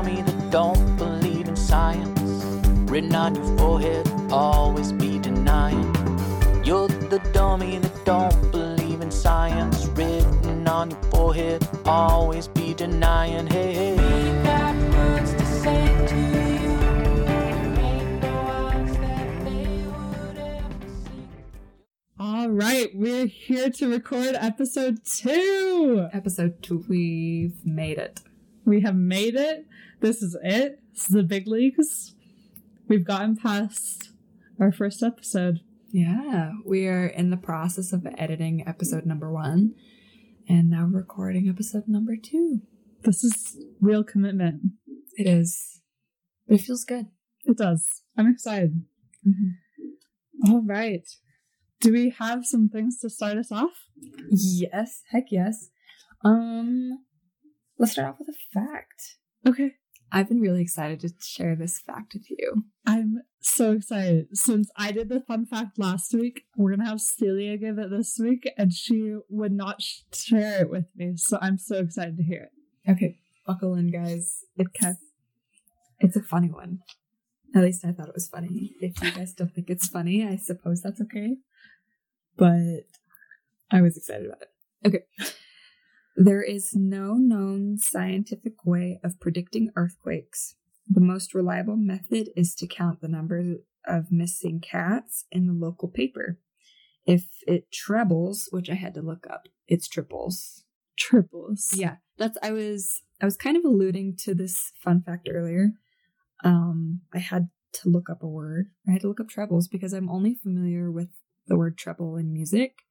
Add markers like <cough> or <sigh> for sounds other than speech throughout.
dummy that don't believe in science. Written on your forehead, always be denying. You're the dummy that don't believe in science. Written on your forehead, always be denying. Hey, hey. We got words to say to you. Ain't no odds that they would ever see. All right, we're here to record episode two. Episode two, we've made it. We have made it. This is it. This is the big leagues. We've gotten past our first episode. Yeah, we are in the process of editing episode number one and now recording episode number two. This is real commitment. It is, but it feels good. It does. I'm excited. All right. Do we have some things to start us off? Yes, heck yes. Um, let's start off with a fact. Okay. I've been really excited to share this fact with you. I'm so excited. Since I did the fun fact last week, we're going to have Celia give it this week, and she would not sh- share it with me. So I'm so excited to hear it. Okay, buckle in, guys. It's Okay. it's a funny one. At least I thought it was funny. If you guys don't think it's funny, I suppose that's okay. But I was excited about it. Okay. There is no known scientific way of predicting earthquakes. The most reliable method is to count the number of missing cats in the local paper. If it trebles, which I had to look up, it's triples. Triples. Yeah, that's I was I was kind of alluding to this fun fact earlier. Um, I had to look up a word. I had to look up trebles because I'm only familiar with the word treble in music,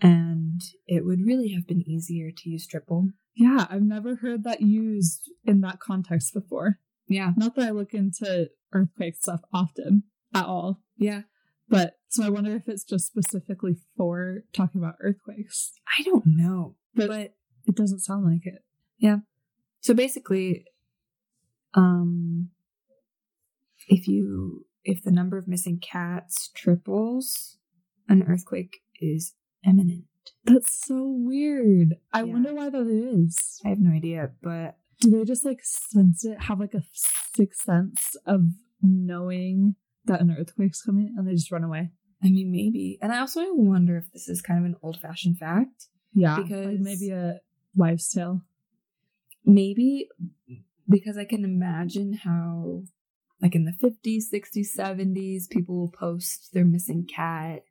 and it would really have been easier to use triple. Yeah, I've never heard that used in that context before. Yeah, Not that I look into earthquake stuff often at all, yeah. but so I wonder if it's just specifically for talking about earthquakes. I don't know, But, but it doesn't sound like it. Yeah. So basically, um, if you if the number of missing cats triples, an earthquake is imminent. That's so weird. I Yeah. wonder why that is. I have no idea, but Do they just like sense it, have like a sixth sense of knowing that an earthquake's coming and they just run away? I mean, maybe. And I also wonder if this is kind of an old fashioned fact. Yeah. Like Because- maybe a wives' tale. Maybe because I can imagine how, like in the 50s, 60s, 70s, people will post their missing cat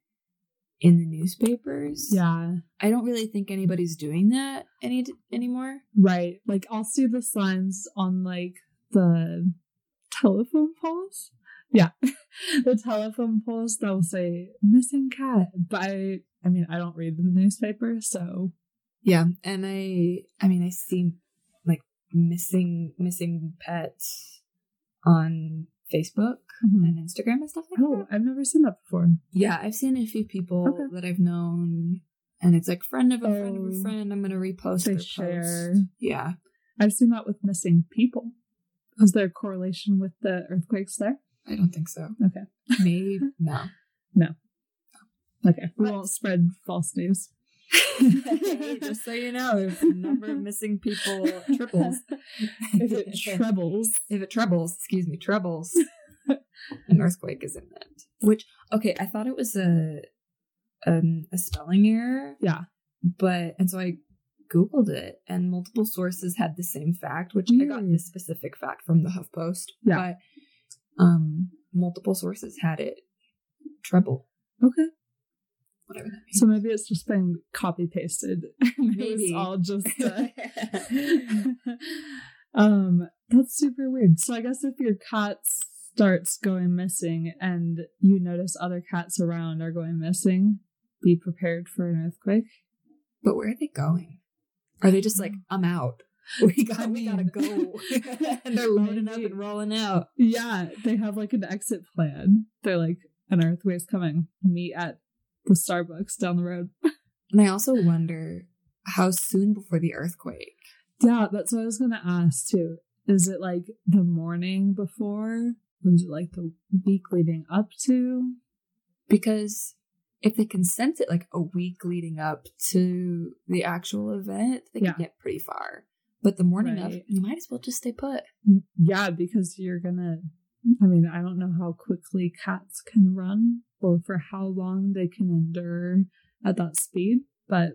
in the newspapers. Yeah. I don't really think anybody's doing that any anymore. Right. Like I'll see the signs on like the telephone poles. Yeah. <laughs> the telephone poles that will say missing cat. But I I mean I don't read the newspaper, so Yeah. And I, I mean, I see like missing, missing pets on Facebook mm-hmm. and Instagram and stuff like oh, that. Oh, I've never seen that before. Yeah, I've seen a few people Okay. that I've known, and it's like friend of a friend of Oh. a friend. I'm gonna repost They their share. post. Yeah, I've seen that with missing people. Was there a correlation with the earthquakes there? I don't think so. Okay. Maybe no, <laughs> no. Okay. We But- won't spread false news. <laughs> Just so you know, if the number of missing people triples, if it <laughs> trebles. if it trebles, excuse me, trebles, <laughs> an earthquake is imminent. Which okay, I thought it was a um, a spelling error. Yeah. but and so I googled it, and multiple sources had the same fact, which I got this specific fact from the HuffPost. Yeah. but um, multiple sources had it treble, Okay. Whatever that means. So maybe it's just been copy pasted. <laughs> Maybe. it's all just uh, <laughs> um that's super weird. So I guess if your cat starts going missing and you notice other cats around are going missing, be prepared for an earthquake. but where are they going? Are they just like I'm out? <laughs> We got I we gotta go, and they're loading up and rolling out. Yeah, they have like an exit plan. They're like, an earthquake's coming. Meet at the Starbucks down the road. <laughs> And I also wonder how soon before the earthquake. Yeah, that's what I was gonna ask too. Is it like the morning before? Or is it like the week leading up to? Because if they can sense it like a week leading up to the actual event, they Yeah. can get pretty far. But the morning of, you might as well just stay put. Mm, yeah, because you're gonna. I mean, I don't know how quickly cats can run or for how long they can endure at that speed, but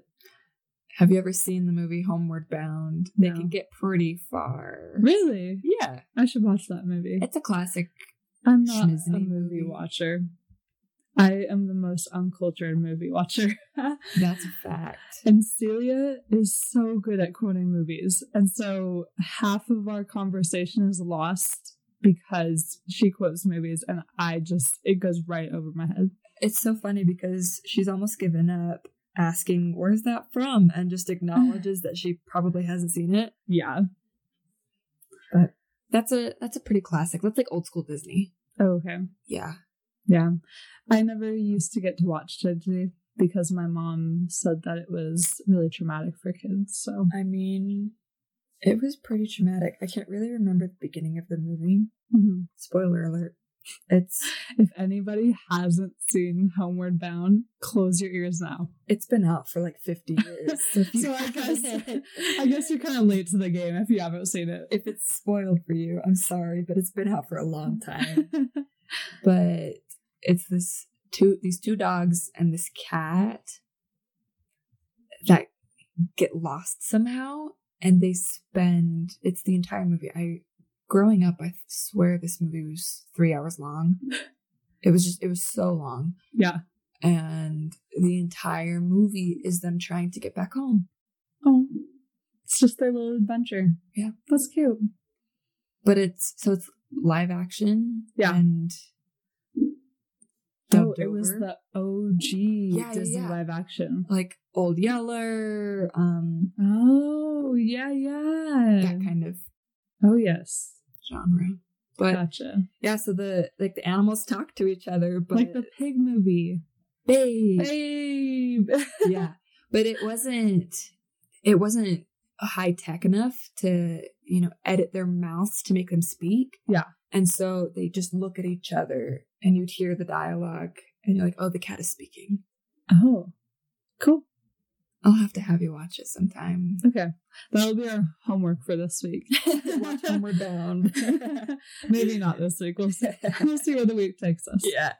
Have you ever seen the movie Homeward Bound? They No. can get pretty far. really, Yeah. I should watch that movie. It's a classic. I'm not a schmizzy movie movie. watcher. I am the most uncultured movie watcher. <laughs> That's a fact. and Celia is so good at quoting movies. And so half of our conversation is lost because she quotes movies and I just, it goes right over my head. It's so funny because she's almost given up asking, Where's that from? and just acknowledges that she probably hasn't seen it. Yeah. But that's a that's a pretty classic. That's like old school Disney. Oh, okay. Yeah. Yeah. I never used to get to watch Disney because my mom said that it was really traumatic for kids. So, I mean, it was pretty traumatic. I can't really remember the beginning of the movie. mhm. Spoiler alert. It's <laughs> if anybody hasn't seen Homeward Bound, close your ears now. it's been out for like 50 <laughs> years. So, So I guess I guess you're kind of late to the game if you haven't seen it. if it's spoiled for you, I'm sorry, but it's been out for a long time. <laughs> but it's this two these two dogs and this cat that get lost somehow and they spend it's the entire movie i growing up i swear this movie was three hours long <laughs> it was just it was so long yeah. and the entire movie is them trying to get back home Oh, it's just their little adventure. Yeah. That's cute. but it's so it's live action Yeah. and Oh, dubbed it was the OG yeah, Disney yeah. live action. like old yeller um Oh, yeah, yeah. that kind of Oh, yes. genre. But Gotcha. yeah, so the like the animals talk to each other, but like the pig movie. babe. Babe. <laughs> yeah. But it wasn't it wasn't high tech enough to, you know, edit their mouths to make them speak. Yeah. And so they just look at each other and you'd hear the dialogue and you're like, oh, the cat is speaking. oh, cool. I'll have to have you watch it sometime. Okay. That'll be our homework for this week. Watch Homeward <laughs> Bound. Maybe not this week. We'll see. We'll see where the week takes us. yeah.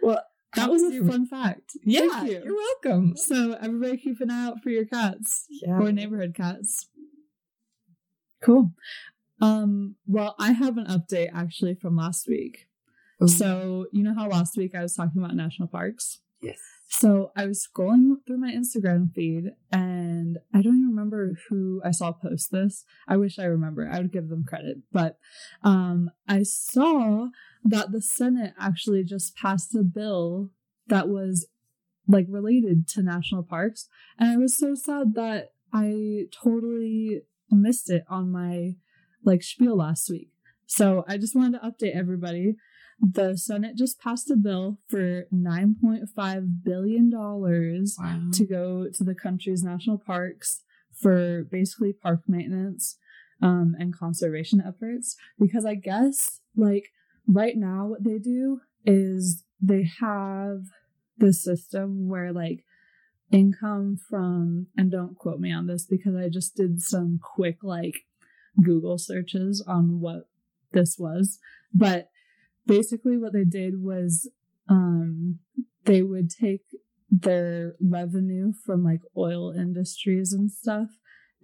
Well, That was a fun fact. Yeah, Thank you. you're welcome. So everybody keep an eye out for your cats Yeah. or neighborhood cats. Cool. Um, well, I have an update actually from last week. Ooh. So you know how last week I was talking about national parks? yes. So I was scrolling through my Instagram feed and I don't even remember who I saw post this. I wish I remember. I would give them credit. But um I saw that the Senate actually just passed a bill that was like related to national parks and I was so sad that I totally missed it on my like spiel last week. So I just wanted to update everybody the Senate just passed a bill for $9.5 billion Wow. to go to the country's national parks for basically park maintenance um, and conservation efforts. Because I guess, like, right now, what they do is they have the system where, like, income from, and don't quote me on this because I just did some quick, like, Google searches on what this was. But basically what they did was um they would take their revenue from like oil industries and stuff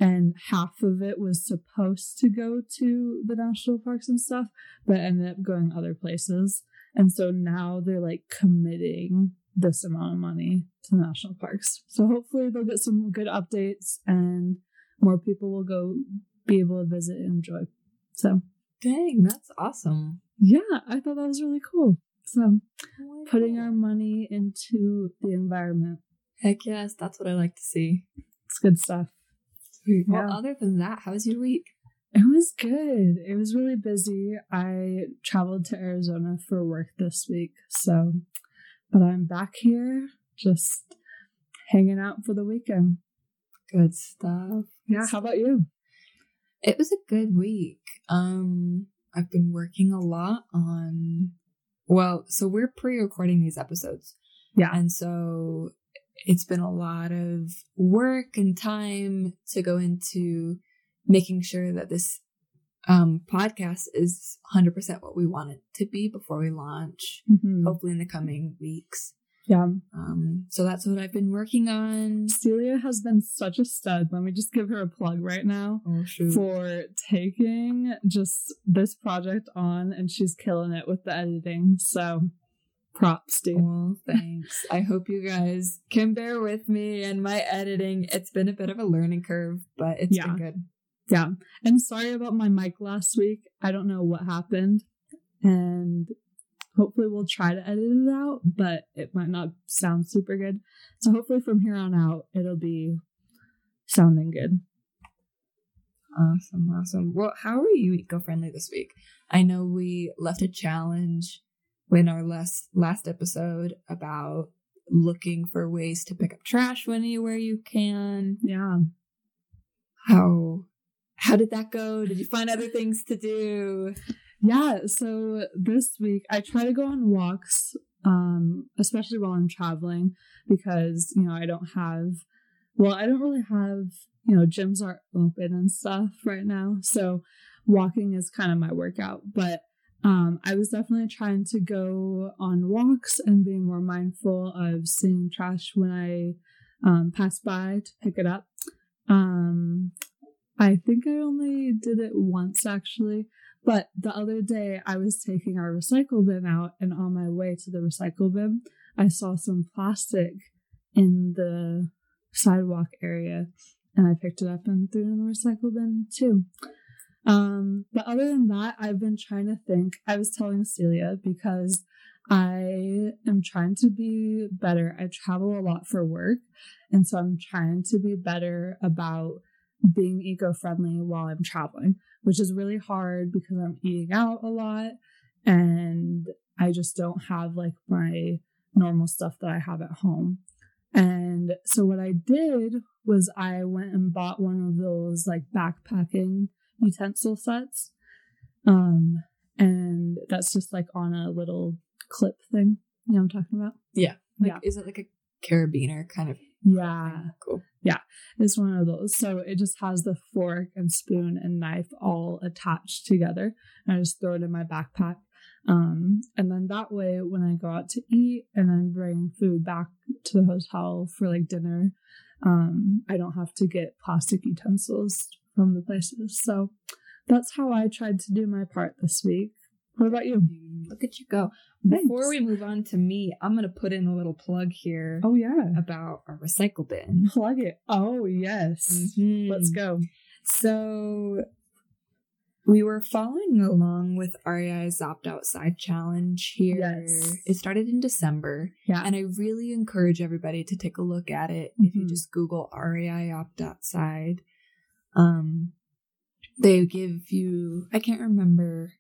and half of it was supposed to go to the national parks and stuff but ended up going other places and so now they're like committing this amount of money to national parks so hopefully they'll get some good updates and more people will go be able to visit and enjoy so Dang, that's awesome. yeah, I thought that was really cool. So, Oh putting our money into the environment. Heck yes, that's what I like to see. It's good stuff. Sweet. Well, Yeah. other than that, how was your week? It was good. It was really busy. I traveled to Arizona for work this week. So, but I'm back here just hanging out for the weekend. Good stuff. Yeah. How about you? It was a good week. Um, I've been working a lot on. Well, so we're pre-recording these episodes, Yeah. and so it's been a lot of work and time to go into making sure that this um, podcast is 100% what we want it to be before we launch, Mhm. hopefully in the coming weeks. Yeah. Um, so that's what I've been working on. Celia has been such a stud. Let me just give her a plug right now Oh, for taking just this project on, and she's killing it with the editing. So, props, dude. Well, thanks. I hope you guys can bear with me and my editing. It's been a bit of a learning curve, but it's Yeah. been good. Yeah. And sorry about my mic last week. I don't know what happened. And hopefully we'll try to edit it out, but it might not sound super good. So hopefully from here on out, it'll be sounding good. Awesome, awesome. Well, how are you eco-friendly this week? I know we left a challenge in our last last episode about looking for ways to pick up trash anywhere you can. Yeah. How how did that go? Did you find other things to do? Yeah. So this week I try to go on walks, um, especially while I'm traveling, because, you know, I don't have, well, I don't really have, you know, gyms aren't open and stuff right now. So walking is kind of my workout. But um, I was definitely trying to go on walks and being more mindful of seeing trash when I um, pass by to pick it up. Um, I think I only did it once actually. But the other day, I was taking our recycle bin out, and on my way to the recycle bin, I saw some plastic in the sidewalk area, and I picked it up and threw it in the recycle bin too. Um, but other than that, I've been trying to think. I was telling Celia because I am trying to be better. I travel a lot for work, and so I'm trying to be better about being eco friendly while I'm traveling which is really hard because I'm eating out a lot and I just don't have like my normal stuff that I have at home. And so what I did was I went and bought one of those like backpacking utensil sets. Um and that's just like on a little clip thing. You know what I'm talking about? Yeah. Like, Yeah. is it like a carabiner kind of? Yeah. thing? Cool. Yeah, it's one of those. So it just has the fork and spoon and knife all attached together. I just throw it in my backpack. Um, and then that way, when I go out to eat and then bring food back to the hotel for like dinner, um, I don't have to get plastic utensils from the places. So that's how I tried to do my part this week. What about you? Look at you go. Thanks. Before we move on to me, I'm going to put in a little plug here Oh, yeah. about our recycle bin. Plug it. Oh, yes. Mhm. Let's go. So we were following along with REI's Opt Outside Challenge here. Yes. It started in December, Yeah. and I really encourage everybody to take a look at it. If you Mhm. just Google REI Opt Outside, um, they give you. I can't remember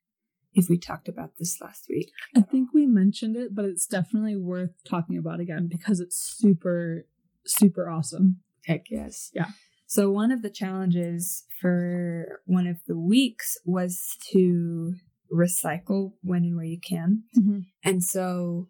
if we talked about this last week. I think we mentioned it, but it's definitely worth talking about again because it's super, super awesome. Heck yes. Yeah. So one of the challenges for one of the weeks was to recycle when and where you can. Mm-hmm. And so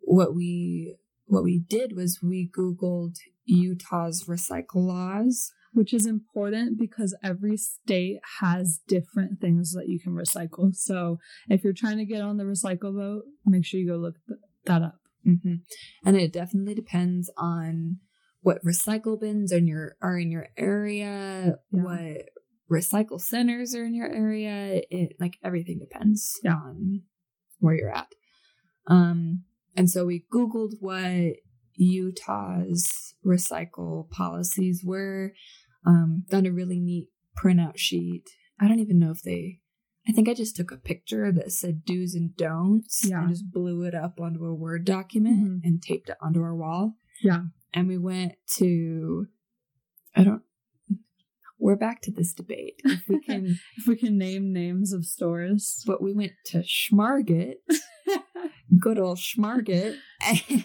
what we what we did was we googled Utah's recycle laws. Which is important because every state has different things that you can recycle. So if you're trying to get on the recycle boat, make sure you go look th- that up. Mm-hmm. And it definitely depends on what recycle bins are in your are in your area, Yeah. what recycle centers are in your area. It like everything depends Yeah. on where you're at. Um, and so we googled what Utah's recycle policies were. Um, found a really neat printout sheet. I don't even know if they. I think I just took a picture that said do's and don'ts Yeah. and just blew it up onto a Word document Mhm. and taped it onto our wall. Yeah. And we went to, I don't, we're back to this debate. If we can, <laughs> If we can name names of stores. but we went to Schmarget, <laughs> good old Schmarget,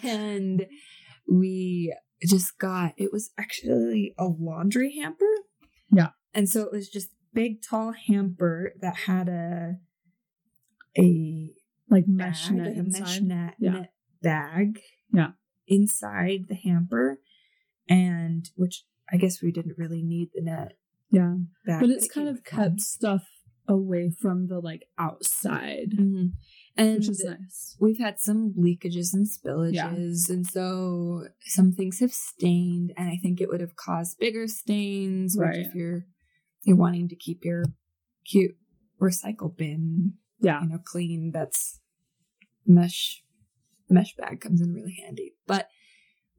and we just got, it was actually a laundry hamper. Yeah. And so it was just big, tall hamper that had a, a like mesh bag, net like a mesh net, Yeah. net bag. Yeah. Inside the hamper, and which I guess we didn't really need the net Yeah. bag. But it's kind of kept stuff away from the like outside, Mhm. And which is nice. we've had some leakages and spillages, and so some things have stained, and I think it would have caused bigger stains. Which, Right. if you're you're wanting to keep your cute recycle bin, Yeah. you know, clean, that's mesh mesh bag comes in really handy. But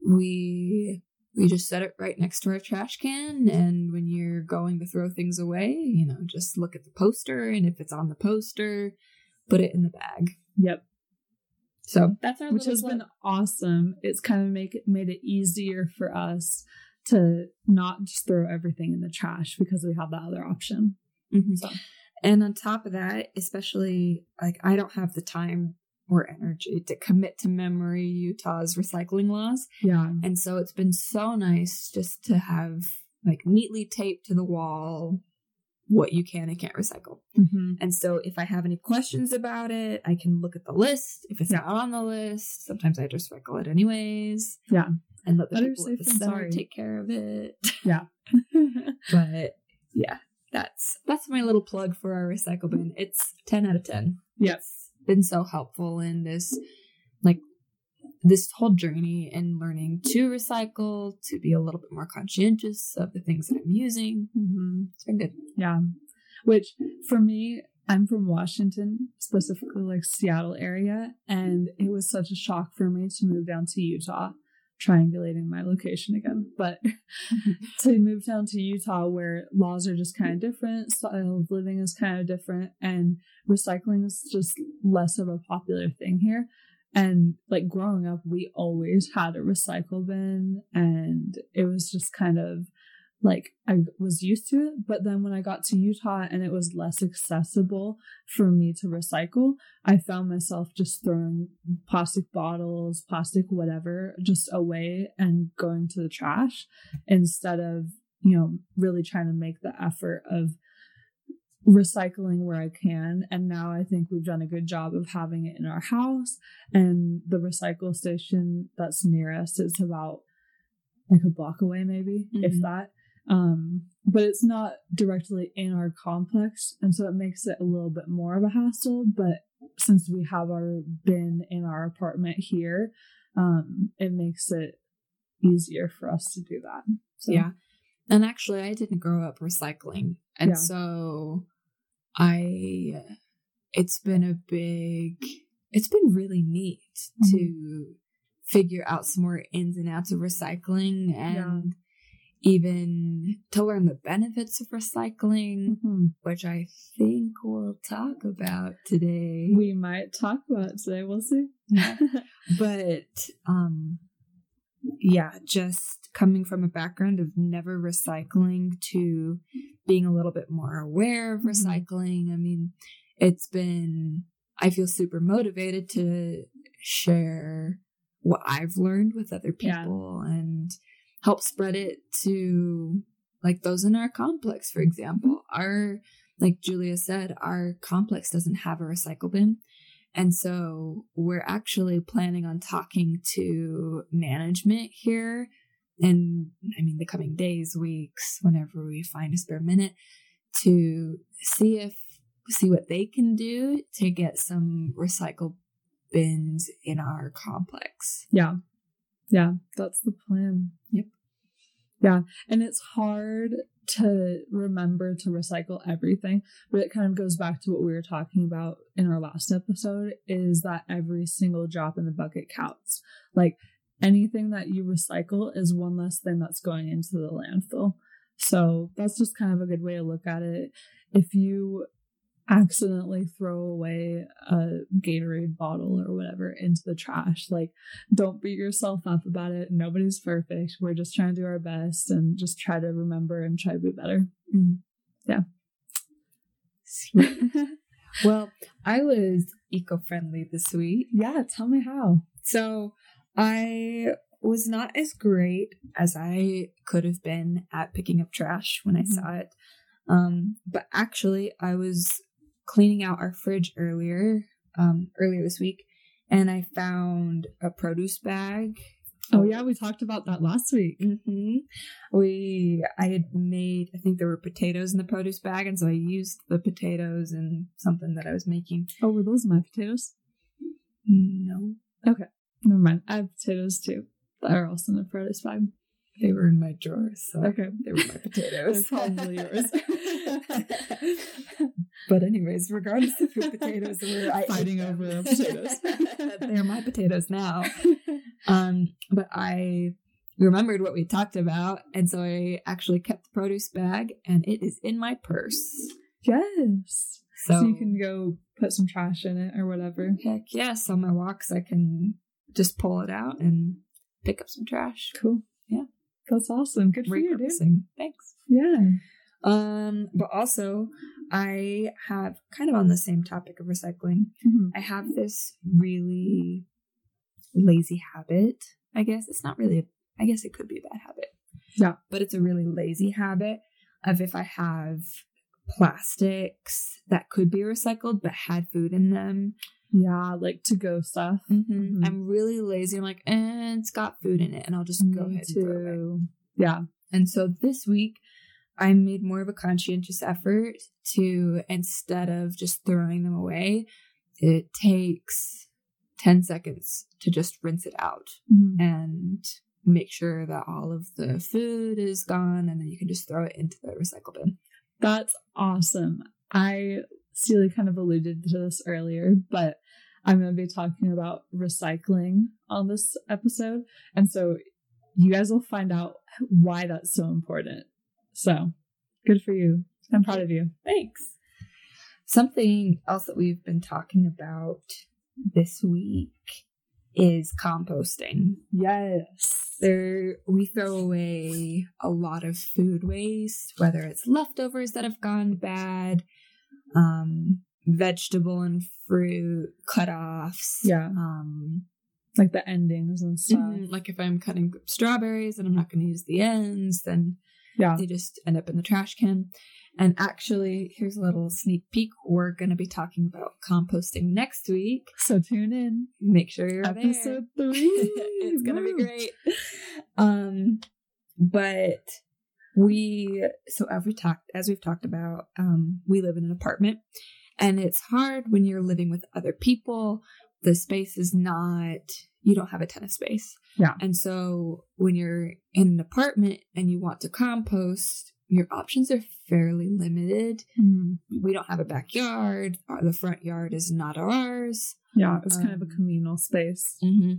we we just set it right next to our trash can, and when you're going to throw things away, you know, just look at the poster, and if it's on the poster, put it in the bag. Yep. So that's our which has plug. been awesome. It's kind of make it made it easier for us to not just throw everything in the trash because we have that other option. Mhm. So And on top of that, especially like I don't have the time or energy to commit to memory Utah's recycling laws. yeah. And so it's been so nice just to have like neatly taped to the wall what you can and can't recycle. hmm And so if I have any questions about it, I can look at the list. If it's Yeah. not on the list, sometimes I just recycle it anyways. Yeah. And let the Better people at the center take care of it. Yeah. <laughs> <laughs> but yeah, that's that's my little plug for our recycle bin. It's ten out of ten. Yes. It's been so helpful in this like this whole journey in learning to recycle, to be a little bit more conscientious of the things that I'm using. hmm It's been good. Yeah. Which for me, I'm from Washington, specifically like Seattle area, and it was such a shock for me to move down to Utah, triangulating my location again. But <laughs> to move down to Utah where laws are just kind of different, style of living is kind of different, and recycling is just less of a popular thing here. And like growing up, we always had a recycle bin, and it was just kind of like I was used to it. But then when I got to Utah and it was less accessible for me to recycle, I found myself just throwing plastic bottles, plastic whatever, just away and going to the trash instead of, you know, really trying to make the effort of recycling where I can. And now I think we've done a good job of having it in our house. And the recycle station that's near us is about like a block away, maybe, if Mhm. that. Um, but it's not directly in our complex. And so it makes it a little bit more of a hassle. But since we have our bin in our apartment here, um, it makes it easier for us to do that. So, Yeah. And actually, I didn't grow up recycling. And Yeah. so I, it's been a big, it's been really neat Mhm. to figure out some more ins and outs of recycling and even to learn the benefits of recycling, Mhm. which I think we'll talk about today. we might talk about today. We'll see. <laughs> but um yeah just coming from a background of never recycling to being a little bit more aware of Mhm. recycling i mean it's been i feel super motivated to share what i've learned with other Yeah. people and help spread it to like those in our complex for example our like julia said our complex doesn't have a recycle bin and so we're actually planning on talking to management here in, I mean, the coming days, weeks, whenever we find a spare minute to see if, see what they can do to get some recycle bins in our complex. Yeah. Yeah, that's the plan. Yep. Yeah. And it's hard to remember to recycle everything, but it kind of goes back to what we were talking about in our last episode is that every single drop in the bucket counts. Like anything that you recycle is one less thing that's going into the landfill. So that's just kind of a good way to look at it. If you accidentally throw away a Gatorade bottle or whatever into the trash, like don't beat yourself up about it. Nobody's perfect. We're just trying to do our best and just try to remember and try to be better. Mm. Yeah. <laughs> Well, I was eco friendly this week. yeah, tell me how. So I was not as great as I could have been at picking up trash when I Mhm. saw it. Um, but actually, I was cleaning out our fridge earlier, um, earlier this week, and I found a produce bag Oh yeah, we talked about that last week. hmm We, I had made, I think there were potatoes in the produce bag, and so I used the potatoes in something that I was making. Oh, were those my potatoes? No, Never mind. I have potatoes too. They're also in the produce bag. they were in my drawer, so Okay. they were my potatoes. They're probably yours. <laughs> but anyways, regardless of who potatoes were, I Fighting them. over potatoes. <laughs> They're my potatoes now. Um, but I remembered what we talked about, and so I actually kept the produce bag, and it is in my purse. yes. So, So, you can go put some trash in it or whatever. heck yes, on my walks I can just pull it out and pick up some trash. Cool. Yeah. That's awesome. Good for you, dude. Thanks. Yeah. Um, but also I have kind of on the same topic of recycling. Mhm. I have this really lazy habit. I guess it's not really. A, I guess it could be a bad habit. Yeah. but it's a really lazy habit of if I have plastics that could be recycled but had food in them. Yeah, like to go stuff. Mhm. I'm really lazy. I'm like, eh, it's got food in it, and I'll just go Me ahead and throw it away. Yeah. And so this week, I made more of a conscientious effort to, instead of just throwing them away, it takes 10 seconds to just rinse it out Mhm. and make sure that all of the food is gone. And then you can just throw it into the recycle bin. That's awesome. I Celia kind of alluded to this earlier, but I'm going to be talking about recycling on this episode. And so you guys will find out why that's so important. So good for you. I'm proud of you. Thanks. Something else that we've been talking about this week is composting. Yes. There, we throw away a lot of food waste, whether it's leftovers that have gone bad, um, vegetable and fruit cut-offs. Yeah. Um, Like the endings and stuff. mhm, like if I'm cutting strawberries and I'm not going to use the ends, then Yeah. they just end up in the trash can. And actually, here's a little sneak peek. We're going to be talking about composting next week. So tune in. Make sure you're there. Episode <laughs> three. it's gonna be great. Um, but we so as we talked as we've talked about, um, we live in an apartment, and it's hard when you're living with other people. The space is not you don't have a ton of space. Yeah. And so when you're in an apartment and you want to compost, your options are fairly limited. Mhm. We don't have a backyard. The front yard is not ours. Yeah. It's kind of a Um, communal space. Mm-hmm.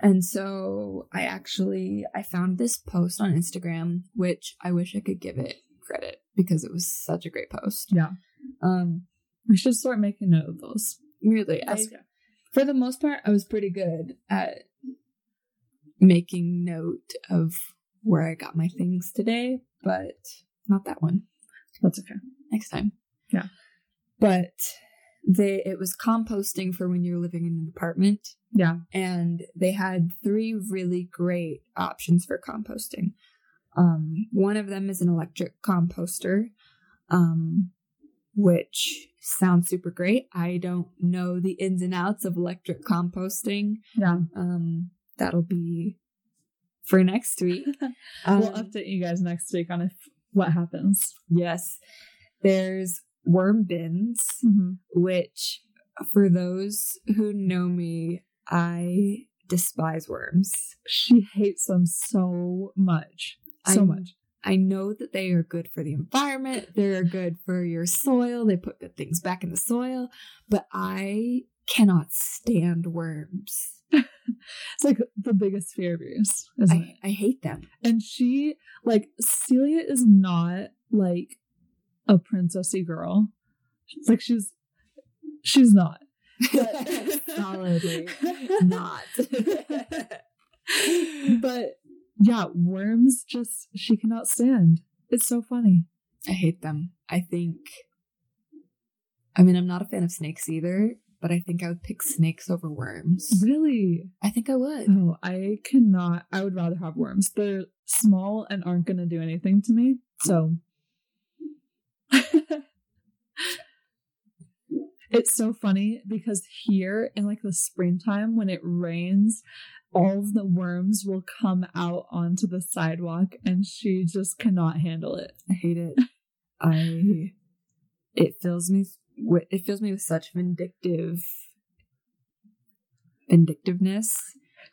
And so I actually I found this post on Instagram, which I wish I could give it credit because it was such a great post. Yeah. Um, We should start making note of those. really, I, for the most part, I was pretty good at making note of where I got my things today, but not that one. That's okay. Next time. Yeah. But they it was composting for when you're living in an apartment. Yeah. and they had three really great options for composting. Um, one of them is an electric composter, um, which sounds super great. I don't know the ins and outs of electric composting. Yeah. Um, that'll be for next week. <laughs> we'll Um, update you guys next week on if what happens. yes, there's worm bins, Mm-hmm. which for those who know me, I despise worms. She hates them so much. So I'm- much. I know that they are good for the environment. They're good for your soil. They put good things back in the soil. But I cannot stand worms. <laughs> It's like the biggest fear of yours? I, I hate them. And she, like, Celia is not like a princessy girl. It's like she's, she's not. <laughs> Solidly <laughs> not. <laughs> But yeah, worms just, she cannot stand. It's so funny. I hate them. I think. I mean, I'm not a fan of snakes either, but I think I would pick snakes over worms. Really? I think I would. Oh, I cannot. I would rather have worms. They're small and aren't going to do anything to me. So <laughs> It's so funny because here in like the springtime when it rains, all of the worms will come out onto the sidewalk and she just cannot handle it. I hate it. I it fills me with it fills me with such vindictive vindictiveness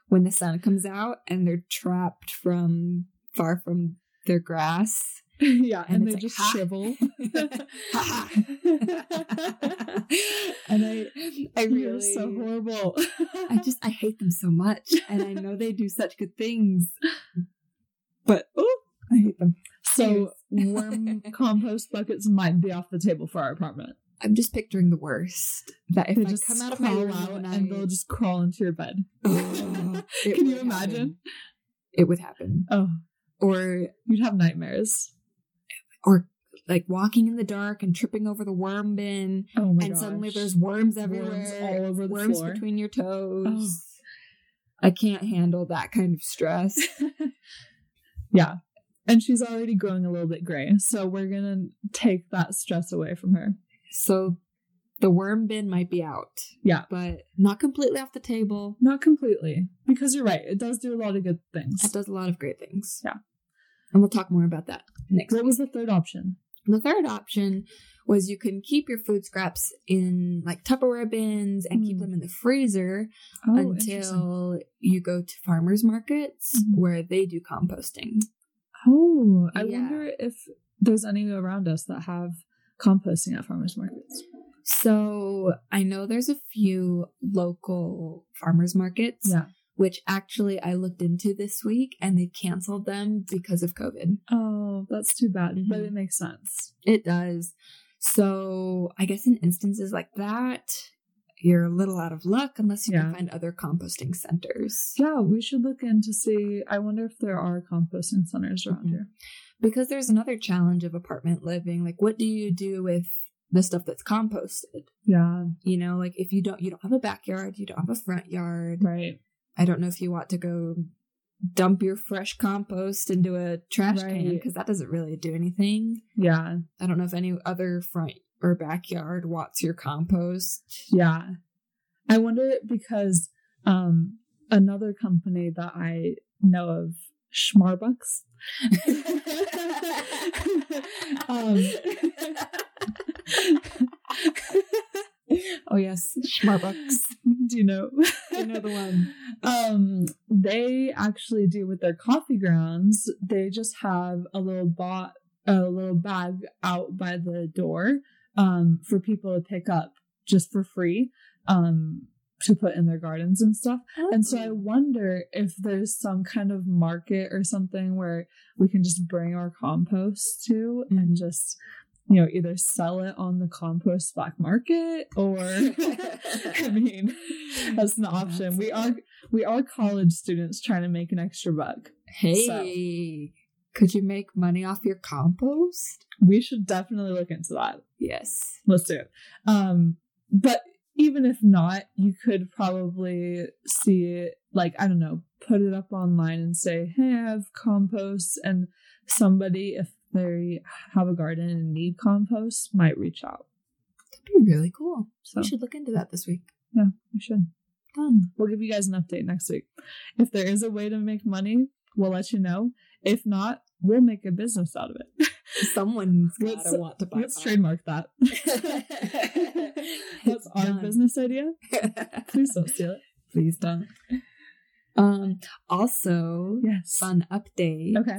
when the sun comes out and they're trapped from far from their grass <laughs> yeah, and, And they like, just "Ha." shrivel. <laughs> and I I really so horrible. I just I hate them so much and I know they do such good things. But oh, I hate them. so worm <laughs> compost buckets might be off the table for our apartment. I'm just picturing the worst. That if they I just come out of my room and, and they'll just crawl into your bed. It Can you imagine? happen. It would happen. Oh, Or you'd have nightmares. Or like walking in the dark and tripping over the worm bin Oh my and gosh. suddenly there's worms everywhere. Worms all over the worms floor. between your toes. Oh. I can't handle that kind of stress. <laughs> yeah. And she's already growing a little bit gray. So we're going to take that stress away from her. so the worm bin might be out. Yeah. But not completely off the table. Not completely, because you're right. It does do a lot of good things. It does a lot of great things. Yeah. And we'll talk more about that next What week. was the third option? The third option was you can keep your food scraps in like Tupperware bins and keep Mm. them in the freezer Oh, until you go to farmers markets Mhm. where they do composting. Oh, I Yeah. wonder if there's any around us that have composting at farmers markets. So I know there's a few local farmers markets, Yeah. Which actually I looked into this week and they canceled them because of COVID. Oh, that's too bad, but Mhm. it makes sense. It does. So I guess in instances like that, you're a little out of luck unless you Yeah. can find other composting centers. Yeah, we should look in to see. I wonder if there are composting centers around Mhm. here. Because there's another challenge of apartment living. Like what do you do with the stuff that's composted? Yeah, You know, like if you don't you don't have a backyard, you don't have a front yard. right. I don't know if you want to go dump your fresh compost into a trash can because that doesn't really do anything. Yeah, I don't know if any other front or backyard wants your compost. yeah. I wonder because um another company that I know of, Schmarbucks. <laughs> <laughs> um, <laughs> <laughs> oh yes, Schmarbucks. <laughs> do you know? I know the one. <laughs> Um, they actually do with their coffee grounds. They just have a little bot, a little bag out by the door, um, for people to pick up just for free, um, to put in their gardens and stuff. And so I wonder if there's some kind of market or something where we can just bring our compost to and Mhm. just, you know, either sell it on the compost black market or, <laughs> I mean, that's an option. We are we are college students trying to make an extra buck. Hey, could you make money off your compost? We should definitely look into that. Yes. Let's do it. Um, but even if not, you could probably see it like I don't know, put it up online and say, "Hey, I have compost," and somebody, if they have a garden and need compost, might reach out. That'd be really cool. So we should look into that this week. Yeah, we should. Done. We'll give you guys an update next week. If there is a way to make money, we'll let you know. If not, we'll make a business out of it. <laughs> Someone's Let's- gotta want to buy Let's trademark that. <laughs> That's our Done. business idea. Please don't steal it. Please don't. Um. Also, Yes. fun update. Okay.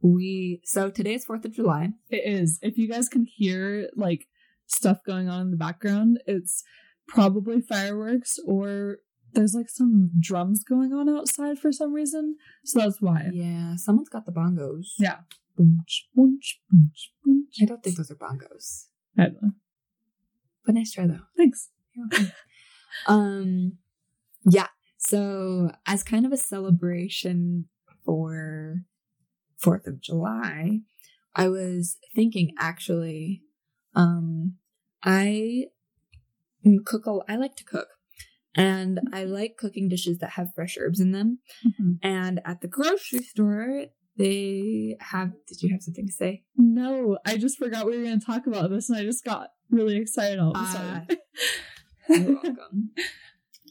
We so today is Fourth of July. It is. If you guys can hear like stuff going on in the background, it's probably fireworks or there's like some drums going on outside for some reason. So that's why. Yeah, someone's got the bongos. Yeah. I don't think those are bongos, I don't know. but nice try though. Thanks. <laughs> um, yeah. So as kind of a celebration for Fourth of July, I was thinking actually, um, I cook. A, I like to cook, and I like cooking dishes that have fresh herbs in them. And at the grocery store, they have. Did you have something to say? No, I just forgot we were going to talk about this and I just got really excited all of a sudden. You're welcome. <laughs>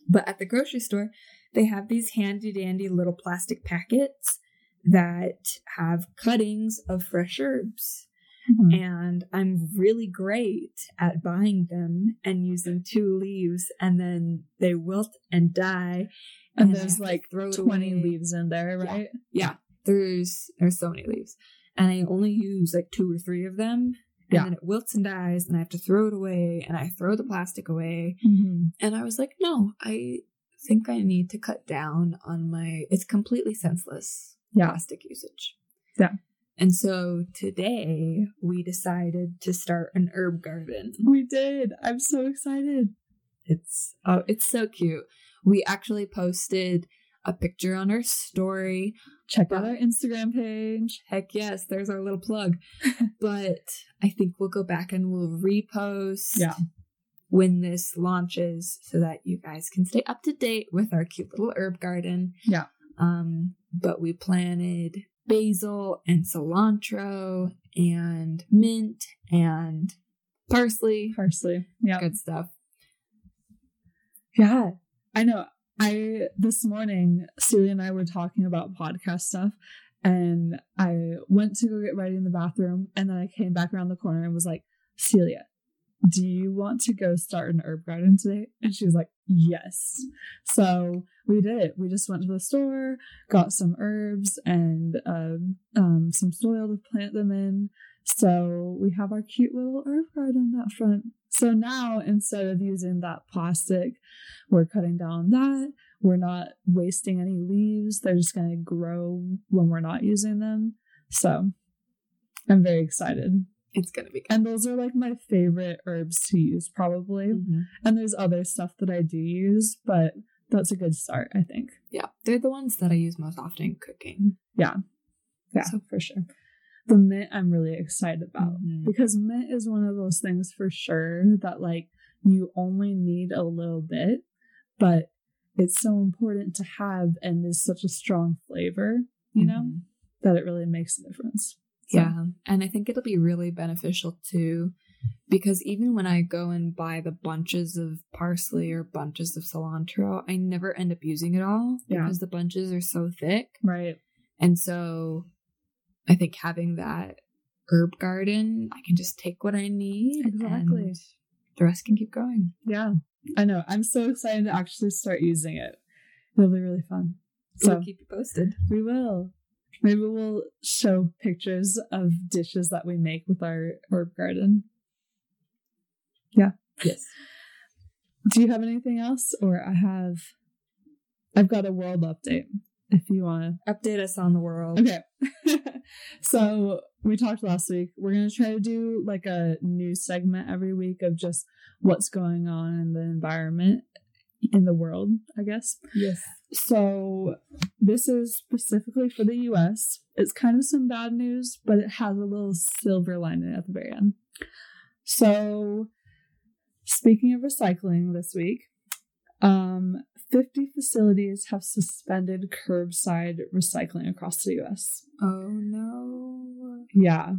But at the grocery store, they have these handy dandy little plastic packets that have cuttings of fresh herbs. Mhm. And I'm really great at buying them and using two leaves, and then they wilt and die. and I there's like throw 20 away. leaves in there, Yeah. right? Yeah, there's there's so many leaves, and I only use like two or three of them. And Yeah. then it wilts and dies, and I have to throw it away, and I throw the plastic away. Mm-hmm. And I was like, no, I think I need to cut down on my. It's completely senseless Yeah. plastic usage. Yeah. And so today we decided to start an herb garden. We did. I'm so excited. It's oh, it's so cute. We actually posted a picture on our story. Check out our Instagram page. Heck yes, there's our little plug. <laughs> but I think we'll go back and we'll repost Yeah. when this launches so that you guys can stay up to date with our cute little herb garden. Yeah. Um, but we planted basil and cilantro and mint and parsley. Parsley. Yeah. Good stuff. Yeah, I know. I this morning, Celia and I were talking about podcast stuff, and I went to go get ready in the bathroom, and then I came back around the corner and was like, Celia, do you want to go start an herb garden today? And she was like, Yes. So we did it. We just went to the store, got some herbs and um, um, some soil to plant them in. So we have our cute little herb garden out front. So now instead of using that plastic, we're cutting down that. We're not wasting any leaves. They're just going to grow when we're not using them. So I'm very excited. It's gonna be good. And those are like my favorite herbs to use, probably. Mhm. And there's other stuff that I do use, but that's a good start, I think. Yeah, they're the ones that I use most often in cooking. Yeah, So- for sure. The mint I'm really excited about Mhm. because mint is one of those things for sure that like you only need a little bit, but it's so important to have and is such a strong flavor, you know, Mhm. that it really makes a difference. So- Yeah. Um, and I think it'll be really beneficial too, because even when I go and buy the bunches of parsley or bunches of cilantro, I never end up using it all Yeah. because the bunches are so thick. Right. And so I think having that herb garden, I can just take what I need. Exactly. the rest can keep going. Yeah. I know. I'm so excited to actually start using it. It'll be really fun. So So keep you posted. we will. Maybe we'll show pictures of dishes that we make with our herb garden. Yeah. Yes. Do you have anything else? Or I have I've got a world update if you wanna Update us on the world. Okay. <laughs> so we talked last week. We're gonna try to do like a new segment every week of just what's going on in the environment in the world, I guess. Yes. So this is specifically for the US. It's kind of some bad news, but it has a little silver lining at the very end. So speaking of recycling this week, um 50 facilities have suspended curbside recycling across the US. Oh no. Yeah.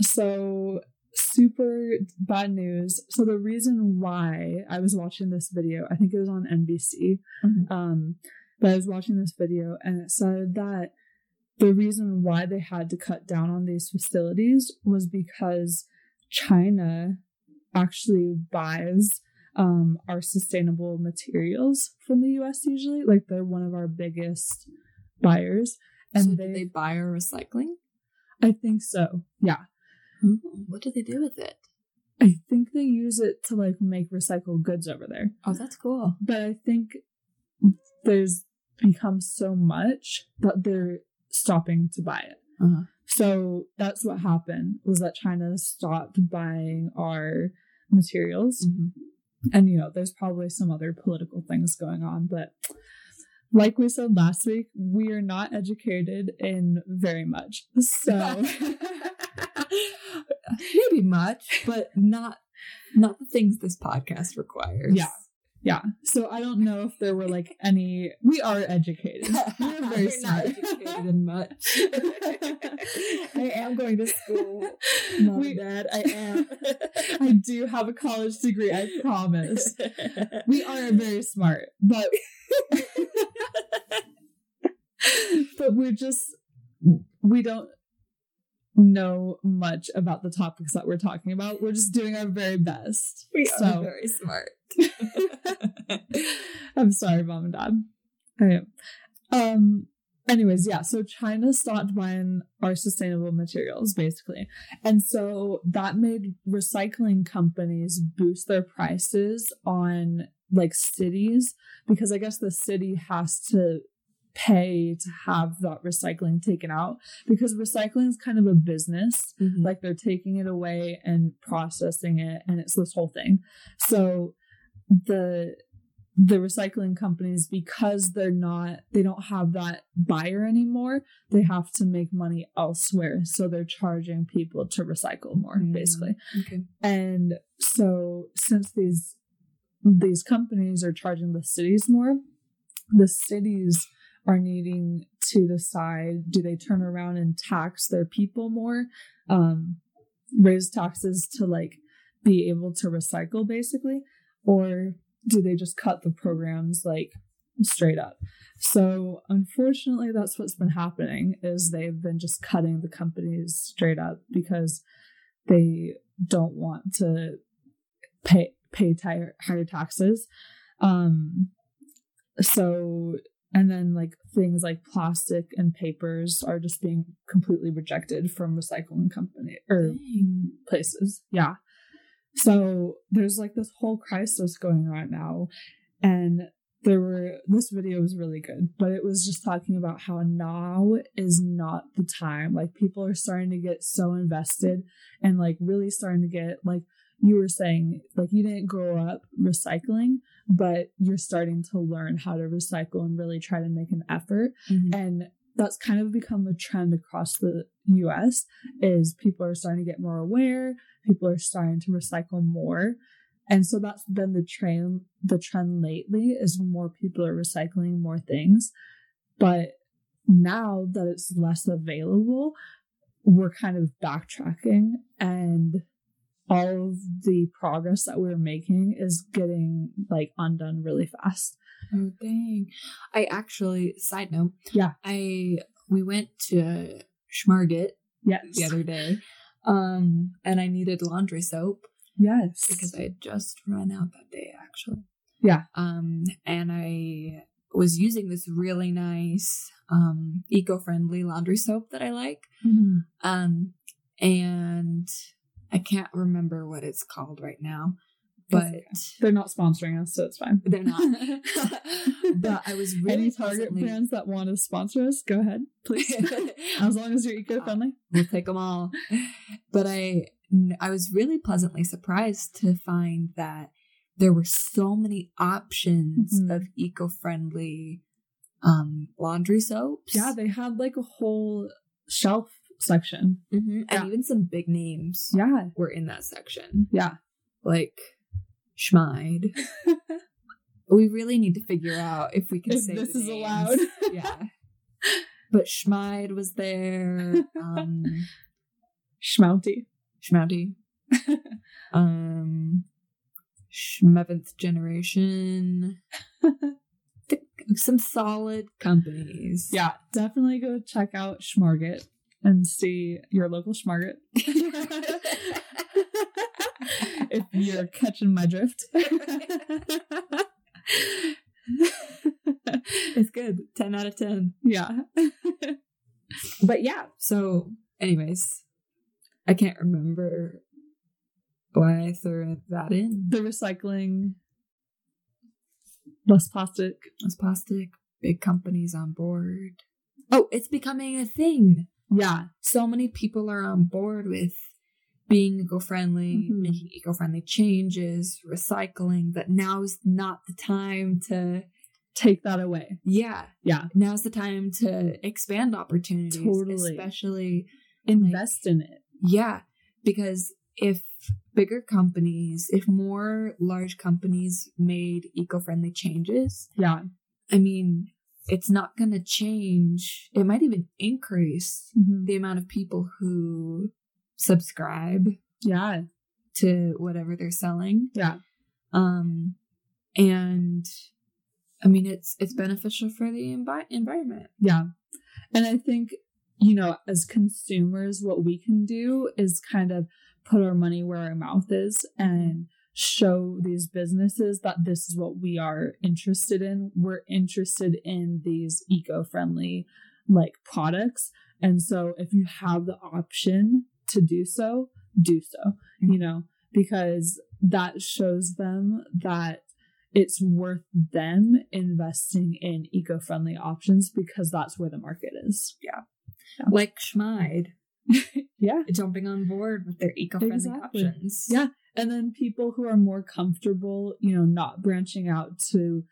So super bad news. So the reason why I was watching this video, I think it was on NBC. Mhm. Um, but I was watching this video and it said that the reason why they had to cut down on these facilities was because China actually buys um our sustainable materials from the US usually. Like they're one of our biggest buyers. And so they, they buy our recycling? I think so. Yeah. What do they do with it? I think they use it to like make recycled goods over there. Oh, that's cool. But I think there's become so much that they're stopping to buy it. Uh-huh. So that's what happened was that China stopped buying our materials. And you know, there's probably some other political things going on, but like we said last week, we are not educated in very much. So <laughs> <laughs> Maybe much, but not not the things this podcast requires. Yeah. Yeah. So I don't know if there were like any. We are educated. <laughs> We're very smart. educated in much. <laughs> I am going to school. <laughs> Mom We- Dad, I am. I do have a college degree. I promise. We are very smart, but but we're just we don't know much about the topics that we're talking about. We're just doing our very best. we So- are very smart. <laughs> I'm sorry, mom and dad. I am. Um. Anyways, yeah. So China stopped buying our sustainable materials, basically, and so that made recycling companies boost their prices on like cities because I guess the city has to pay to have that recycling taken out because recycling is kind of a business. Like like they're taking it away and processing it and it's this whole thing. So the the recycling companies because they're not they don't have that buyer anymore they have to make money elsewhere. So they're charging people to recycle more Mm. basically. Okay. and so since these these companies are charging the cities more the cities are needing to decide do they turn around and tax their people more um raise taxes to like be able to recycle basically? Or do they just cut the programs like straight up? So unfortunately that's what's been happening is they've been just cutting the companies straight up because they don't want to pay pay higher, higher taxes. Um so and then like things like plastic and papers are just being completely rejected from recycling company or Dang. places. Yeah. So there's like this whole crisis going on now. And there were this video was really good but it was just talking about how now is not the time. Like people are starting to get so invested and like really starting to get like you were saying like you didn't grow up recycling but you're starting to learn how to recycle and really try to make an effort. Mhm. and that's kind of become the trend across the US is people are starting to get more aware people are starting to recycle more. And so that's been the trend the trend lately is more people are recycling more things. But now that it's less available we're kind of backtracking and all of the progress that we're making is getting like undone really fast Oh dang! I actually side note. Yeah. I we went to Schmarget yes the other day, um, and I needed laundry soap yes because I had just run out that day actually. Yeah. Um, and I was using this really nice, um, eco-friendly laundry soap that I like. Mhm. Um, and I can't remember what it's called right now, but That's they're not sponsoring us so it's fine <laughs> they're not. <laughs> but I was really any target pleasantly- brands that want to sponsor us go ahead please <laughs> as long as you're eco-friendly we'll take them all. But I, I was really pleasantly surprised to find that there were so many options Mhm. of eco-friendly um, laundry soaps. yeah they had like a whole shelf section Mhm. Yeah. and even some big names yeah were in that section, yeah like Schmide. <laughs> we really need to figure out if we can If say this is names. allowed. <laughs> yeah. But Schmide was there. Um, <laughs> schmounty Schmounty. um, Schmeventh Generation. Some solid companies. yeah definitely go check out schmarget and see your local schmarget <laughs> if you're catching my drift it's good. 10 out of 10. yeah But yeah, so, anyways, I can't remember why I threw that in. the recycling less plastic Less plastic, big companies on board. Oh, it's becoming a thing. Yeah so many people are on board with being eco-friendly, Mhm. making eco-friendly changes, recycling, that now's not the time to take that away yeah, yeah now's the time to expand opportunities, Totally. especially invest in it yeah, because if bigger companies, if more large companies made eco-friendly changes, Yeah. I mean, it's not going to change. It might even increase Mhm. the amount of people who subscribe Yeah. to whatever they're selling. Yeah. Um, and I mean, it's it's beneficial for the envi- environment. Yeah. And I think, you know, as consumers, what we can do is kind of put our money where our mouth is and show these businesses that this is what we are interested in. We're interested in these eco friendly like products. And so if you have the option to do so, do so, mm-hmm. you know, because that shows them that it's worth them investing in eco-friendly options because that's where the market is. Yeah. Like Schmide <laughs> Yeah. jumping on board with their eco-friendly Exactly. options. Yeah. And then people who are more comfortable, you know, not branching out to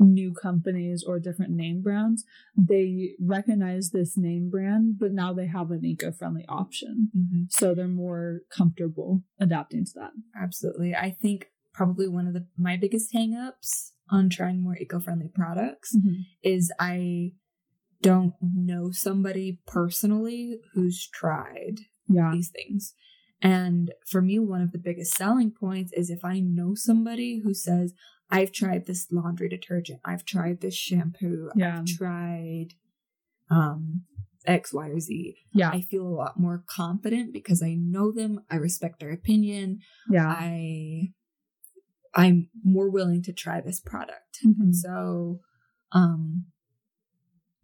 new companies or different name brands, they recognize this name brand, but now they have an eco-friendly option. Mhm. So they're more comfortable adapting to that. Absolutely. I think probably one of the my biggest hangups on trying more eco-friendly products is I don't know somebody personally who's tried Yeah. these things. And for me, one of the biggest selling points is if I know somebody who says, I've tried this laundry detergent, I've tried this shampoo, Yeah. I've tried um X, Y, or Z. Yeah. I feel a lot more confident because I know them, I respect their opinion, Yeah. I I'm more willing to try this product. Mhm. So um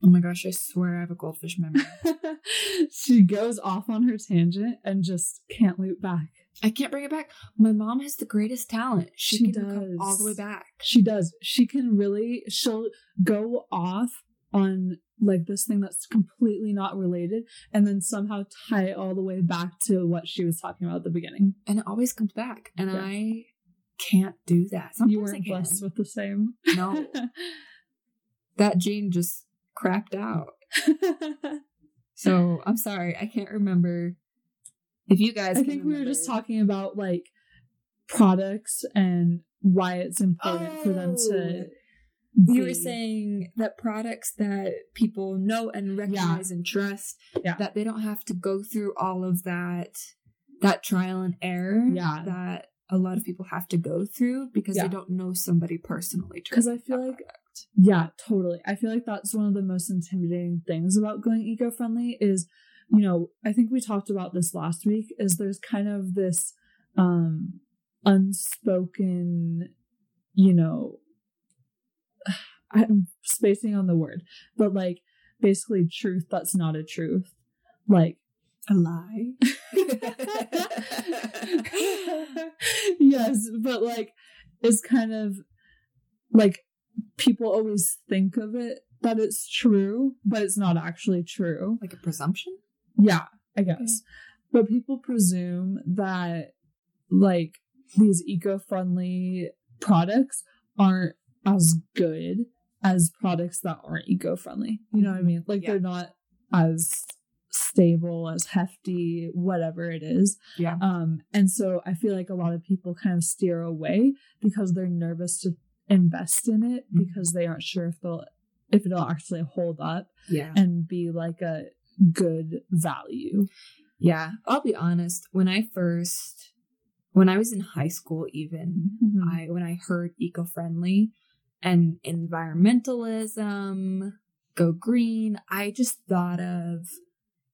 oh my gosh, I swear I have a goldfish memory. <laughs> she goes off on her tangent and just can't loop back. I can't bring it back. My mom has the greatest talent. She, She can come all the way back. She does. She can really, she'll go off on like this thing that's completely not related and then somehow tie it all the way back to what she was talking about at the beginning. And it always comes back. And Yeah. I can't do that. Sometimes you weren't blessed with the same. No. <laughs> that gene just cracked mm. out. <laughs> So <laughs> I'm sorry. I can't remember if you guys I think we were just talking about like products and why it's important for them to. Oh! You were saying that products that people know and recognize and trust, Yeah. that they don't have to go through all of that that trial and error Yeah. that a lot of people have to go through because Yeah. they don't know somebody personally. Because I feel like- product. Yeah, totally. I feel like that's one of the most intimidating things about going eco friendly is, you know, I think we talked about this last week, is there's kind of this um unspoken, you know, <sighs> I'm spacing on the word, but like basically truth that's not a truth. Like a lie. <laughs> <laughs> yes, but like it's kind of like people always think of it that it's true, but it's not actually true. like a presumption. Yeah, I guess. But people presume that like these eco-friendly products aren't as good as products that aren't eco-friendly. You know what I mean? Like Yeah. they're not as stable, as hefty, whatever it is. Yeah. Um, and so I feel like a lot of people kind of steer away because they're nervous to invest in it Mhm. because they aren't sure if they'll if it'll actually hold up Yeah. and be like a good value. Yeah. I'll be honest. When I first, when I was in high school, even Mhm. I when I heard eco-friendly and environmentalism, go green, I just thought of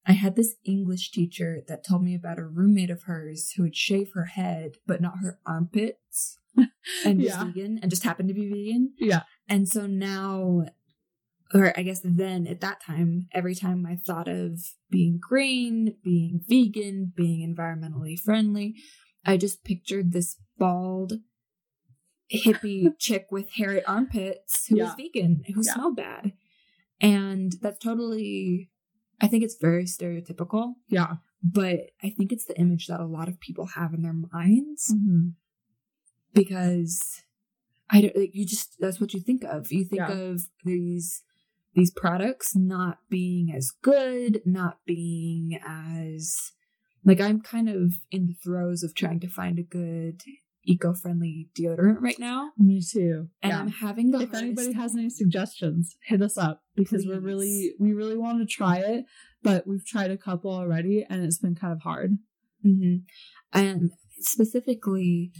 I had this English teacher that told me about a roommate of hers who would shave her head but not her armpits <laughs> and was Yeah. vegan and just happened to be vegan. Yeah. And so now or I guess then at that time, every time I thought of being green, being vegan, being environmentally friendly, I just pictured this bald hippie <laughs> chick with hairy armpits who was vegan, who Yeah. smelled bad. And that's totally, I think it's very stereotypical, Yeah. but I think it's the image that a lot of people have in their minds Mhm. Because I don't like you just that's what you think of. You think Yeah. of these these products not being as good, not being as like I'm kind of in the throes of trying to find a good eco-friendly deodorant right now. Me too. And yeah. I'm having the if hardest- anybody has any suggestions, hit us up because we're really we really want to try it, but we've tried a couple already and it's been kind of hard. Mhm. and specifically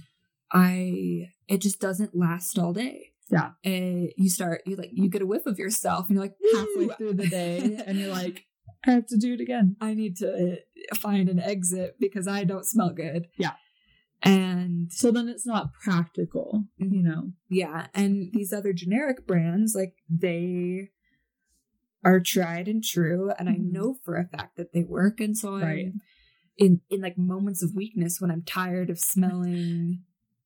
I it just doesn't last all day. Yeah. Uh, you start you like you get a whiff of yourself and you're like Halfway through the day <laughs> and you're like, I have to do it again. I need to find an exit because I don't smell good. Yeah. And So then it's not practical, you know. yeah, and these other generic brands, like they are tried and true, and I Mhm. know for a fact that they work. And so I'm Right. in in like moments of weakness when I'm tired of smelling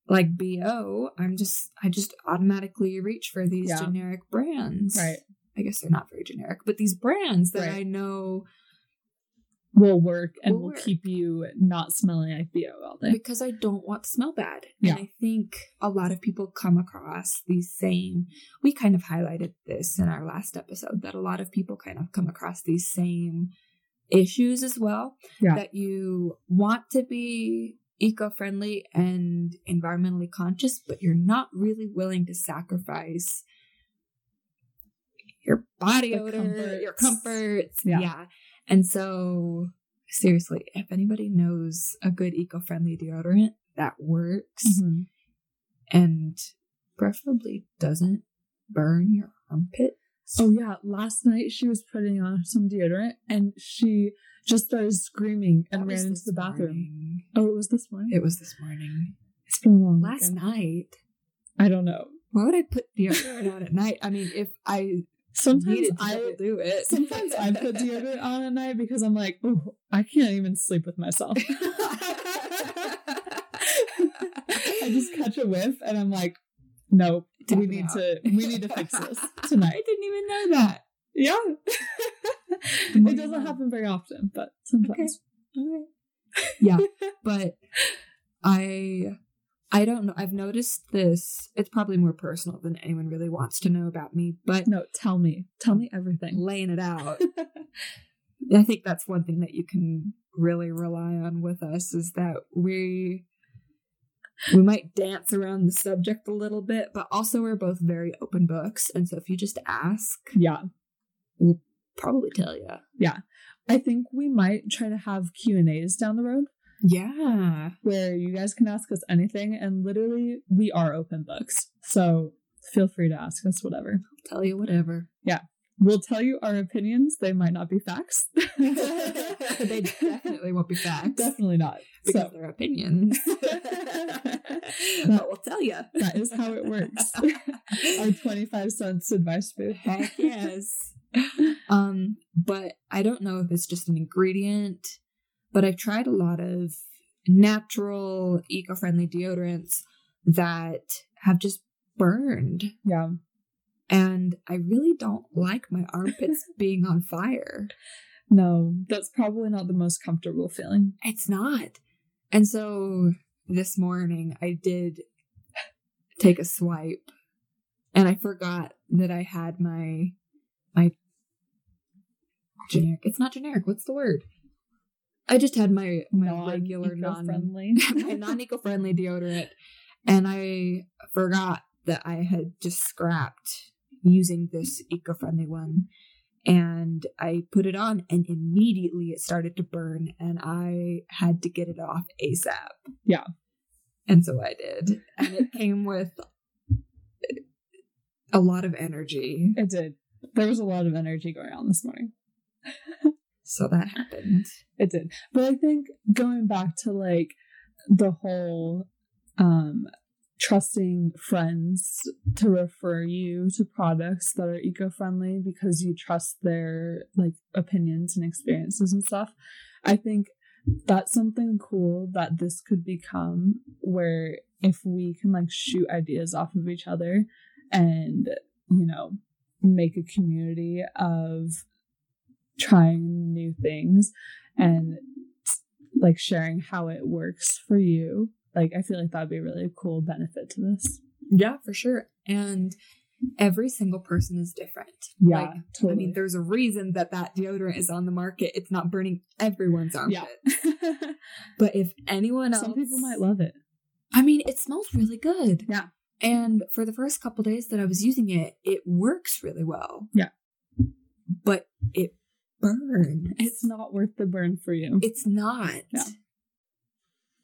like BO, I'm just I just automatically reach for these Yeah. generic brands. Right. I guess they're not very generic, but these brands that Right. I know Will work and Will will work. keep you not smelling like BO all day. because I don't want to smell bad. Yeah. And I think a lot of people come across these same, we kind of highlighted this in our last episode that a lot of people kind of come across these same issues as well. Yeah. That you want to be eco friendly and environmentally conscious, but you're not really willing to sacrifice your body The odor, your comforts. comforts. Yeah. yeah. And so, seriously, if anybody knows a good eco friendly deodorant that works Mhm. and preferably doesn't burn your armpit. Oh yeah, last night she was putting on some deodorant and she just started screaming and ran into the bathroom. morning. Oh, it was this morning. It was this morning. it's been a long Last weekend. night. I don't know. Why would I put deodorant <laughs> on at night? I mean, if I Sometimes I double do it. sometimes I put deodorant <laughs> on at night because I'm like, oh, I can't even sleep with myself. <laughs> I just catch a whiff and I'm like, nope, we need out. to we need to fix this tonight. I didn't even know that. Yeah. <laughs> It doesn't happen very often, but sometimes. Okay. Yeah, <laughs> but I I don't know. I've noticed this. It's probably more personal than anyone really wants to know about me, but No, tell me. Tell me everything. laying it out. <laughs> I think that's one thing that you can really rely on with us is that we we might dance around the subject a little bit, but also we're both very open books, and so if you just ask, yeah. We'll probably mm. tell you. Yeah. I think we might try to have Q and A's down the road Yeah, where you guys can ask us anything, and literally we are open books. So feel free to ask us whatever. I'll tell you whatever. Yeah. We'll tell you our opinions. They might not be facts. <laughs> they definitely won't be facts Definitely not. because So they're opinions. <laughs> <laughs> but we'll tell you. that is how it works. our 25 cents advice booth. Heck yes. <laughs> um, but I don't know if it's just an ingredient, but I've tried a lot of natural, eco friendly deodorants that have just burned. Yeah. And I really don't like my armpits <laughs> being on fire. No, that's probably not the most comfortable feeling. It's not. And so this morning I did take a swipe and I forgot that I had my my generic it's not generic, what's the word? I just had my my regular non friendly. <laughs> my non eco friendly deodorant and I forgot that I had just scrapped using this eco friendly one. And I put it on, and immediately it started to burn, and I had to get it off ASAP. Yeah. And so I did. And it came with a lot of energy. It did. There was a lot of energy going on this morning. So that happened. It did. But I think going back to like the whole um trusting friends to refer you to products that are eco-friendly because you trust their like opinions and experiences and stuff. I think that's something cool that this could become where if we can like shoot ideas off of each other and you know make a community of trying new things and like sharing how it works for you like i feel like that'd be a really cool benefit to this Yeah, for sure. And every single person is different. Yeah, Like, totally. I mean, there's a reason that that deodorant is on the market. It's not burning everyone's armpit. yeah. <laughs> But if anyone else, Some people might love it. I mean, it smells really good. Yeah. And for the first couple days that I was using it, it works really well. Yeah. But it burns. It's not worth the burn for you. It's not. Yeah.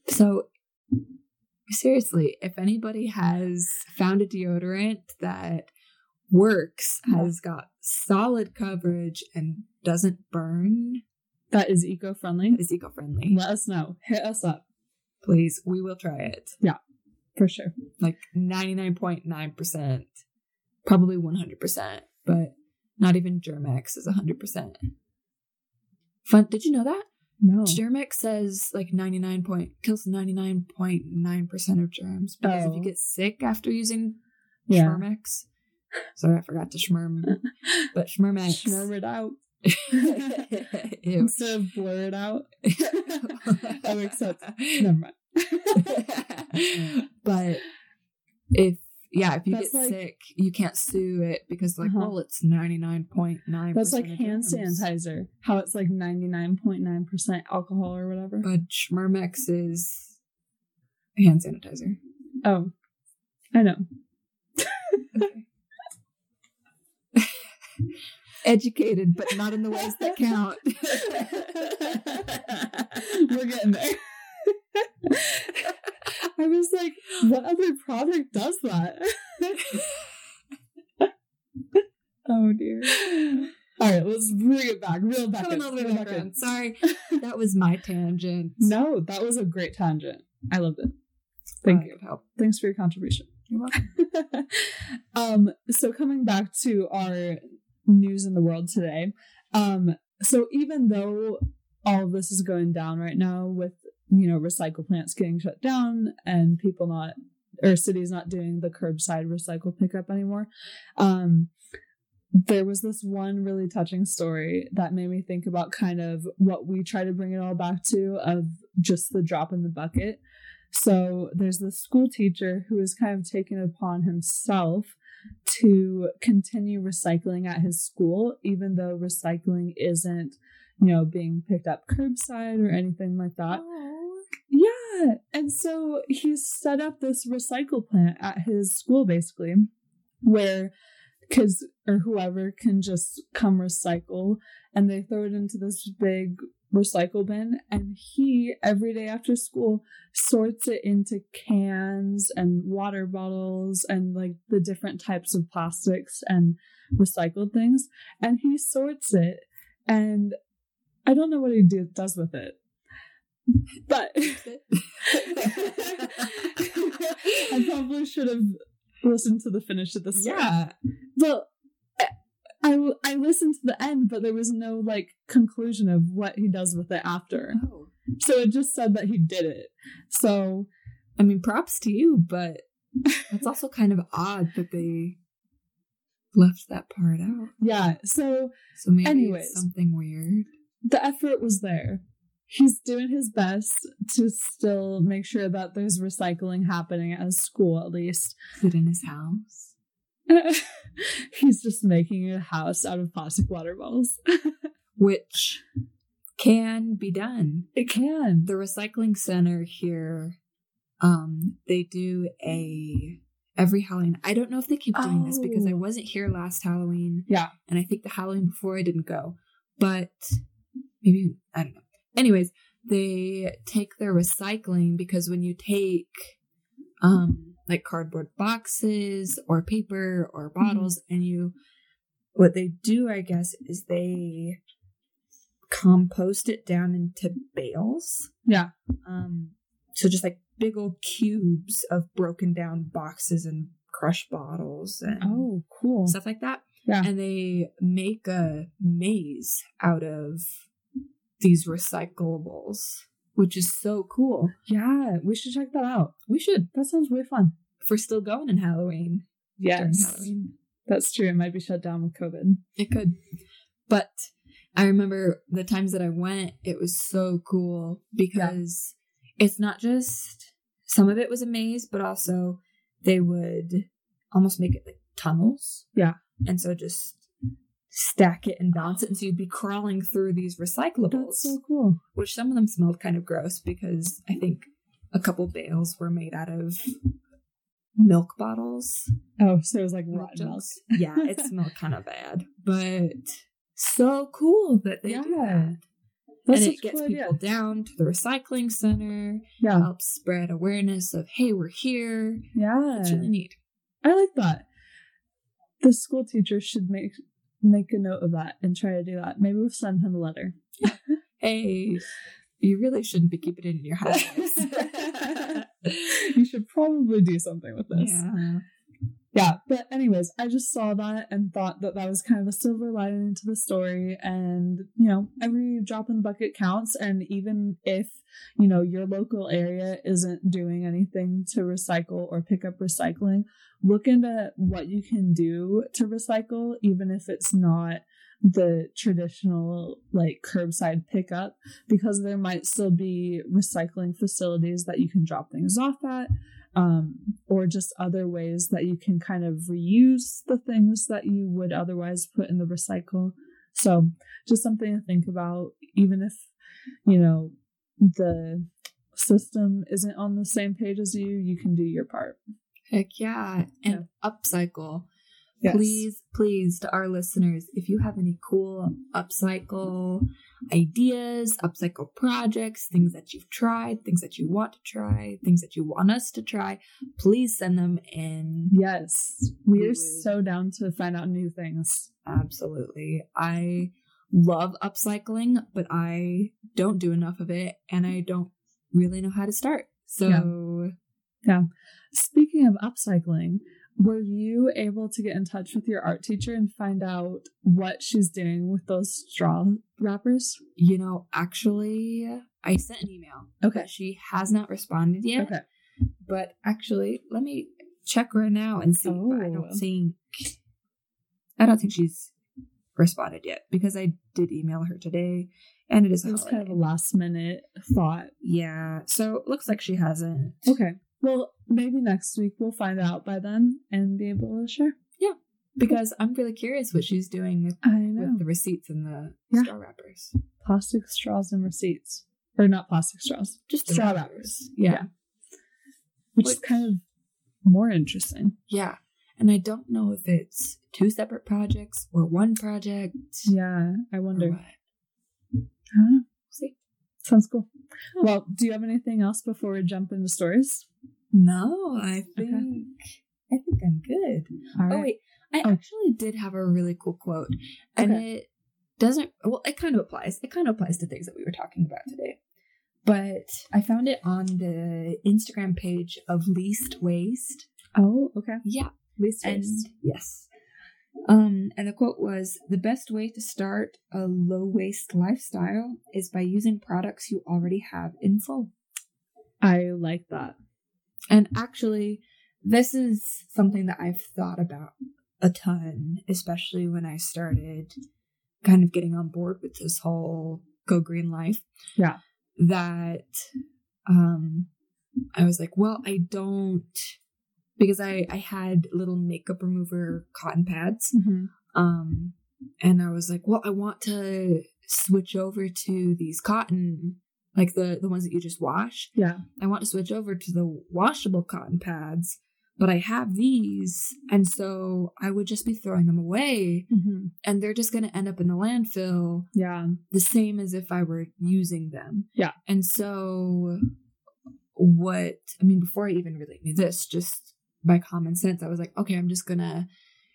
So seriously, if anybody has found a deodorant that works, has got solid coverage and doesn't burn, that is eco-friendly. is eco-friendly. Let us know. Hit us up Please, we will try it. Yeah. For sure. Like 99.9%, probably 100%, but not even Germ-X is 100%. Fun. Did you know that? No. Germ-X says like 99 point kills 99.9% of germs because if you Oh. get sick after using Yeah. Schmermex, sorry, I forgot to schmerm, <laughs> but Schmermex. Schmurm it out. <laughs> <laughs> Instead of blur it out. that makes sense. Never mind. but if yeah, if you That's get like- sick, you can't sue it because like, Uh-huh. well, it's 99.9 That's like hand sanitizer. How it's like 99.9% alcohol or whatever. But Schmermex is hand sanitizer. Oh, I know. <laughs> Educated, but not in the ways that count. <laughs> We're getting there. <laughs> I was like, what other product does that? <laughs> oh dear. All right, let's bring it back. Reel it back Go in. another reel back in. Sorry, <laughs> that was my tangent. No, that was a great tangent. I loved it. Thank you. Help. Thanks for your contribution. You're welcome. <laughs> um, so coming back to our news in the world today, um, so even though all of this is going down right now with you know recycle plants getting shut down and people not or cities not doing the curbside recycle pickup anymore, um, there was this one really touching story that made me think about kind of what we try to bring it all back to of just the drop in the bucket. So there's this school teacher who has kind of taken upon himself to continue recycling at his school, even though recycling isn't, you know, being picked up curbside or anything like that. Yeah. And so he set up this recycle plant at his school basically, where kids or whoever can just come recycle and they throw it into this big recycle bin and he every day after school sorts it into cans and water bottles and like the different types of plastics and recycled things and he sorts it and i don't know what he do, does with it but <laughs> <laughs> i probably should have listened to the finish of the story yeah. well, I, I listened to the end, but there was no like conclusion of what he does with it after. Oh. So it just said that he did it. So I mean, props to you, but it's also kind of odd that they left that part out. yeah, so So maybe Anyways. it's something weird. the effort was there. He's doing his best to still make sure that there's recycling happening at his school at least. Is it in his house? <laughs> He's just making a house out of plastic water bottles. <laughs> Which can be done. it can. The recycling center here, um, they do a every Halloween. I don't know if they keep doing this because I Oh. wasn't here last Halloween. Yeah. And I think the Halloween before I didn't go. But maybe I don't know. Anyways, they take their recycling because when you take um like cardboard boxes or paper or bottles and you what they do I guess is they compost it down into bales. Yeah. Um so just like big old cubes of broken down boxes and crushed bottles and Oh, cool. stuff like that. Yeah. And they make a maze out of these recyclables, which is so cool. Yeah, we should check that out. We should, That sounds way fun. if we're still going in Halloween. Yes. Halloween. That's true. It might be shut down with COVID. It could. But I remember the times that I went, it was so cool because it's not just some of it was a maze, but also they would almost make it like tunnels. Yeah. And so just stack it and balance it. And so you'd be crawling through these recyclables, That's so cool. which some of them smelled kind of gross because I think a couple bales were made out of milk bottles. Oh, so it was like rotten milk. yeah, it <laughs> smelled kind of bad, but so cool that they do that. That's and it gets cool people idea. down to the recycling center, Yeah, helps spread awareness of hey, we're here. yeah. It's really neat. I like that. The school teacher should make make a note of that and try to do that. Maybe we'll send him a letter. <laughs> Hey, you really shouldn't be keeping it in your house. <laughs> you should probably do something with this. yeah. Yeah, <laughs> but anyways, I just saw that and thought that that was kind of a silver lining to the story. And, you know, every drop in the bucket counts. And even if, you know, your local area isn't doing anything to recycle or pick up recycling, look into what you can do to recycle, even if it's not the traditional like curbside pickup, because there might still be recycling facilities that you can drop things off at um, or just other ways that you can kind of reuse the things that you would otherwise put in the recycle. So, just something to think about, even if, you know, the system isn't on the same page as you, you can do your part. Heck yeah. And upcycle. Yes. Please, please, to our listeners, if you have any cool upcycle ideas, upcycle projects, things that you've tried, things that you want to try, things that you want us to try, please send them in. Yes. We are so down to find out new things. Absolutely. I love upcycling, but I don't do enough of it and I don't really know how to start. So, Yeah. Speaking of upcycling, were you able to get in touch with your art teacher and find out what she's doing with those straw wrappers? you know, actually, I sent an email. Okay. She has not responded yet. Okay. But actually, let me check right now and see. But I Oh. don't think I don't think she's responded yet because I did email her today, and it is It was kind of a last minute thought. yeah. So it looks like she hasn't. Okay. Well, maybe next week we'll find out by then and be able to share. Yeah, because I'm really curious what she's doing with, I know. with the receipts and the Yeah. straw wrappers. plastic straws and receipts. Or not plastic straws, Just straw wrappers. wrappers. Yeah. Which, is kind of more interesting. Yeah. And I don't know if it's two separate projects or one project. Yeah, I wonder. I don't know. See. Sounds cool. Well, do you have anything else before we jump into stories? No, I Okay. think I think I'm good. Oh wait, I Oh. actually did have a really cool quote, and Okay. it doesn't. Well, it kind of applies. It kind of applies to things that we were talking about today. But I found it on the Instagram page of Least Waste. Oh, okay. Yeah, Least and waste. yes. Um, and the quote was the best way to start a low waste lifestyle is by using products you already have in full. I like that. And actually, this is something that I've thought about a ton, especially when I started kind of getting on board with this whole go green life. Yeah. That um I was like, well, I don't because I I had little makeup remover cotton pads. Mm-hmm. Um and I was like, well, I want to switch over to these cotton like the the ones that you just wash. Yeah. I want to switch over to the washable cotton pads, but I have these, and so I would just be throwing them away, Mm-hmm. and they're just going to end up in the landfill Yeah. the same as if I were using them. Yeah. And so, what I mean, before I even really knew this, just by common sense, I was like, okay, I'm just gonna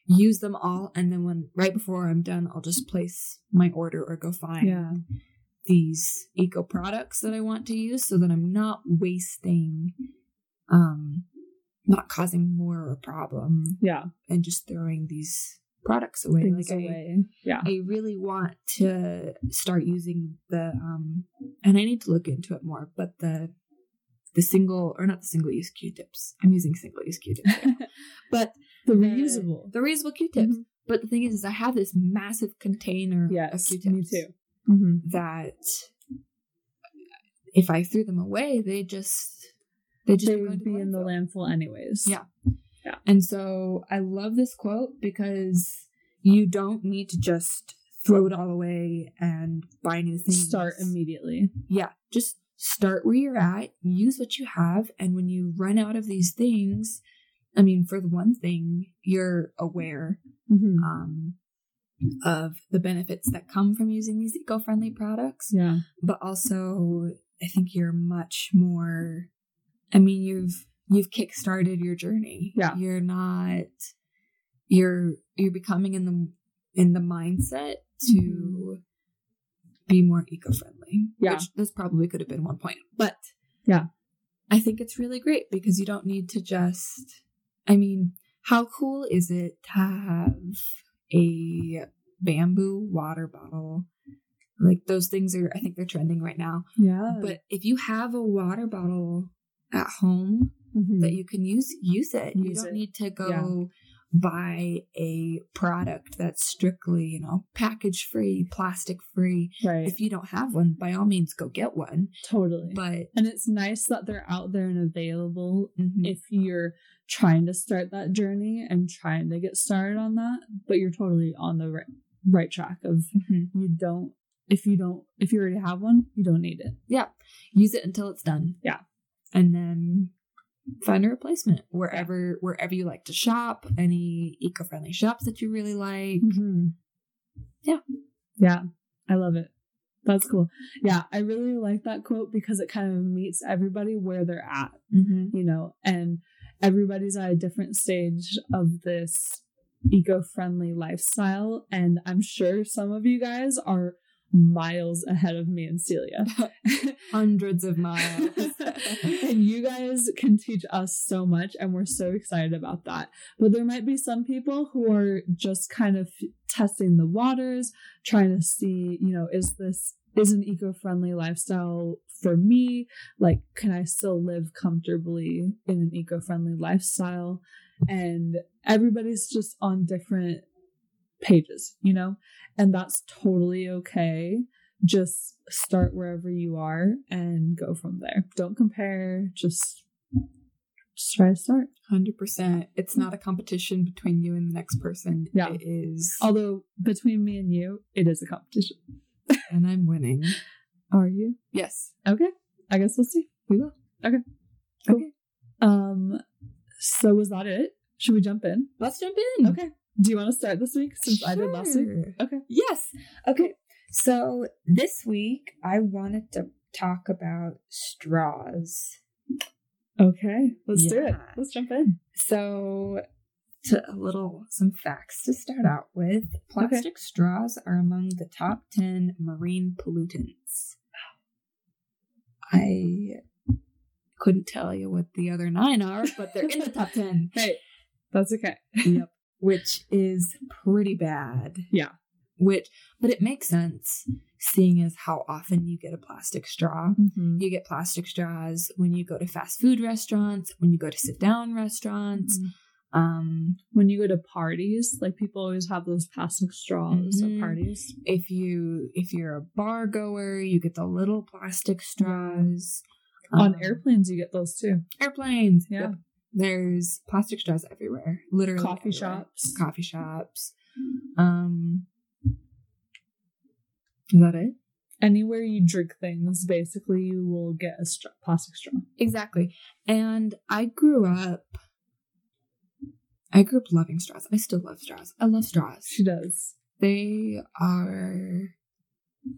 use them all, and then when right before I'm done, I'll just place my order or go find Yeah. These eco products that I want to use so that I'm not wasting um not causing more of a problem Yeah. and just throwing these products away. Things like I, yeah. I really want to start using the um and I need to look into it more, but the the single or not the single use Q-tips. I'm using single use Q-tips. <laughs> but The reusable. The reusable Q-tips. Mhm. But the thing is, is I have this massive container Yes. of Q-tips Me too. Mm-hmm. that if I threw them away, they just they just They would be in the landfill. anyways. Yeah. Yeah. And so I love this quote because you don't need to just throw it all away and buy new things. Start immediately. Yeah. Just start where you're at, use what you have, and when you run out of these things, I mean, for the one thing, you're aware Mhm. um, of the benefits that come from using these eco-friendly products Yeah. but also I think you're much more I mean you've you've kick-started your journey. Yeah. You're not you're you're becoming in the in the mindset to mm-hmm. be more eco-friendly. Yeah. Which this probably could have been one point. But Yeah. I think it's really great because you don't need to just I mean, how cool is it to have a bamboo water bottle? Like those things are I think they're trending right now. Yeah. But if you have a water bottle at home Mhm. that you can use, use it. you don't it. need to go buy a product that's strictly, you know, package free, plastic free. right. If you don't have one, by all means go get one. totally. But and it's nice that they're out there and available mhm, if you're trying to start that journey and trying to get started on that, but you're totally on the right, right track of mhm. you don't if you don't if you already have one, you don't need it. yeah, use it until it's done. Yeah. And then find a replacement wherever wherever you like to shop, any eco-friendly shops that you really like. Yeah. Yeah. I love it. That's cool. Yeah, I really like that quote because it kind of meets everybody where they're at, Mm-hmm. you know, and everybody's at a different stage of this eco-friendly lifestyle and I'm sure some of you guys are miles ahead of me and Celia. <laughs> Hundreds of miles. <laughs> and you guys can teach us so much and we're so excited about that but there might be some people who are just kind of testing the waters trying to see you know is this is an eco-friendly lifestyle for me like can i still live comfortably in an eco-friendly lifestyle and everybody's just on different pages you know and that's totally okay just start wherever you are and go from there. Don't compare, just just try to start. Hundred percent. It's not a competition between you and the next person. Yeah. It is Although between me and you, it is a competition. <laughs> and I'm winning. Are you? Yes. Okay. I guess we'll see. We will. Cool. Okay. Um so was that it? Should we jump in? Let's jump in. Okay. Do you want to start this week since I did last week? Okay. Yes. Okay. So this week I wanted to talk about straws. Okay. Let's do it. Let's jump in. So to a little some facts to start out with. Plastic straws are among the top 10 marine pollutants. I couldn't tell you what the other 9 are, but they're in the top <laughs> 10. Hey, that's okay. Yep. Which is pretty bad. Yeah. Which but it makes sense seeing as how often you get a plastic straw. Mhm. You get plastic straws when you go to fast food restaurants, when you go to sit down restaurants. Um, When you go to parties, like people always have those plastic straws Mhm. at parties. if you if you're a bar goer, you get the little plastic straws. On Um, airplanes, you get those too. airplanes. Yeah. Yep. There's plastic straws everywhere. Literally Coffee everywhere. shops. Coffee shops. Um Is that it? Anywhere you drink things, basically, you will get a plastic straw. Exactly. And I grew up I grew up loving straws. I still love straws. I love straws. She does. They are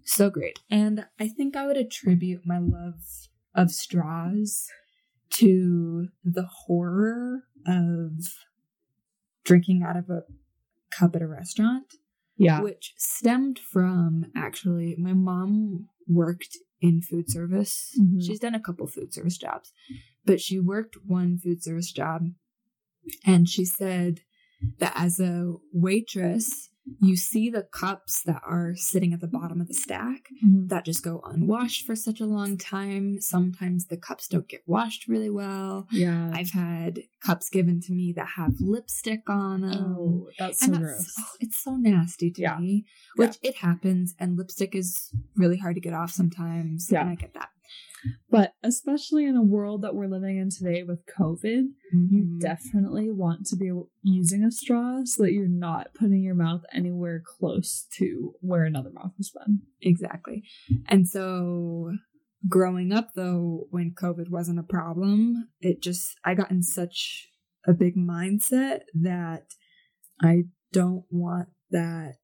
so great. And I think I would attribute my love of straws to the horror of drinking out of a cup at a restaurant, Yeah. which stemmed from actually my mom worked in food service. Mhm. She's done a couple food service jobs, but she worked one food service job and she said that as a waitress, you see the cups that are sitting at the bottom of the stack Mhm. that just go unwashed for such a long time. Sometimes the cups don't get washed really well. Yeah. I've had cups given to me that have lipstick on them. oh, that's so that's, gross. oh, it's so nasty to Yeah. me. Which it happens, and lipstick is really hard to get off sometimes. Yeah. And I get that. But especially in a world that we're living in today with COVID, you Mhm. definitely want to be using a straw so that you're not putting your mouth anywhere close to where another mouth has been. Exactly. And so growing up though, when COVID wasn't a problem, it just I got in such a big mindset that I don't want that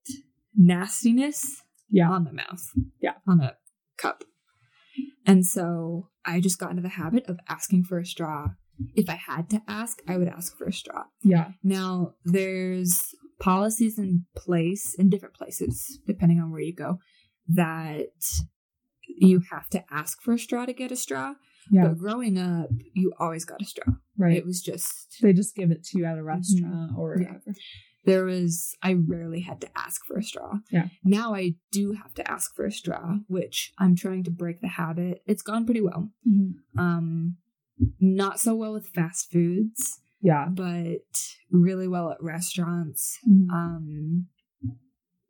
nastiness Yeah. on the mouth. Yeah. On a cup. And so I just got into the habit of asking for a straw. If I had to ask, I would ask for a straw. Yeah. Now, there's policies in place in different places, depending on where you go, that you have to ask for a straw to get a straw. Yeah. But growing up, you always got a straw. right. It was just, they just give it to you at a mm-hmm. restaurant or Yeah. There was, I rarely had to ask for a straw. Yeah. Now I do have to ask for a straw, which I'm trying to break the habit. It's gone pretty well. Mm-hmm. Um, not so well with fast foods, Yeah. but really well at restaurants. Mhm. um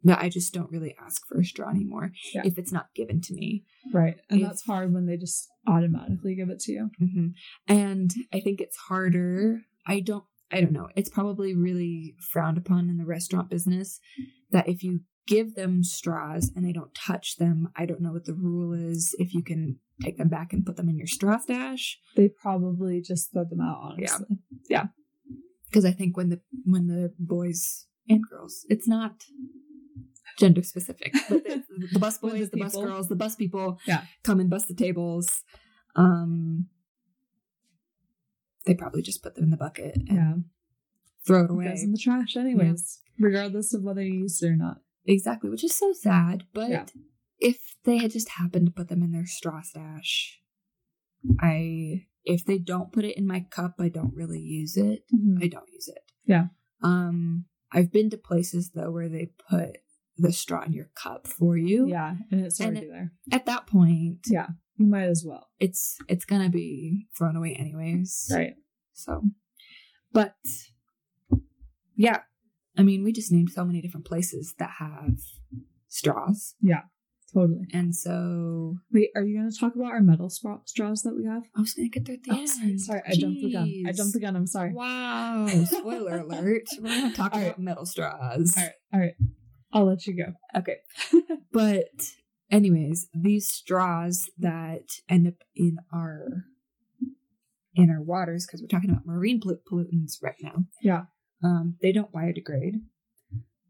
that I just don't really ask for a straw anymore Yeah. if it's not given to me. Right. And if- that's hard when they just automatically give it to you. hmm And I think it's harder. I don't. I don't know. It's probably really frowned upon in the restaurant business that if you give them straws and they don't touch them, I don't know what the rule is. If you can take them back and put them in your straw stash, They probably just throw them out, honestly. Yeah. because I think when the when the boys and girls, it's not gender specific, but the, the bus <laughs> When the boys, the, bus girls, the bus people, Yeah. come and bust the tables. Um, they probably just put them in the bucket and Yeah. throw it It away. goes in the trash anyways, regardless of whether you used it or not. Exactly, which is so sad. But Yeah. if they had just happened to put them in their straw stash, I if they don't put it in my cup, I don't really use it. I don't use it. Yeah. Um, I've been to places though where they put the straw in your cup for you. Yeah, and it's And already there. At that point, Yeah, you might as well. it's it's gonna be thrown away anyways. Right. So, but yeah, I mean, we just named so many different places that have straws, Yeah. Totally. and so Wait, are you going to talk about our metal straw- straws that we have? I was gonna get there at the Oh, end. sorry, I jumped the gun. I jumped the gun. I'm sorry. Wow! Spoiler <laughs> alert. We're gonna talk All right. about metal straws. All right, all right. I'll let you go. Okay. <laughs> but anyways, these straws that end up in our in our waters because we're talking about marine pollu- pollutants right now. Yeah. Um, they don't biodegrade.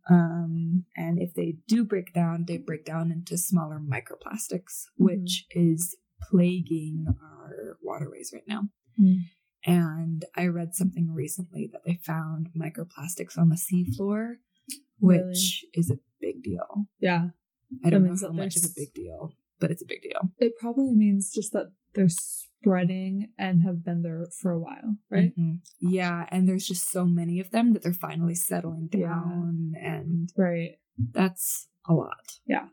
Um, and if they do break down, they break down into smaller microplastics, which is plaguing our waterways right now. Mm. And I read something recently that they found microplastics on the seafloor, which Really? is a big deal. Yeah, I don't know how much of a big deal, but it's a big deal. it probably means just that they're spreading and have been there for a while, right? Mhm. Yeah, and there's just so many of them that they're finally settling Yeah. down, and Right. that's a lot. Yeah.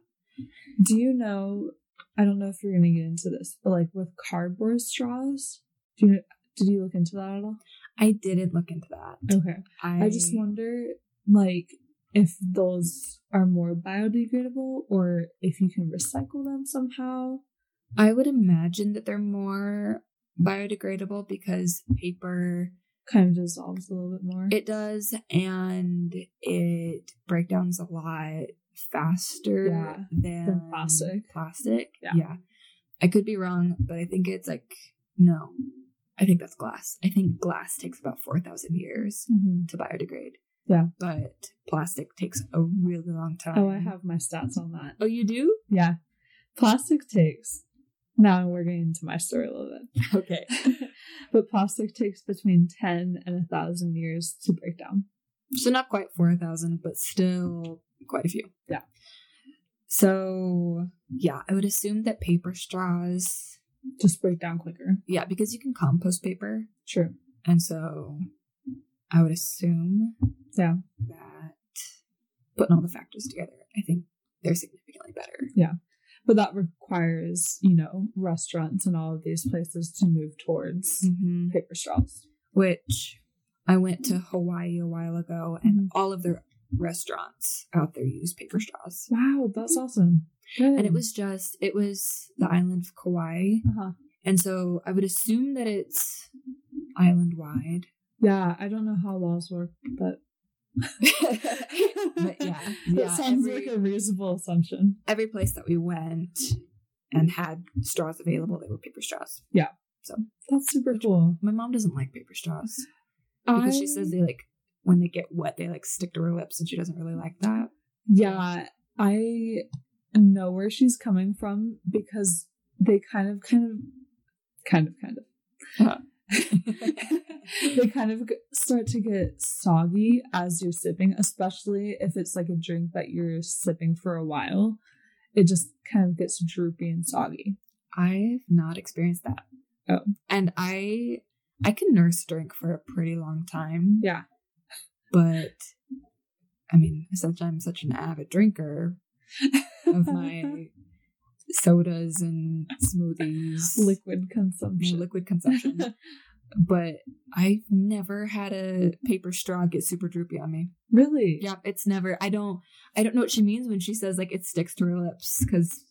Do you know? I don't know if you're going to get into this, but like with cardboard straws, do you did you look into that at all? I didn't look into that. Okay. I, I just wonder, like, if those are more biodegradable or if you can recycle them somehow. I would imagine that they're more biodegradable because paper Kind of dissolves a little bit more. it does, and it breakdowns a lot faster Yeah, than plastic. Plastic, Yeah. yeah. I could be wrong, but I think it's like no. I think that's glass. I think glass takes about four thousand years Mhm. to biodegrade. Yeah. but plastic takes a really long time. Oh, I have my stats on that. Oh, you do? Yeah. Plastic takes. Now we're getting into my story a little bit. <laughs> Okay. <laughs> but plastic takes between 10 and a 1,000 years to break down. So not quite 4,000, but still quite a few. Yeah. So, yeah, I would assume that paper straws, Just break down quicker. yeah, because you can compost paper. True. And so I would assume Yeah. that putting all the factors together, I think they're significantly better. Yeah. But that requires, you know, restaurants and all of these places to move towards Mm-hmm. paper straws. Which I went to Hawaii a while ago, and Mhm. all of their restaurants out there use paper straws. Wow, that's awesome. and it was just it was the island of Kauai, Uh-huh. and so I would assume that it's island wide. Yeah, I don't know how laws work, but <laughs> but yeah, yeah. sounds every, like a reasonable assumption. every place that we went and had straws available, they were paper straws. Yeah. So that's super cool. My mom doesn't like paper straws because she says they like when they get wet, they like stick to her lips, and she doesn't really like that. Yeah, I know where she's coming from because they kind of, kind of, kind of, kind of. Uh-huh. <laughs> they kind of start to get soggy as you're sipping, especially if it's like a drink that you're sipping for a while. It just kind of gets droopy and soggy. I've not experienced that. Oh. And I I can nurse drink for a pretty long time. Yeah. But I mean, since I'm such an avid drinker of my <laughs> sodas and smoothies, Liquid consumption. liquid consumption. <laughs> but I've never had a paper straw get super droopy on me. really? Yeah, it's never. I don't. I don't know what she means when she says like it sticks to her lips because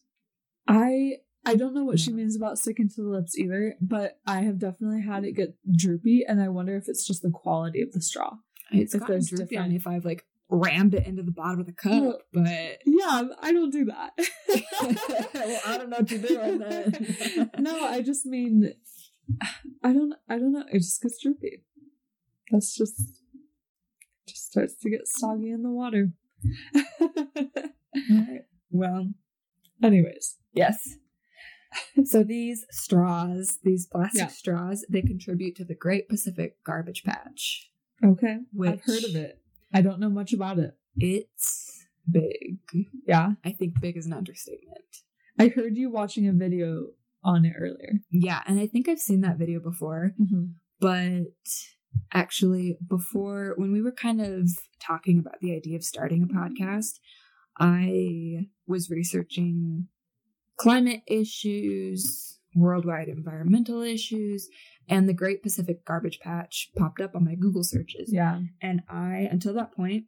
I I don't know what she means about sticking to the lips either, but I have definitely had it get droopy, and I wonder if it's just the quality of the straw. it's If gotten droopy different- on me if I've like rammed it into the bottom of the cup. Well, but Yeah, I don't do that. <laughs> well, I don't know what you're doing then. no, I just mean I don't I don't know. It just gets droopy. That's just just starts to get soggy in the water. <laughs> Well, Anyways, yes. So these straws, these plastic Yeah. straws, they contribute to the Great Pacific Garbage Patch. okay, I've heard of it. I don't know much about it. It's big. Yeah, I think big is an understatement. I heard you watching a video on it earlier. Yeah, and I think I've seen that video before. Mm-hmm. but actually before when we were kind of talking about the idea of starting a podcast i was researching climate issues worldwide environmental issues and the great pacific garbage patch popped up on my google searches Yeah, and i until that point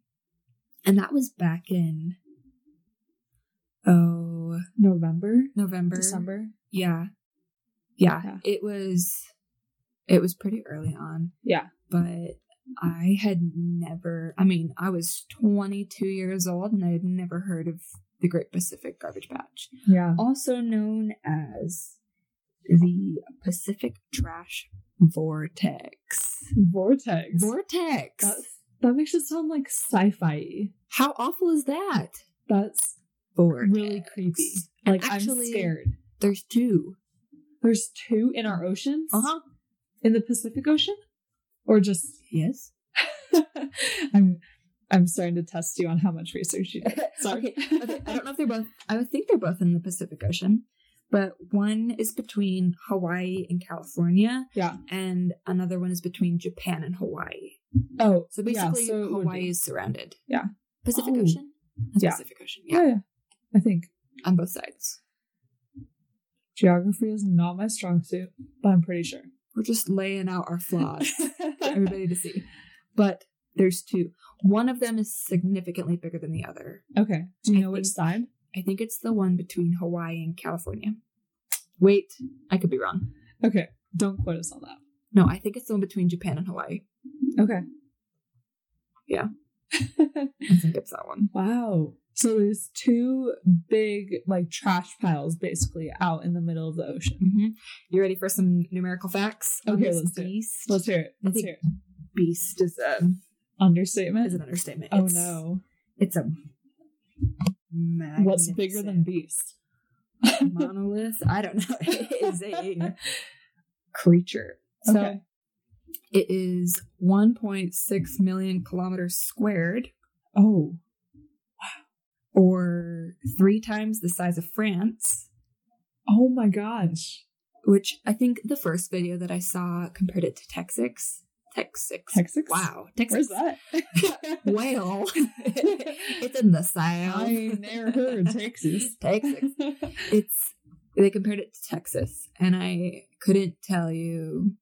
and that was back in oh November, november December. yeah. yeah Yeah. it was it was pretty early on Yeah, but I had never, I mean, I was 22 years old and I had never heard of the Great Pacific Garbage Patch, yeah. also known as the Pacific Trash Vortex. Vortex. Vortex! That's, that makes it sound like sci-fi. How awful is that? That's Vortex. really creepy. Like I'm scared. There's two. There's two in our oceans. Uh huh. In the Pacific Ocean, or just Yes. <laughs> I'm I'm starting to test you on how much research you did. <laughs> Sorry. okay, okay. I don't know if they're both. I would think they're both in the Pacific Ocean, but one is between Hawaii and California, Yeah. and another one is between Japan and Hawaii. Oh, So basically, yeah, so Hawaii is surrounded. Yeah. Pacific Oh. Ocean. Yeah. Pacific Ocean. Yeah. Yeah, yeah, I think on both sides. geography is not my strong suit, but I'm pretty sure. We're just laying out our flaws for <laughs> everybody to see. But there's two. One of them is significantly bigger than the other. okay. Do you I know which side? I think it's the one between Hawaii and California. Wait, I could be wrong. Okay. Don't quote us on that. No, I think it's the one between Japan and Hawaii. Okay. Yeah. <laughs> I think it's that one. wow. So there's two big like trash piles basically out in the middle of the ocean. hmm You ready for some numerical facts? Okay, let's do it. Let's hear it. Let's hear it. Beast is a Understatement. is an understatement. oh It's- no. It's a What's bigger than magnificent beast? monolith? I don't know. <laughs> It is a <laughs> creature. So Okay. it is 1.6 million kilometers squared, Oh. or three times the size of France. Oh my gosh. Which I think the first video that I saw compared it to Texas. Wow. Texas. Where's that? <laughs> <laughs> Well, <laughs> it's in the south. I never heard Texas. Texas. It's they compared it to Texas, and I couldn't tell you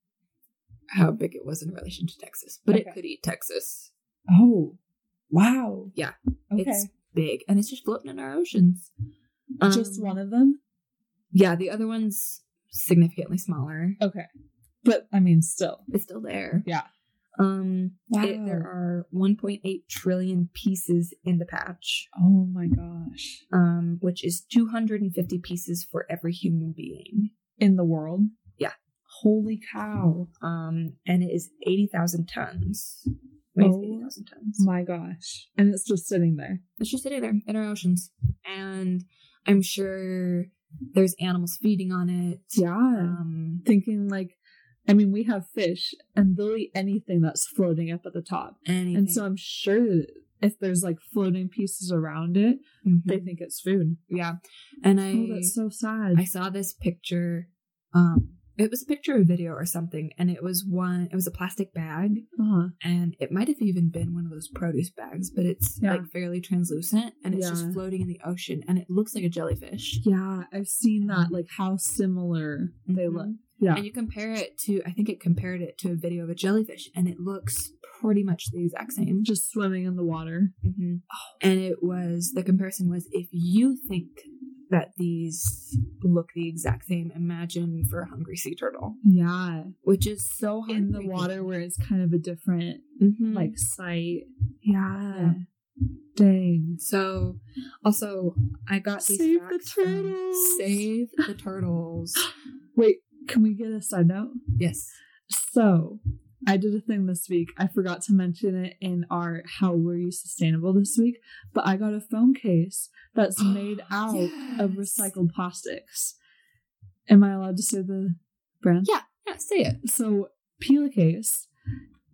how big it was in relation to Texas, but Okay. it could eat Texas. Oh. Wow. Yeah. Okay. It's big, and it's just floating in our oceans. Just Um, one of them? Yeah, the other one's significantly smaller. Okay. But I mean, still. It's still there. Yeah. Um, Wow. it- there are 1.8 trillion pieces in the patch, Oh my gosh. um, which is 250 pieces for every human being. In the world? Yeah. Holy cow. Um, and it is 80,000 tons. Oh 80,000 tons. My gosh. And it's just sitting there. It's just sitting there in our oceans. And I'm sure there's animals feeding on it. Yeah. Um, Thinking like, I mean, we have fish and they'll eat anything that's floating up at the top. anything. And so I'm sure that if there's like floating pieces around it, Mhm. they think it's food. yeah. And I, oh, that's so sad. I saw this picture. Um, it was a picture or video or something, and it was one. It was a plastic bag, uh-huh. and it might have even been one of those produce bags, but it's Yeah. like fairly translucent, and it's Yeah. just floating in the ocean, and it looks like a jellyfish. Yeah, I've seen that, like how similar they Mhm. look. Yeah. And you compare it to, I think it compared it to a video of a jellyfish, and it looks pretty much the exact same. just swimming in the water. hmm And it was the comparison was if you think that these look the exact same, imagine for a hungry sea turtle, Yeah. which is so In the water where it's kind of a different Mhm. like sight. Yeah. Yeah. Dang. So, also, I got these Save the turtles. Save the turtles. <gasps> Wait, can we get a side note? Yes. So I did a thing this week. I forgot to mention it in our How Were You Sustainable this week, but I got a phone case that's <gasps> made out of recycled plastics. Am I allowed to say the brand? Yeah. Yeah. Say it. So Pela Case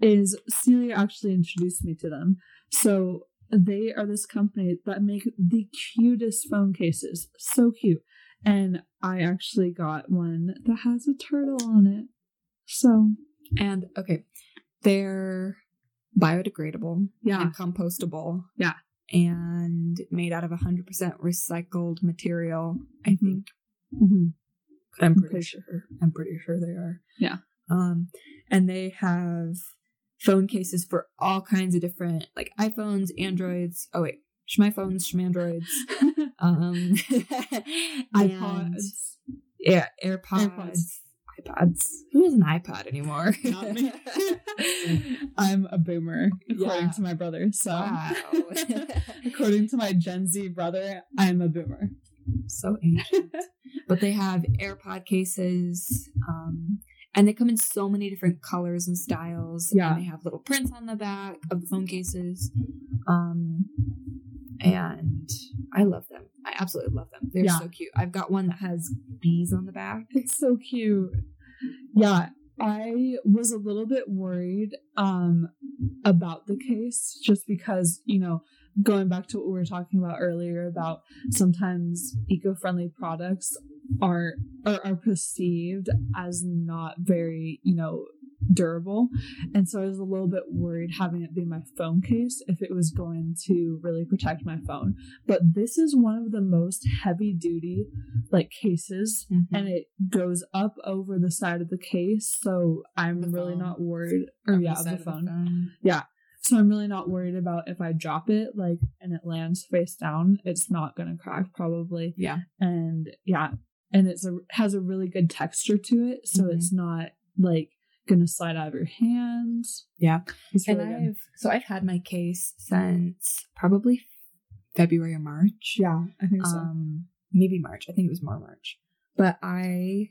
is Celia actually introduced me to them. So they are this company that make the cutest phone cases. So cute. And I actually got one that has a turtle on it. So And okay, they're biodegradable. Yeah. And compostable. Yeah. And made out of 100% recycled material. I Mhm. think. mhm. I'm I'm pretty pretty sure. I'm pretty sure they are. Yeah. Um, and they have phone cases for all kinds of different, like iPhones, Androids. Oh wait, Schmyphones, Schmandroids. <laughs> Um, <laughs> iPods. yeah, AirPods, AirPods. iPods. Who has an iPod anymore? Not me. <laughs> I'm a boomer, according Yeah. to my brother. So, wow, according to my Gen Z brother, I'm a boomer. so ancient. But they have AirPod cases. Um, and they come in so many different colors and styles. Yeah. And they have little prints on the back of the phone cases. Um, and I love them. I absolutely love them. They're Yeah. so cute. I've got one that has bees on the back. <laughs> It's so cute. Yeah, I was a little bit worried um about the case just because, you know, going back to what we were talking about earlier about sometimes eco-friendly products are are, are perceived as not very, you know, durable. And so I was a little bit worried having it be my phone case if it was going to really protect my phone. But this is one of the most heavy duty like cases and it goes up over the side of the case so i'm The really phone. not worried or yeah the of the phone phone. so i'm really not worried about if i drop it like and it lands face down it's not gonna crack probably Yeah. and yeah and it's a has a really good texture to it so Mhm. it's not like gonna slide out of your hands Yeah. it's And good. I've so I've had my case since probably February or March. yeah i think so Um maybe March. I think it was more March. But I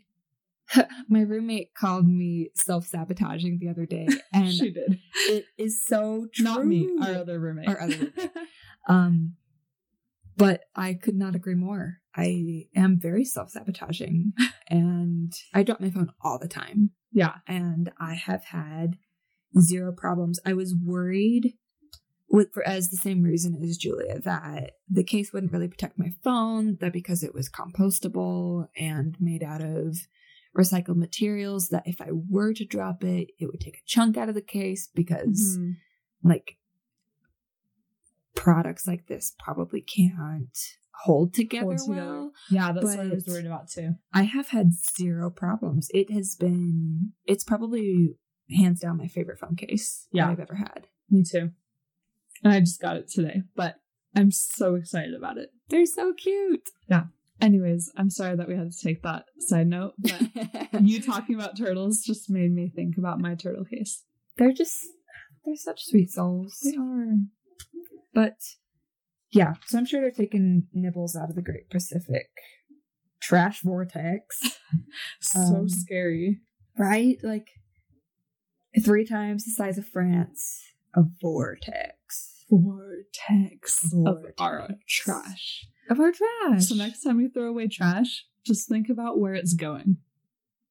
<laughs> my roommate called me self-sabotaging the other day <laughs> and she did it is so true. not me our other roommate Our other roommate. Um but I could not agree more. I am very self-sabotaging <laughs> and I drop my phone all the time yeah and I have had zero problems. I was worried with for as the same reason as Julia that the case wouldn't really protect my phone, that because it was compostable and made out of recycled materials, that if I were to drop it, it would take a chunk out of the case because Mhm. like products like this probably can't hold together Hold together. well. yeah that's what i was worried about too I have had zero problems. It has been, it's probably hands down my favorite phone case Yeah. that I've ever had. Me too. And I just got it today, but I'm so excited about it. They're so cute. Yeah. Anyways, I'm sorry that we had to take that side note, but <laughs> you talking about turtles just made me think about my turtle case. they're just they're such sweet souls. They are. But yeah, so I'm sure they're taking nibbles out of the Great Pacific trash vortex, <laughs> So Um, scary. right? Like three times the size of France. A vortex Vortex, of our trash. of our trash. So next time you throw away trash, just think about where it's going.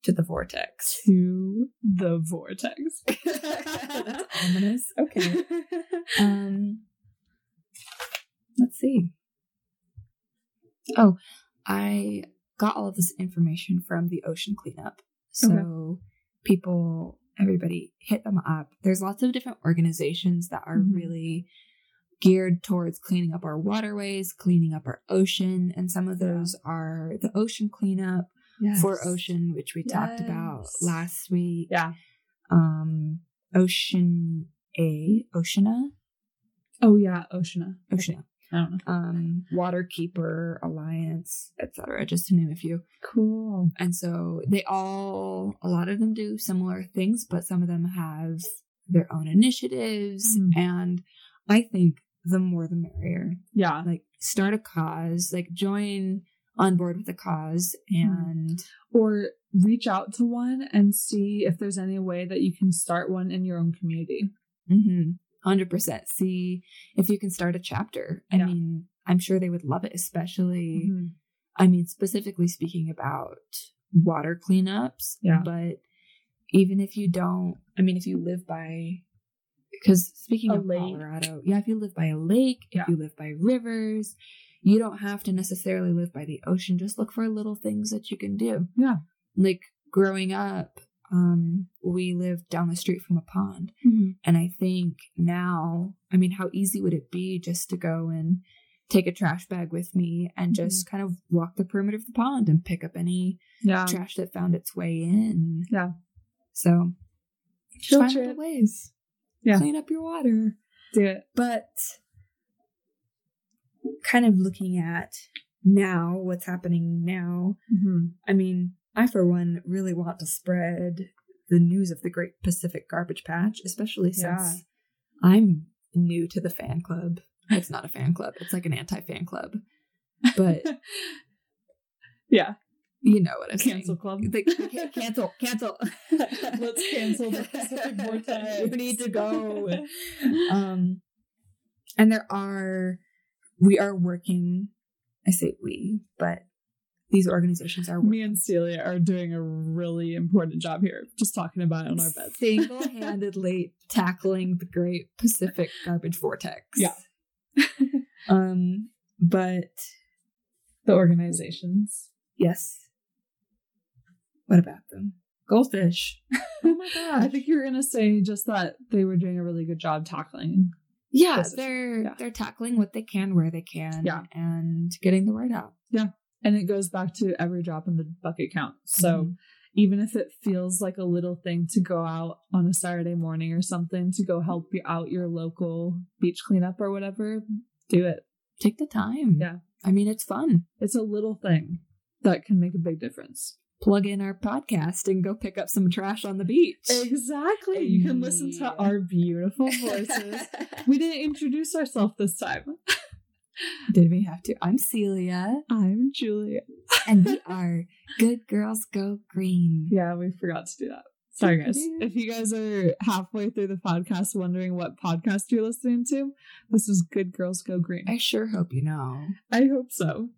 to the vortex. To the vortex. <laughs> That's ominous. Okay. <laughs> Um, let's see. Oh, I got all of this information from the ocean cleanup. So Okay. people, everybody, hit them up. There's lots of different organizations that are Mhm. really geared towards cleaning up our waterways, cleaning up our ocean, and some of Yeah. those are the ocean cleanup 4ocean, which we talked about last week. Yeah. Um, Ocean A, Oceana, Oh yeah, Oceana. Oceana, I don't know. Um, Waterkeeper Alliance, etc. Just to name a few. Cool. And so they all, a lot of them do similar things, but some of them have their own initiatives. Mhm. And I think the more the merrier. Yeah. Like start a cause, like join on board with the cause, and Or reach out to one and see if there's any way that you can start one in your own community. mhm, 100% see if you can start a chapter. I Yeah. mean, I'm sure they would love it, especially. Mhm. I mean, specifically speaking about water cleanups. Yeah. But even if you don't, I mean, if you live by, because speaking of lake. Colorado, yeah, if you live by a lake, Yeah. if you live by rivers, you don't have to necessarily live by the ocean. Just look for little things that you can do. Yeah. Like growing up, um, we lived down the street from a pond. Mhm. And I think now, I mean, how easy would it be just to go and take a trash bag with me and Mm-hmm. just kind of walk the perimeter of the pond and pick up any Yeah. trash that found its way in? Yeah. So, Field find trip. little ways. Yeah. Clean up your water. Do it. But kind of looking at now, what's happening now, hmm I mean, I, for one, really want to spread the news of the Great Pacific Garbage Patch, especially since Yeah. I'm new to the fan club. It's not a fan <laughs> club, it's like an anti fan club. But <laughs> yeah. you know what I'm Cancel saying. club. <laughs> Cancel, cancel. Let's cancel the Pacific Vortex. You need to go. Um, and there are, we are working. I say we, but these organizations are Me and Celia are doing a really important job here, just talking about it on our beds. single-handedly tackling the Great Pacific Garbage Vortex. Yeah. <laughs> um, but The organizations. yes. What about them? Goldfish. <laughs> Oh my god. I think you were gonna say just that they were doing a really good job tackling. Yeah, Yes. they're Yeah. they're tackling what they can where they can. Yeah. and getting the word out. And it goes back to every drop in the bucket count. So Mhm. even if it feels like a little thing to go out on a Saturday morning or something to go help you out your local beach cleanup or whatever, do it. take the time. Yeah. I mean it's fun. It's a little thing that can make a big difference. Plug in our podcast and go pick up some trash on the beach. Exactly. You can listen to our beautiful <laughs> voices. we didn't introduce ourselves this time. <laughs> Did we have to? I'm Celia, I'm Julia. and we <laughs> are Good Girls Go Green. Yeah, we forgot to do that. Sorry, guys. If you guys are halfway through the podcast wondering what podcast you're listening to, this is Good Girls Go Green. I sure hope you know. I hope so.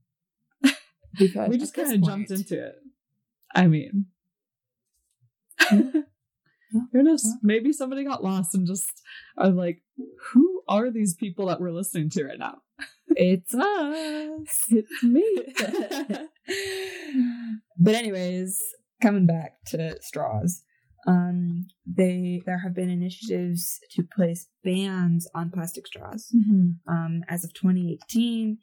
<laughs> Because We just kind of jumped into it. I mean, <laughs> who knows? Maybe somebody got lost and just are like, who are these people that we're listening to right now? It's us. It's me. but anyways, coming back to straws. Um, they there have been initiatives to place bans on plastic straws. Mm-hmm. Um, as of 2018,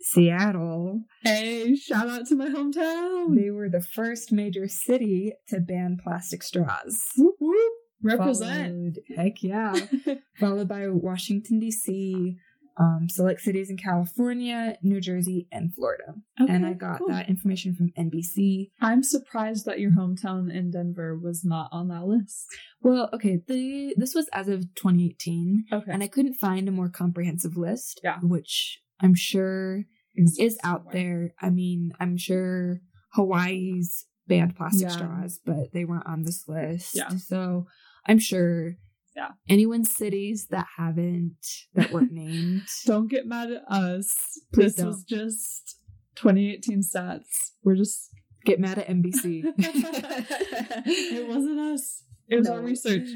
Seattle Hey, shout out to my hometown. they were the first major city to ban plastic straws. Whoop, whoop. Represent. Followed- heck yeah. <laughs> Followed by Washington D.C., um, select cities in California, New Jersey, and Florida. and I got cool. that information from NBC. I'm surprised that your hometown in Denver was not on that list. Well, okay, the this was as of 2018, Okay. and I couldn't find a more comprehensive list. Yeah. which I'm sure is out there. I mean, I'm sure Hawaii's banned plastic Yeah. straws, but they weren't on this list. Yeah. So I'm sure Yeah. anyone's cities that haven't that weren't named. <laughs> Don't get mad at us. Please this was just 2018 stats. We're just. Get mad at NBC. <laughs> <laughs> it wasn't us. It was our research.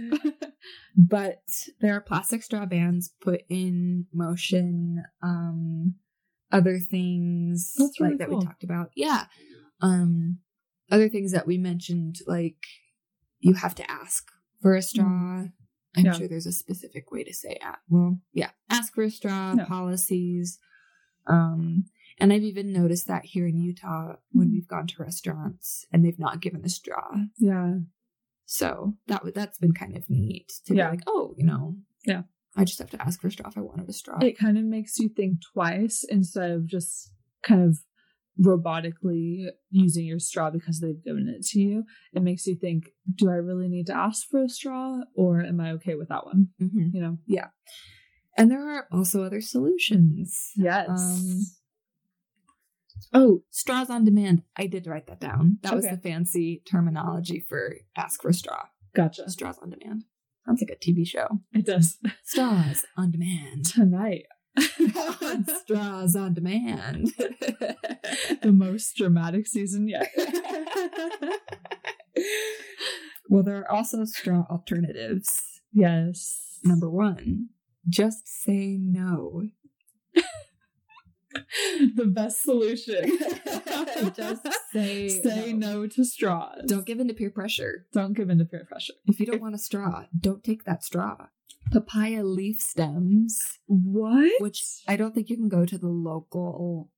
but there are plastic straw bans put in motion um other things That's really like that cool. we talked about yeah um other things that we mentioned like you have to ask for a straw i'm. Yeah. sure there's a specific way to say it well yeah ask for a straw Yeah. policies um and i've even noticed that here in utah when Mm. we've gone to restaurants and they've not given a straw yeah. so that w- that's been kind of neat to Yeah. be like, oh, you know, Yeah. I just have to ask for a straw if I wanted a straw. It kind of makes you think twice instead of just kind of robotically using your straw because they've given it to you. It makes you think, do I really need to ask for a straw or am I okay with that one? Mhm. You know? Yeah. And there are also other solutions. Yes. Um, Oh, straws on demand. I did write that down. That was the fancy terminology for ask for a straw. gotcha. Straws on demand. Sounds like a TV show. It does. Straws on demand. Tonight. Straws on demand. <laughs> the most dramatic season yet. <laughs> well, there are also straw alternatives. yes. Number one, just say no. <laughs> the best solution. Just say say no. to straws. Don't give in to peer pressure. don't give in to peer pressure. If you don't want a straw, don't take that straw. Papaya leaf stems, What? which I don't think you can go to the local.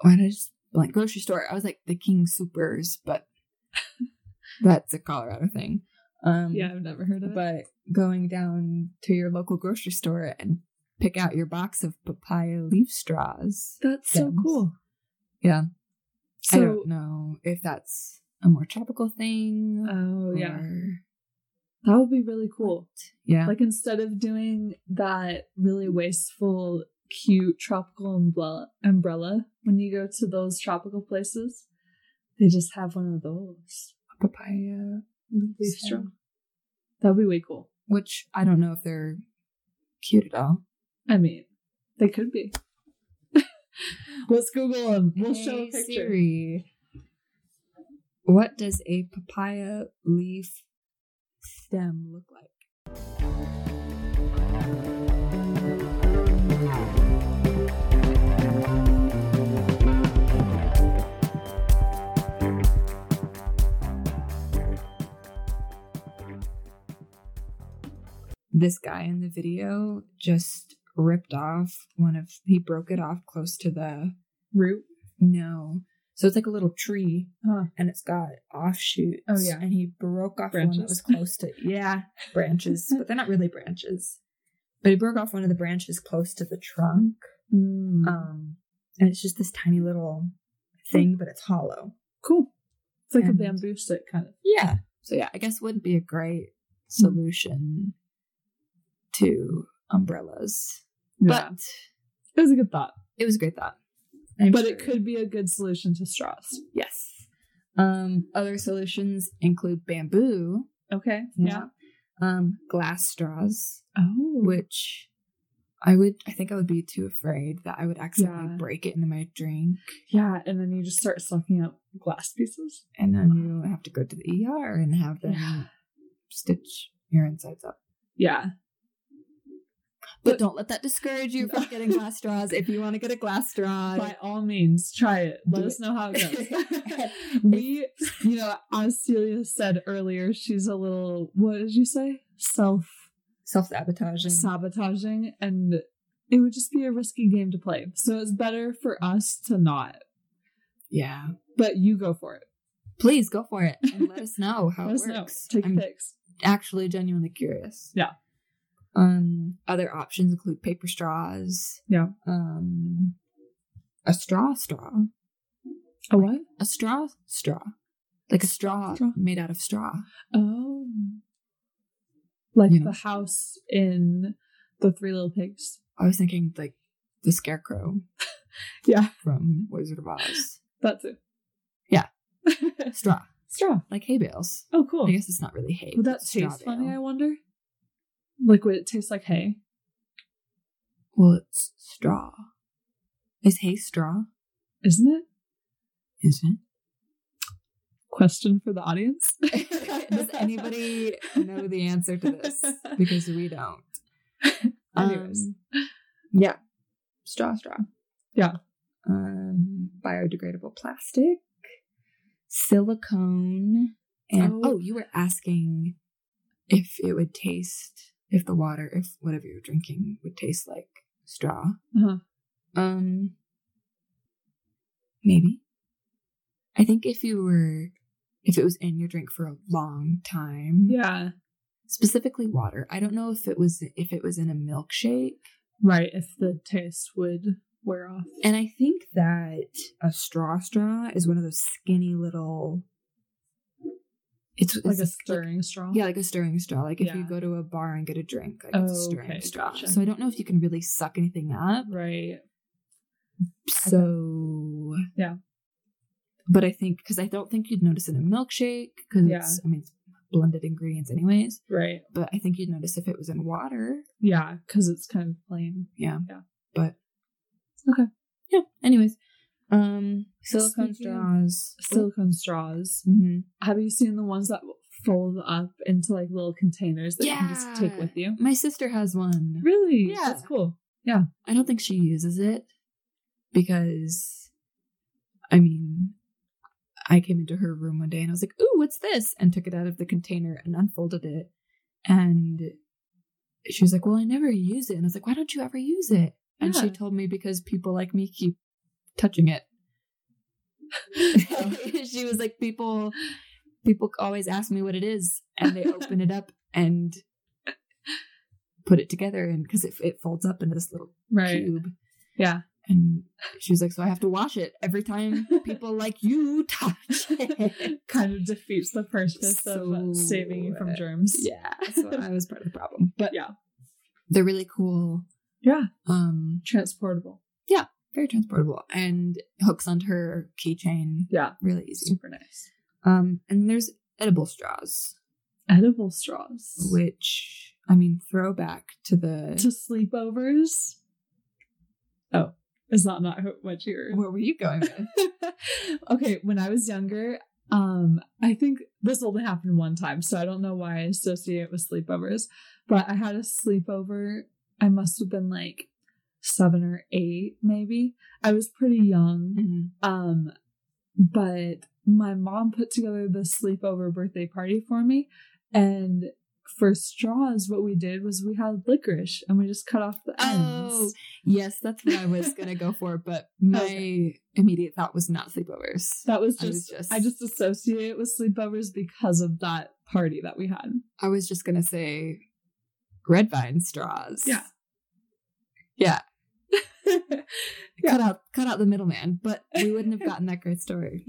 Why did I just blank grocery store? I was like the King Soopers, but <laughs> that's a Colorado thing. Um, Yeah, I've never heard of it. but going down to your local grocery store and pick out your box of papaya leaf straws. That's so cool. Yeah, I So, don't know if that's a more tropical thing. oh yeah, that would be really cool. yeah. Like instead of doing that really wasteful, cute tropical umbrella, umbrella when you go to those tropical places, they just have one of those. papaya Leaf straw. That would be way cool. which I don't know if they're cute at all. I mean, they could be. <laughs> Let's Google them. We'll show a picture. Siri, what does a papaya leaf stem look like? This guy in the video just ripped off one of he broke it off close to the Root. no. So it's like a little tree Huh. and it's got offshoots. Oh, yeah. And he broke off one that was close to yeah, <laughs> branches. but they're not really branches. But he broke off one of the branches close to the trunk. Mm. Um and it's just this tiny little thing, but it's hollow. cool. It's like and- a bamboo stick kind of. Yeah. So yeah, I guess wouldn't be a great solution to umbrellas. Yeah. But it was a good thought. it was a great thought. I'm but it could be a good solution to straws. Yes. Um, other solutions include bamboo. Okay. Yeah. Um, glass straws, Oh. which I would, I think I would be too afraid that I would accidentally Yeah. break it into my drink, Yeah, and then you just start sucking up glass pieces. and then you have to go to the ER and have them Yeah. stitch your insides up. Yeah. But, But- don't let that discourage you from getting <laughs> glass straws. If you want to get a glass straw, By all means, try it. Let Do us it. know how it goes. <laughs> <laughs> we, you know, as Celia said earlier, she's a little, what did you say? Self self sabotaging. sabotaging, and it would just be a risky game to play. So it's better for us to not. yeah. But you go for it. Please go for it and let us know how Let it us know. works. Take I'm pics. actually genuinely curious. Yeah. Um, other options include paper straws. Yeah. Um, a straw straw. A what? A straw straw. Like a straw, Straw. made out of straw. Oh. Like You know. the house in the Three Little Pigs. I was thinking like the scarecrow <laughs> Yeah, from Wizard of Oz. that's it. Yeah. <laughs> Straw. Straw. Like hay bales. Oh, cool. I guess it's not really hay. Would but that straw taste funny. I wonder? Like, would it taste like hay? Well, it's straw. Is hay straw? Isn't it? Is it? Question for the audience. <laughs> Does anybody know the answer to this? Because we don't. <laughs> Anyways. Um, yeah. Straw, straw. Yeah. Um, biodegradable plastic, silicone, and Oh. oh, you were asking if it would taste if the water, if whatever you're drinking would taste like straw. Uh-huh. Um, maybe. I think if you were, if it was in your drink for a long time, Yeah. specifically water. I don't know if it was if it was in a milkshake. Right, if the taste would wear off. And I think that a straw straw is one of those skinny little. It's, Like a stirring straw. yeah, like a stirring straw. Like if you go to a bar and get a drink, like it's a Oh, stirring okay, straw. gotcha. So I don't know if you can really suck anything up. Right. So Yeah. but I think because I don't think you'd notice in a milkshake because Yeah. it's I mean it's blended ingredients anyways. Right. But I think you'd notice if it was in water. Yeah, because it's kind of plain. Yeah. Yeah. But Okay. yeah. Anyways, um, silicone straws. Silicone straws. hmm Have you seen the ones that fold up into like little containers that you can just take with you? My sister has one. Really? Yeah. That's cool. Yeah. I don't think she uses it because, I mean, I came into her room one day and I was like, "Ooh, what's this?" and took it out of the container and unfolded it, and she was like, "Well, I never use it," and I was like, "Why don't you ever use it?" And she told me because people like me keep touching it. <laughs> <laughs> she was like, "People, people always ask me what it is, and they open it up and." Put it together, and because it, it folds up into this little Right. cube. Yeah. And she was like, So I have to wash it every time people <laughs> like you touch it. kind of defeats the purpose So, of saving you from uh, germs. yeah. So I was part of the problem. But Yeah. they're really cool. Yeah. Um, Transportable. Very transportable and hooks onto her keychain. Yeah. Really easy. Super nice. Um, and there's edible straws, Edible straws. which I mean, throwback to the to sleepovers. Oh, is that not what you're? where were you going with? <laughs> okay, when I was younger, um, I think this only happened one time, so I don't know why I associate it with sleepovers. But I had a sleepover. I must have been like seven or eight, maybe. I was pretty young. Mhm. Um, but my mom put together the sleepover birthday party for me, and for straws, what we did was we had licorice and we just cut off the ends. Oh, yes, that's what I was gonna go for, but <laughs> my Okay. immediate thought was not sleepovers. That was I was just, just- I just associate it with sleepovers because of that party that we had. I was just gonna say red vine straws. Yeah. Yeah. Yeah. Cut out cut out the middleman, but we wouldn't have gotten that great story.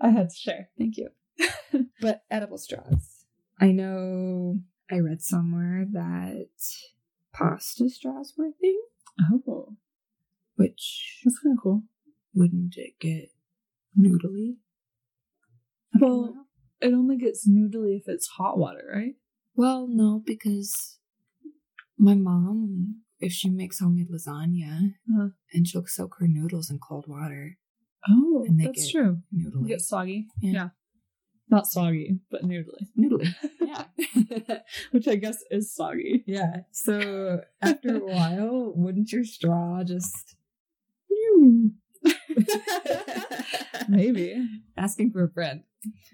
I had to share. Thank you. <laughs> but edible straws. I know I read somewhere that pasta straws were a thing, Oh, which that's kind of cool. wouldn't it get noodly? Well, it only gets noodly if it's hot water, right? Well, no, because my mom, if she makes homemade lasagna, Uh-huh. and she'll soak her noodles in cold water, Oh, And they that's get true. Noodly. gets soggy. Yeah. yeah. Not soggy, but noodly. noodly. <laughs> Yeah. <laughs> Which I guess is soggy. yeah. So after a while, wouldn't your straw just <laughs> Maybe. asking for a friend?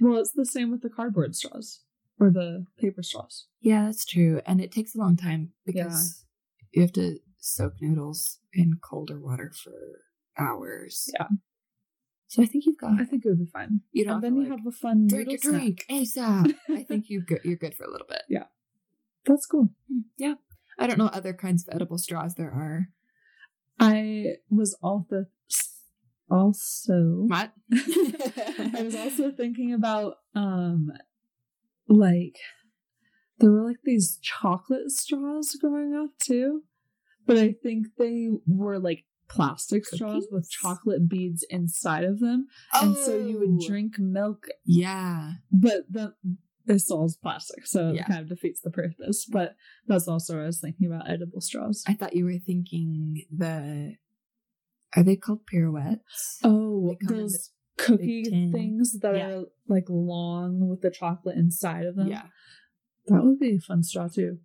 Well, it's the same with the cardboard straws or the paper straws. Yeah, that's true. And it takes a long time because you have to soak noodles in colder water for hours. Yeah. So I think you've got I think it would be fine. you don't and then to, you like, have a fun drink your drink ASAP. I <laughs> think you go- you're good for a little bit. Yeah, That's cool. Yeah. I don't know what other kinds of edible straws there are. I was also also What? <laughs> I was also thinking about um like there were like these chocolate straws growing up too. But I think they were like plastic straws with chocolate beads inside of them. And so you would Oh. drink milk Yeah. but the it still is plastic, so Yeah. it kind of defeats the purpose. But that's also what I was thinking about edible straws. I thought you were thinking the. Are they called pirouettes? Oh, They come in those cookie things that Yeah. are like long with the chocolate inside of them. yeah. That would be a fun straw too.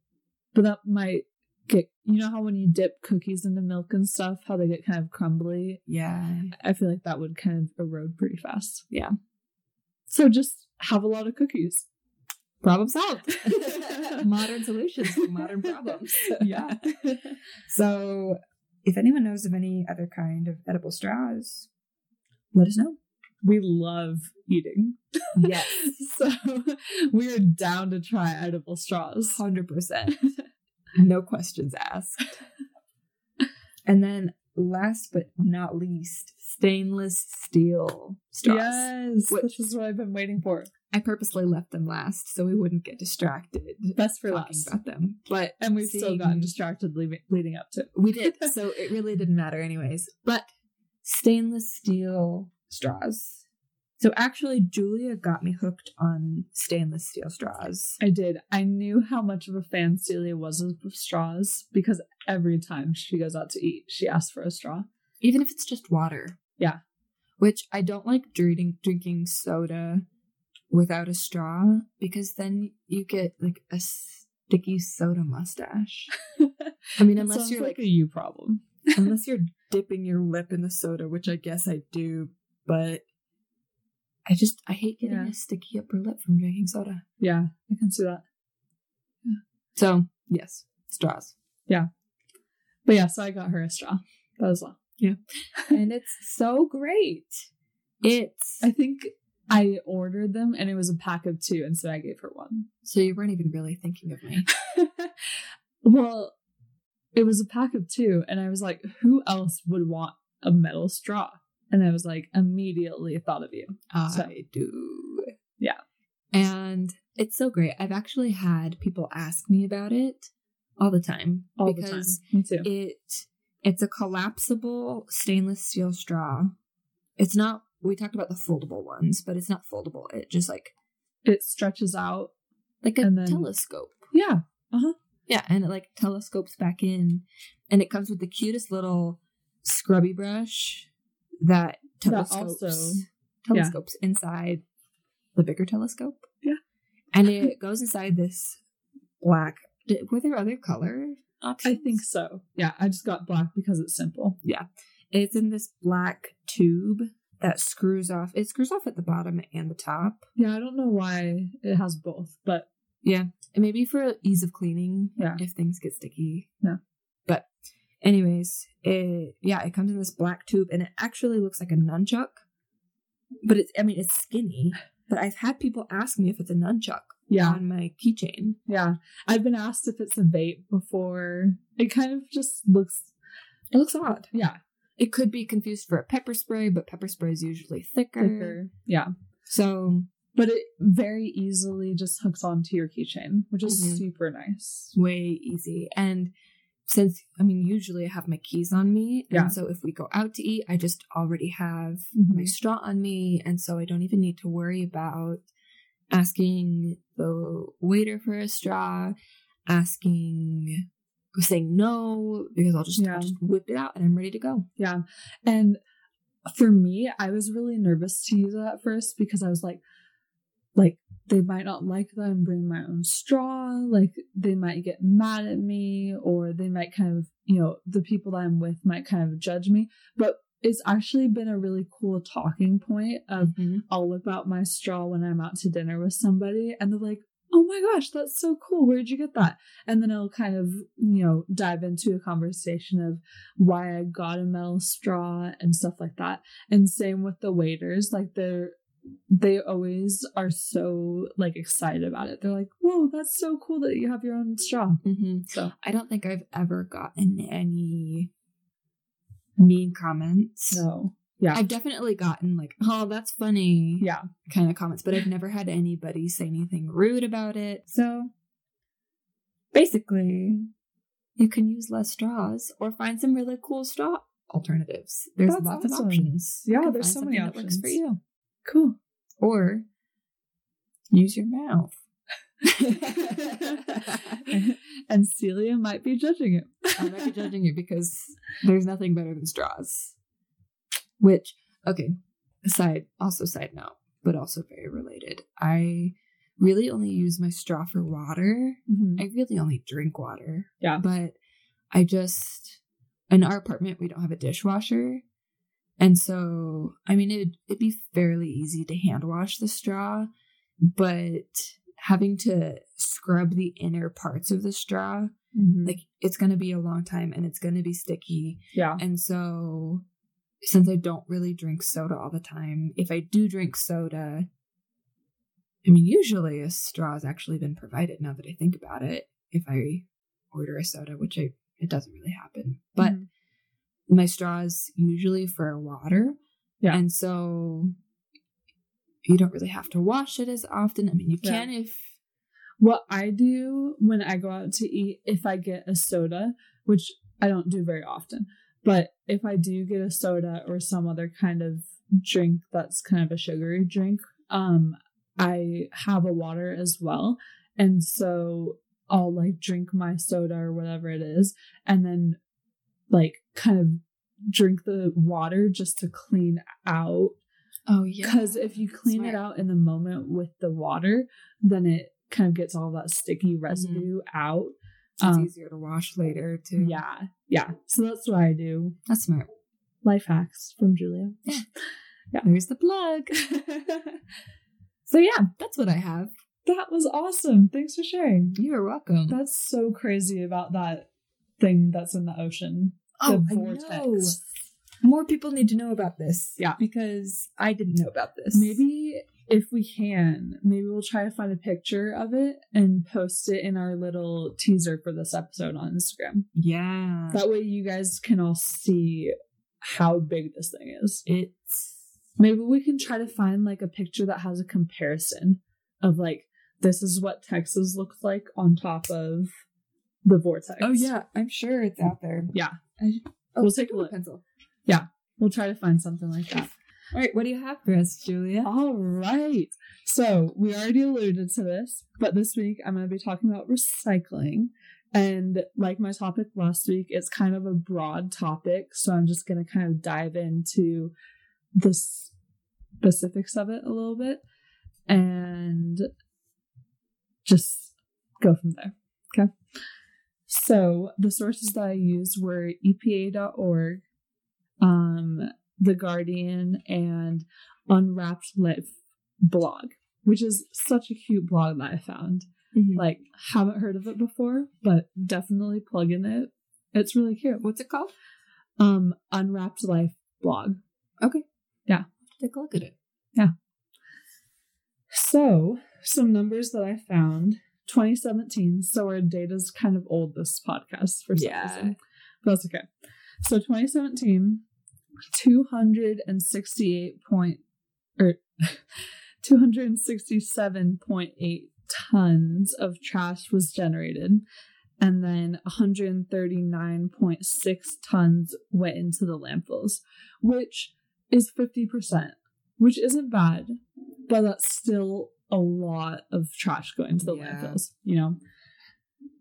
But that might get you know how when you dip cookies into milk and stuff, how they get kind of crumbly. Yeah. I feel like that would kind of erode pretty fast. Yeah. So just have a lot of cookies. Problem solved. <laughs> modern solutions for modern problems. <laughs> Yeah. <laughs> So, if anyone knows of any other kind of edible straws, let us know. We love eating. Yes. <laughs> So we're down to try edible straws. 100%. <laughs> No questions asked. And then, last but not least, stainless steel straws. Yes, Which- which is what I've been waiting for. I purposely left them last so we wouldn't get distracted Best for talking last. about them. But And we've still gotten distracted leaving, leading up to. We did, <laughs> so it really didn't matter, anyways. But stainless steel straws. So actually, Julia got me hooked on stainless steel straws. I did. I knew how much of a fan Celia was of straws because every time she goes out to eat, she asks for a straw. even if it's just water. Yeah. Which I don't like drinking drinking soda without a straw because then you get like a sticky soda mustache. <laughs> I mean, unless you're like like, a you problem. unless you're dipping your lip in the soda, which I guess I do, but I just I hate getting Yeah. a sticky upper lip from drinking soda. Yeah, I can see that. So yes, straws, Yeah. But yeah, so I got her a straw. That was all. Yeah. <laughs> and it's so great. It's I think I ordered them and it was a pack of two, and so I gave her one. so you weren't even really thinking of me. <laughs> well, it was a pack of two, and I was like, who else would want a metal straw? And I was like, immediately thought of you. I So- do. Yeah. And it's so great. I've actually had people ask me about it all the time All the time. Me too. it it's a collapsible stainless steel straw. It's not we talked about the foldable ones, but it's not foldable. It just like It stretches out. like a then- telescope. Yeah. Uh-huh. Yeah, and it like telescopes back in and it comes with the cutest little scrubby brush that That telescopes also- telescopes inside the bigger telescope. Yeah. And it <laughs> goes inside this black did- were there other color options? I think so. Yeah, I just got black because it's simple. Yeah. It's in this black tube that screws off. It screws off at the bottom and the top. Yeah, I don't know why it has both, but yeah, And maybe for ease of cleaning, Yeah. if things get sticky. Yeah. Anyways, it yeah, it comes in this black tube and it actually looks like a nunchuck. But it's I mean it's skinny. But I've had people ask me if it's a nunchuck yeah, on my keychain. yeah. I've been asked if it's a vape before. It kind of just looks, It looks odd. yeah, It could be confused for a pepper spray, but pepper spray is usually thicker. thicker. Yeah, So but it very easily just hooks onto your keychain, which is Mhm. super nice. way easy. And since I mean, usually I have my keys on me, Yeah. and so if we go out to eat, I just already have my Mhm. straw on me, and so I don't even need to worry about asking the waiter for a straw, asking saying no because I'll just, I'll just whip it out and I'm ready to go. Yeah. And for me, I was really nervous to use it at first because I was like, like, they might not like that I'm bringing my own straw. Like, they might get mad at me, or they might kind of, you know, the people that I'm with might kind of judge me. But it's actually been a really cool talking point of mm-hmm. I'll whip out my straw when I'm out to dinner with somebody, and they're like, oh my gosh, that's so cool. Where'd you get that? And then I'll kind of, you know, dive into a conversation of why I got a metal straw and stuff like that. And same with the waiters, like they're they always are so like excited about it. They're like, "Whoa, that's so cool that you have your own straw." Mm-hmm. So I don't think I've ever gotten any mean comments. no, yeah, I've definitely gotten like, "Oh, that's funny," yeah, kind of comments, but I've never had anybody say anything rude about it. So basically, you can use less straws or find some really cool straw alternatives. There's That's lots awesome. of options. Yeah, there's so many options. for you, cool. or use your mouth. <laughs> and Celia might be judging it. I'm not judging you because there's nothing better than straws. Which, okay, side also side note, but also very related. I really only use my straw for water. Mhm. I really only drink water. Yeah. But I just in our apartment we don't have a dishwasher. And so I mean it'd it'd be fairly easy to hand wash the straw, but having to scrub the inner parts of the straw Mhm. like it's going to be a long time and it's going to be sticky yeah, and so since i don't really drink soda all the time if i do drink soda i mean usually a straw has actually been provided now that i think about it if i order a soda which i it doesn't really happen but Mhm. My straws usually for water Yeah. and so you don't really have to wash it as often i mean you Yeah. can if What I do when I go out to eat, if I get a soda, which I don't do very often, but if I do get a soda or some other kind of drink that's kind of a sugary drink, um, I have a water as well. And so I'll like drink my soda or whatever it is, and then like kind of drink the water just to clean out oh yeah because if you clean it out in the moment with the water, then it kind of gets all that sticky residue out. it's Um, easier to wash later too yeah, yeah. So that's what I do. that's smart Life hacks from Julia. Yeah. <laughs> There's the plug. <laughs> so yeah, that's what I have. That was awesome. Thanks for sharing. You're welcome. That's so crazy about that thing that's in the ocean. oh, the I vortex. know. More people need to know about this. Yeah. Because I didn't know about this. Maybe if we can, maybe we'll try to find a picture of it and post it in our little teaser for this episode on Instagram. Yeah. That way you guys can all see how big this thing is. it's Maybe we can try to find like a picture that has a comparison of like this is what Texas looks like on top of the vortex. Oh yeah, I'm sure it's out there. Yeah. I, oh, We'll take a look. pencil. Yeah, we'll try to find something like that. All right, what do you have for us, Julia? All right. So we already alluded to this, but this week I'm going to be talking about recycling. And like my topic last week, it's kind of a broad topic. So I'm just going to kind of dive into the specifics of it a little bit and just go from there. Okay. So the sources that I used were EPA.org, um, The Guardian, and Unwrapped Life blog, which is such a cute blog that I found. Mhm. Like, haven't heard of it before, but definitely plug in it. It's really cute. What's it called? Um, Unwrapped Life blog. Okay. Yeah. Take a look at it. Yeah. So, some numbers that I found 2017. So, our data's kind of old this podcast for some Yeah. reason. But that's okay. So, 2017, 268 point, or <laughs> 267.8 tons of trash was generated. And then 139.6 tons went into the landfills, which is 50%, which isn't bad, but that's still a lot of trash going to the Yeah. landfills, you know?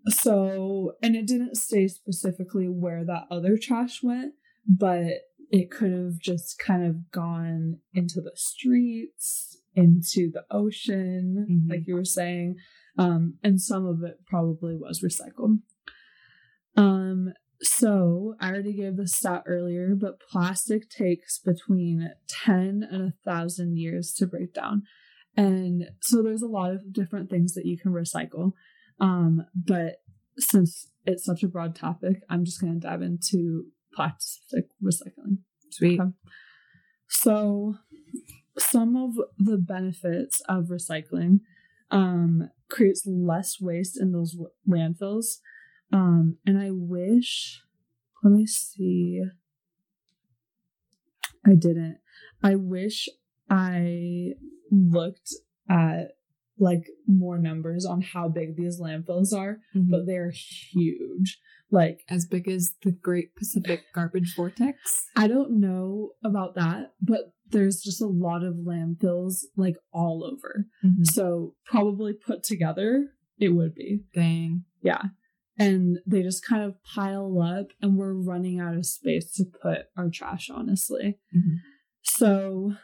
So, and it didn't say specifically where that other trash went, but it could have just kind of gone into the streets, into the ocean, Mhm. like you were saying. Um, and some of it probably was recycled. Um, so I already gave the stat earlier, but plastic takes between 10 and a thousand years to break down. And so there's a lot of different things that you can recycle. Um, but since it's such a broad topic, I'm just going to dive into plastic recycling. Sweet. Okay. So, some of the benefits of recycling um, creates less waste in those w- landfills. Um, and I wish, let me see. I didn't. I wish I looked at like more numbers on how big these landfills are, Mm-hmm. but they're huge. Like, as big as the Great Pacific Garbage Vortex. I don't know about that, but there's just a lot of landfills like all over. So, probably put together, it would be. Dang. Yeah. And they just kind of pile up, and we're running out of space to put our trash, honestly. Mhm. So,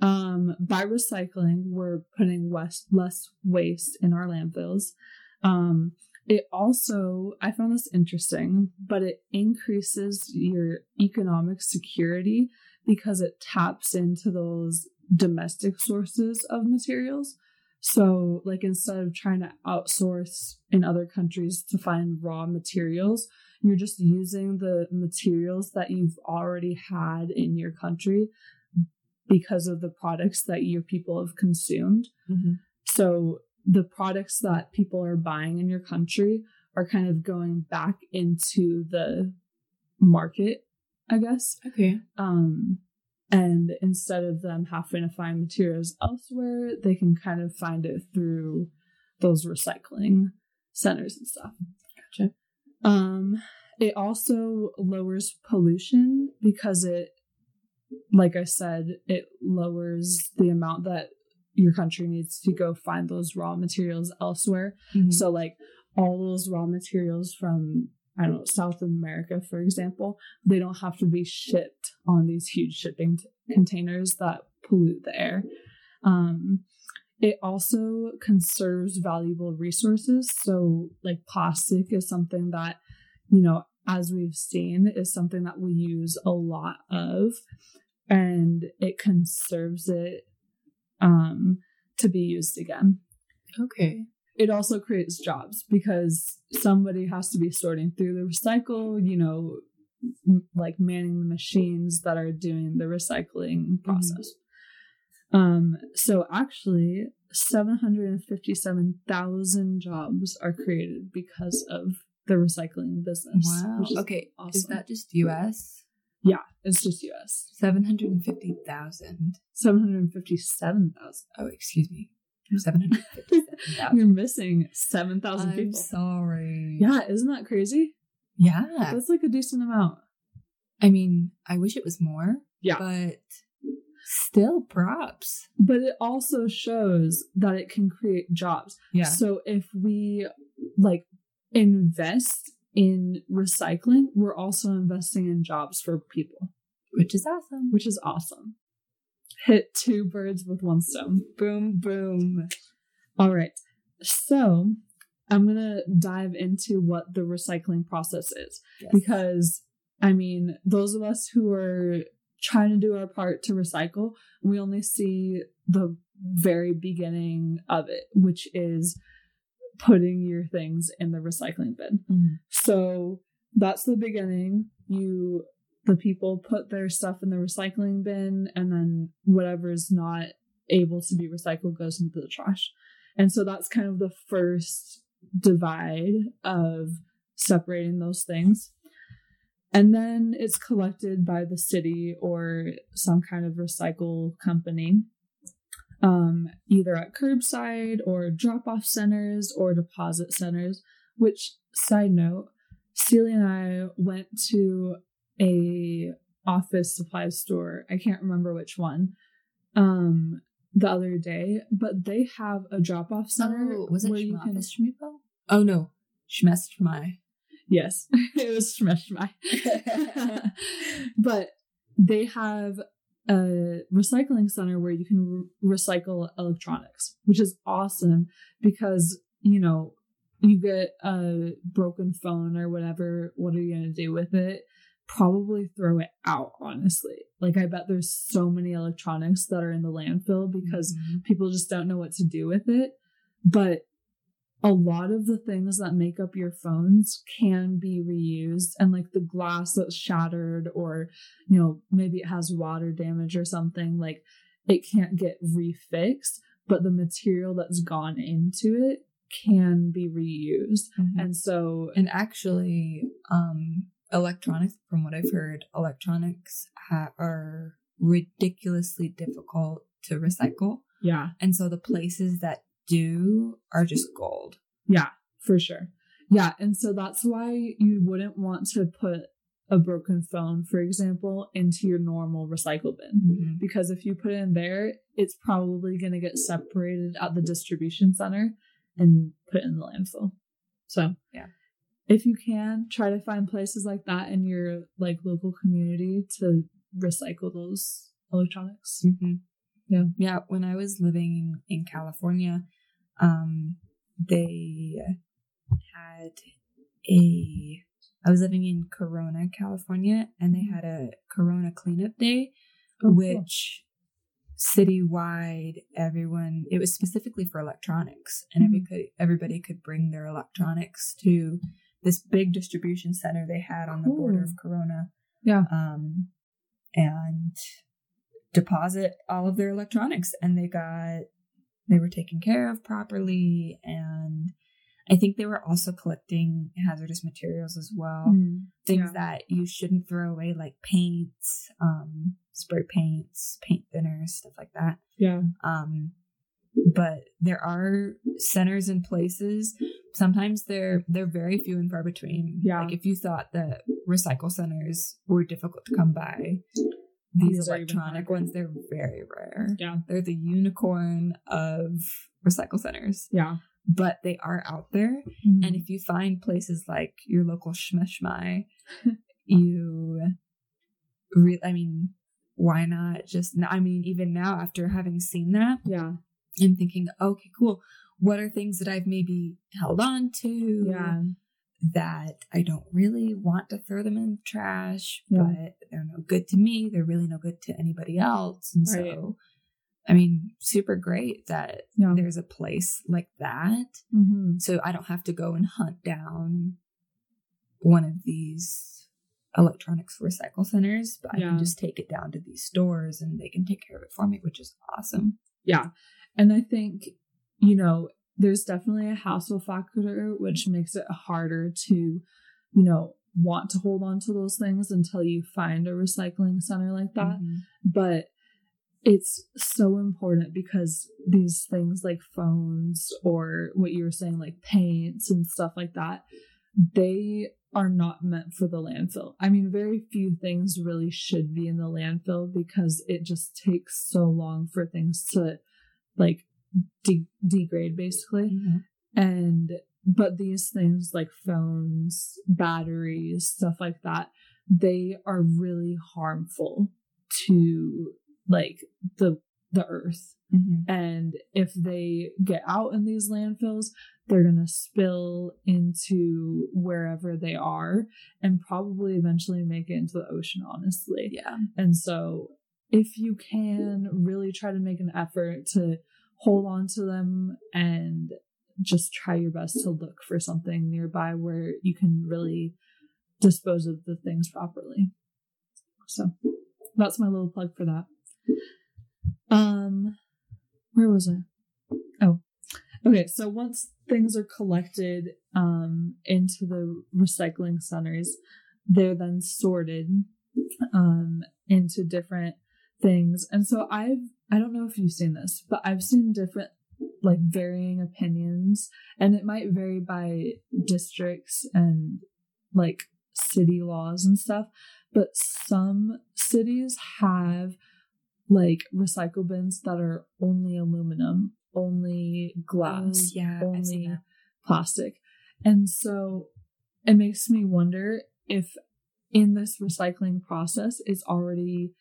um, by recycling, we're putting less, less waste in our landfills. Um, it also, I found this interesting, but it increases your economic security because it taps into those domestic sources of materials. So, like, instead of trying to outsource in other countries to find raw materials, you're just using the materials that you've already had in your country because of the products that your people have consumed. Mhm. So, the products that people are buying in your country are kind of going back into the market, I guess. Okay. Um, and instead of them having to find materials elsewhere, they can kind of find it through those recycling centers and stuff. Gotcha. Um, it also lowers pollution because it, like I said, it lowers the amount that your country needs to go find those raw materials elsewhere. Mhm. So, like all those raw materials from, I don't know, South America, for example, they don't have to be shipped on these huge shipping t- containers that pollute the air. Um, it also conserves valuable resources. So, like plastic is something that, you know, as we've seen, is something that we use a lot of, and it conserves it um, to be used again Okay. it also creates jobs because somebody has to be sorting through the recycle, you know, m- like manning the machines that are doing the recycling process. Um, so actually, 757,000 jobs are created because of the recycling business. Wow. Okay. awesome. Is that just US? Yeah, it's just US. 750,000. 757,000. Oh, excuse me. 757,000. You're missing 7,000 I'm people. sorry. yeah, isn't that crazy? Yeah. That's like a decent amount. I mean, I wish it was more. Yeah. But still props. but it also shows that it can create jobs. Yeah. So if we like invest in recycling, we're also investing in jobs for people, Which is awesome. which is awesome. Hit two birds with one stone. Boom, boom. All right. So I'm going to dive into what the recycling process is Yes. because I mean, those of us who are trying to do our part to recycle, we only see the very beginning of it, which is putting your things in the recycling bin. Mhm. So that's the beginning. You, the people put their stuff in the recycling bin, and then whatever is not able to be recycled goes into the trash. And so that's kind of the first divide of separating those things. And then it's collected by the city or some kind of recycle company, um, either at curbside or drop off centers or deposit centers. Which, side note, Celia and I went to a office supply store. I can't remember which one. Um, the other day, but they have a drop off center. Oh, was it where you can- Schmeepo? Oh, no. Schmess Schmai. Yes, <laughs> it was Shmeshmai. <laughs> <laughs> but they have a recycling center where you can re- recycle electronics, which is awesome because, you know, you get a broken phone or whatever. What are you going to do with it? Probably throw it out, honestly. Like, I bet there's so many electronics that are in the landfill because Mhm. people just don't know what to do with it. But a lot of the things that make up your phones can be reused and like the glass that's shattered or you know maybe it has water damage or something like it can't get refixed, but the material that's gone into it can be reused. Mhm. And so, And actually, um, electronics, from what I've heard, electronics ha- are ridiculously difficult to recycle. yeah, And so the places that do are just gold. yeah, for sure. Yeah. And so that's why you wouldn't want to put a broken phone, for example, into your normal recycle bin. Because if you put it in there, it's probably going to get separated at the distribution center and put in the landfill. So, Yeah. If you can, try to find places like that in your like local community to recycle those electronics. Mhm. Yeah. Yeah. When I was living in California, um, they had a, I was living in Corona, California, and they had a Corona cleanup day, Oh, cool. which citywide, everyone, it was specifically for electronics, and every, could, everybody could bring their electronics to this big distribution center they had on the border of Corona. Yeah. Um, and deposit all of their electronics and they got they were taken care of properly and i think they were also collecting hazardous materials as well Mm, things yeah. that you shouldn't throw away like paints um spray paints paint thinners stuff like that yeah. um but there are centers and places sometimes they're they're very few and far between Yeah. like if you thought that recycle centers were difficult to come by these electronic ones they're very rare Yeah. they're the unicorn of recycle centers Yeah. but they are out there Mm-hmm. and if you find places like your local Schmishmai, <laughs> you re- I mean, why not just, I mean, even now after having seen that yeah. and thinking, okay, cool. What are things that I've maybe held on to Yeah. That I don't really want to throw them in the trash, Yeah. but they're no good to me. They're really no good to anybody else. And Right. so, I mean, super great that Yeah. there's a place like that Mm-hmm. so I don't have to go and hunt down one of these electronics recycle centers, but I can just take it down to these stores and they can take care of it for me, which is awesome. Yeah. And I think, you know, there's definitely a hassle factor, which makes it harder to, you know, want to hold on to those things until you find a recycling center like that. Mhm. But it's so important because these things like phones or what you were saying, like paints and stuff like that, they are not meant for the landfill. I mean, very few things really should be in the landfill because it just takes so long for things to like de- degrade basically. Mhm. And but these things like phones, batteries, stuff like that, they are really harmful to like the the earth. Mhm. And if they get out in these landfills, they're going to spill into wherever they are and probably eventually make it into the ocean, honestly. Yeah. And so, if you can really try to make an effort to hold on to them and just try your best to look for something nearby where you can really dispose of the things properly. So, that's my little plug for that. Um, where was I? Oh, okay. So once things are collected um into the recycling centers, they're then sorted um into different things. And so I've I don't know if you've seen this, but I've seen different like varying opinions and it might vary by districts and like city laws and stuff, but some cities have like recycle bins that are only aluminum, only glass, Oh, yeah. Only plastic. And so it makes me wonder if in this recycling process it's already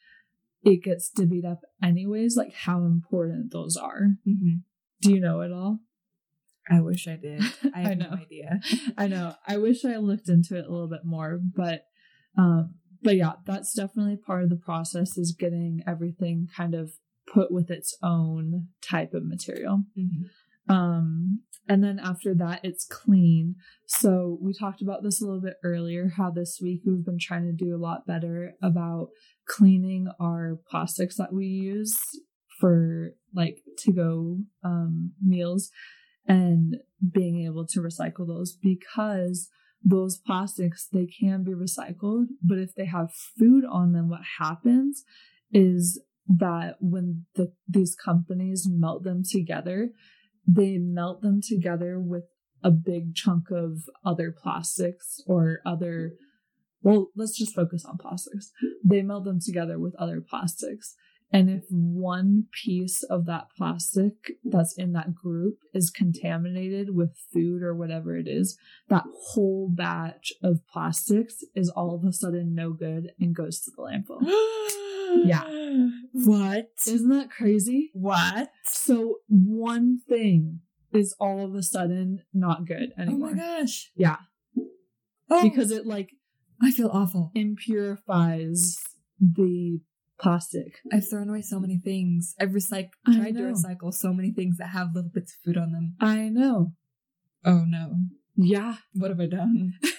it gets divvied up anyways, like how important those are. Mhm. Do you know it all? I wish I did. <laughs> I have know. no idea. <laughs> I know. I wish I looked into it a little bit more, but um but yeah, that's definitely part of the process is getting everything kind of put with its own type of material. Mhm. Um, and then after that, it's clean. So we talked about this a little bit earlier, how this week we've been trying to do a lot better about cleaning our plastics that we use for like to go um, meals and being able to recycle those because those plastics they can be recycled but if they have food on them what happens is that when the these companies melt them together they melt them together with a big chunk of other plastics or other well let's just focus on plastics they melt them together with other plastics and if one piece of that plastic that's in that group is contaminated with food or whatever it is, that whole batch of plastics is all of a sudden no good and goes to the landfill. <gasps> Yeah. What? Isn't that crazy? What? So one thing is all of a sudden not good anymore. Oh my gosh. Yeah. Oh, Because it like I feel awful. impurifies the plastic. I've thrown away so many things. I've recycled, tried to recycle so many things that have little bits of food on them. I know. Oh no. Yeah. What have I done? <laughs> <laughs>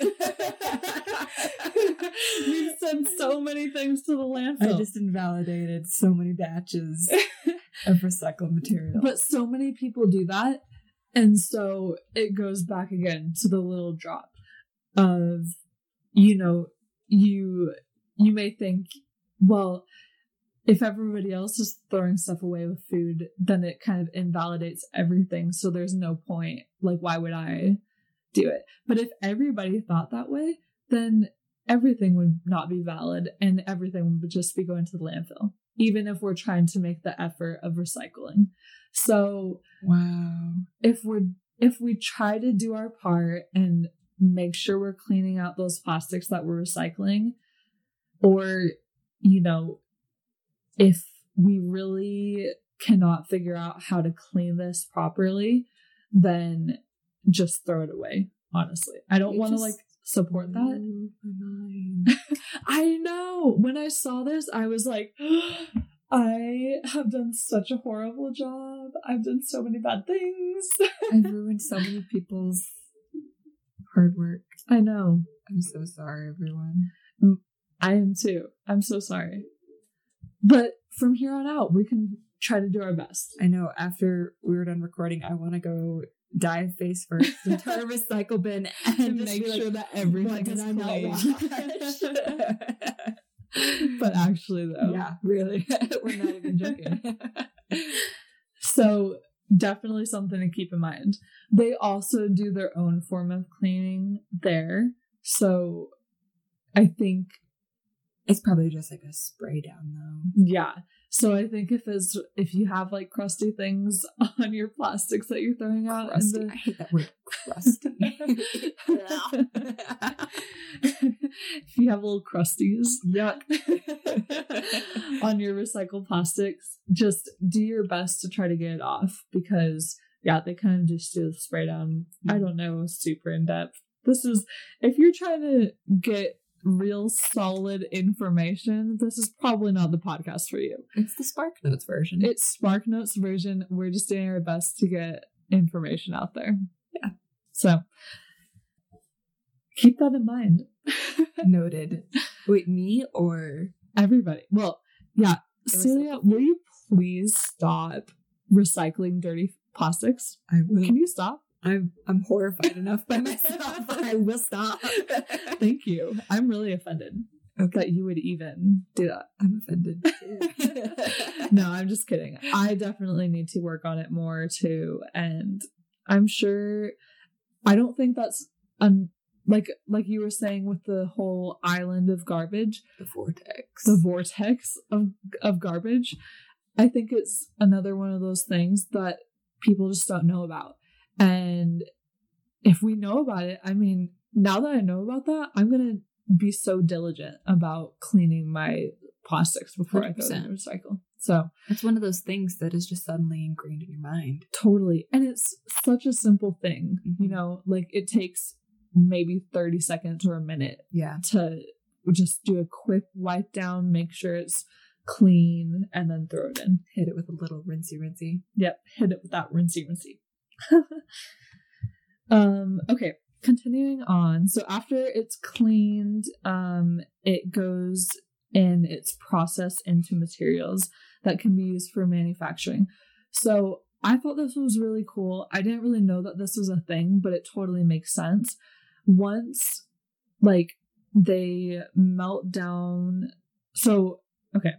We've sent so many things to the landfill. I just invalidated so many batches <laughs> of recycled material. but so many people do that. And so it goes back again to the little drop of, you know, you you may think, well, if everybody else is throwing stuff away with food, then it kind of invalidates everything. So there's no point. Like, why would I do it? But if everybody thought that way, then everything would not be valid and everything would just be going to the landfill, even if we're trying to make the effort of recycling. So wow. if we're if we try to do our part and make sure we're cleaning out those plastics that we're recycling. Or you know if we really cannot figure out how to clean this properly then just throw it away honestly. I don't want to like support that. blew my mind. <laughs> i know. When i saw this i was like <gasps> i have done such a horrible job. I've done so many bad things. <laughs> I've ruined so many people's hard work. i know I'm so sorry, everyone. Mm, I am too. I'm so sorry. But from here on out, we can try to do our best. I know after we were done recording, I want to go dive face first into our <laughs> recycle bin and make be like, sure that everything is not clean." <laughs> but actually, though, yeah, really. <laughs> we're not even joking. So definitely something to keep in mind. They also do their own form of cleaning there. So I think it's probably just like a spray down, though. yeah. So I think if it's if you have like crusty things <laughs> on your plastics that you're throwing out Crusty. the I hate that word, crusty. <laughs> if you have little crusties Yuck. <laughs> on your recycled plastics, just do your best to try to get it off because yeah, they kind of just do the spray down. I mm. don't know, super in depth. This is if you're trying to get real solid information, this is probably not the podcast for you. It's the Spark Notes version. It's Spark Notes version. We're just doing our best to get information out there. Yeah. So keep that in mind. <laughs> Noted. Wait, me or Everybody. Well, yeah. Celia, will you please stop recycling dirty plastics? I will. Can you stop? I'm I'm horrified enough by myself. I will stop. Thank you. I'm really offended Okay. that you would even do that. I'm offended. <laughs> no, I'm just kidding. I definitely need to work on it more too. And I'm sure I don't think that's um like like you were saying with the whole island of garbage, the vortex. the vortex of of garbage. I think it's another one of those things that people just don't know about. And if we know about it, I mean, now that I know about that, I'm gonna be so diligent about cleaning my plastics before I throw them in the recycle. So It's one of those things that is just suddenly ingrained in your mind. totally. And it's such a simple thing, you Mhm. know, like it takes maybe 30 seconds or a minute Yeah. to just do a quick wipe down, make sure it's clean, and then throw it in. Hit it with a little rinsey rinsey. Yep, hit it with that rinsey rinsey. <laughs> um, okay, continuing on. So after it's cleaned, um, it goes in its process into materials. that can be used for manufacturing. So I thought this was really cool. I didn't really know that this was a thing, but it totally makes sense. Once, like, they melt down. So, okay.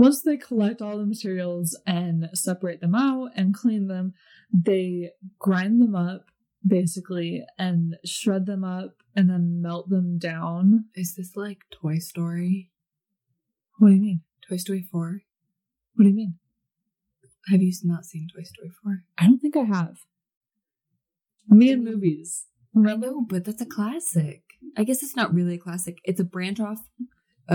Once they collect all the materials and separate them out and clean them, they grind them up basically and shred them up and then melt them down. Is this like Toy Story? What do you mean? Toy Story 4? What do you mean? Have you not seen Toy Story 4? I don't think I have. Me and movies. I Remember? know, but that's a classic. I guess it's not really a classic. It's a branch off of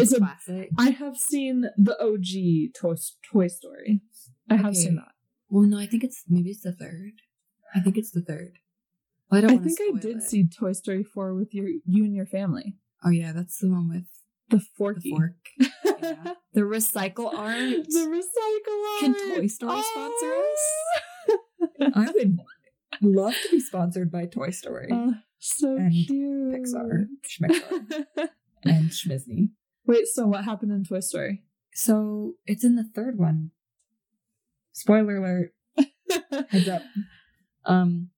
It's a- classic. I have seen the OG Toy, Toy Story. I have Okay. seen that. well, no, I think it's maybe it's the third. I think it's the third. Well, I I, don't. wanna think I did it. see Toy Story 4 with your you and your family. Oh yeah, that's the one with The the forky. fork. <laughs> Yeah. The recycle art. the recycle Arms. Can. Toy Story Oh. sponsor us? <laughs> I would love to be sponsored by Toy Story Oh, so And cute. Pixar, Schmixar, <laughs> and Schmizney. Wait, so what happened in Toy Story? So it's in the third one. Spoiler alert. <laughs> Heads up. Um,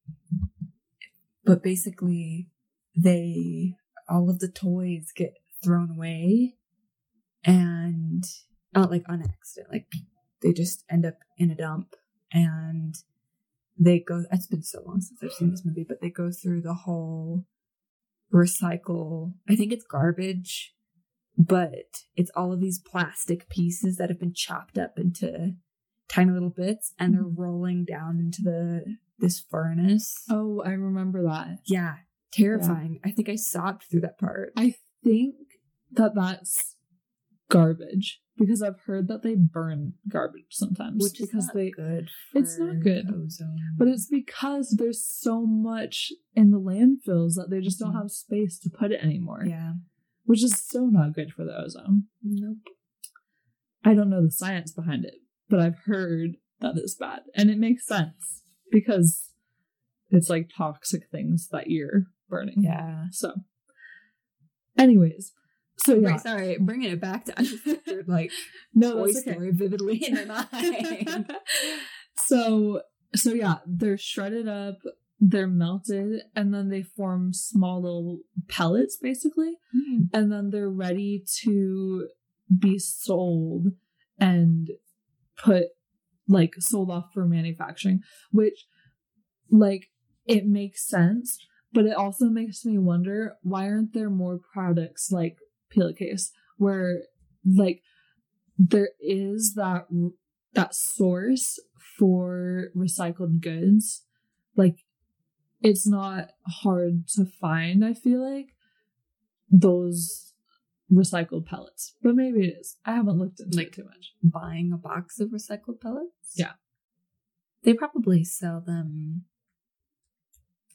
but basically, they all of the toys get thrown away, and not like on accident. Like they just end up in a dump, and they go. It's been so long since I've seen this movie, but they go through the whole recycle. I think it's garbage, but it's all of these plastic pieces that have been chopped up into tiny little bits, and they're rolling down into the this furnace. oh, I remember that. Yeah, terrifying. I think I sobbed through that part. I think that that's garbage because I've heard that they burn garbage sometimes Which is because not they good. It's not good. Ozone. but it's because there's so much in the landfills that they just don't Mhm. have space to put it anymore. yeah. Which is so not good for the ozone. Nope. I don't know the science behind it, but I've heard that it's bad. And it makes sense because it's like toxic things that you're burning. Yeah. So, anyways, so yeah, Right, sorry, bringing it back to <laughs> like no, that's okay. Story vividly in my <laughs> mind. so, so yeah, they're shredded up, they're melted, and then they form small little pellets, basically. Hmm. and then they're ready to be sold and put like sold off for manufacturing which like it makes sense but it also makes me wonder why aren't there more products like Pela Case where like there is that that source for recycled goods like it's not hard to find i feel like those recycled pellets. But maybe it is. I haven't looked into Like- it too much. Buying a box of recycled pellets? Yeah. They probably sell them.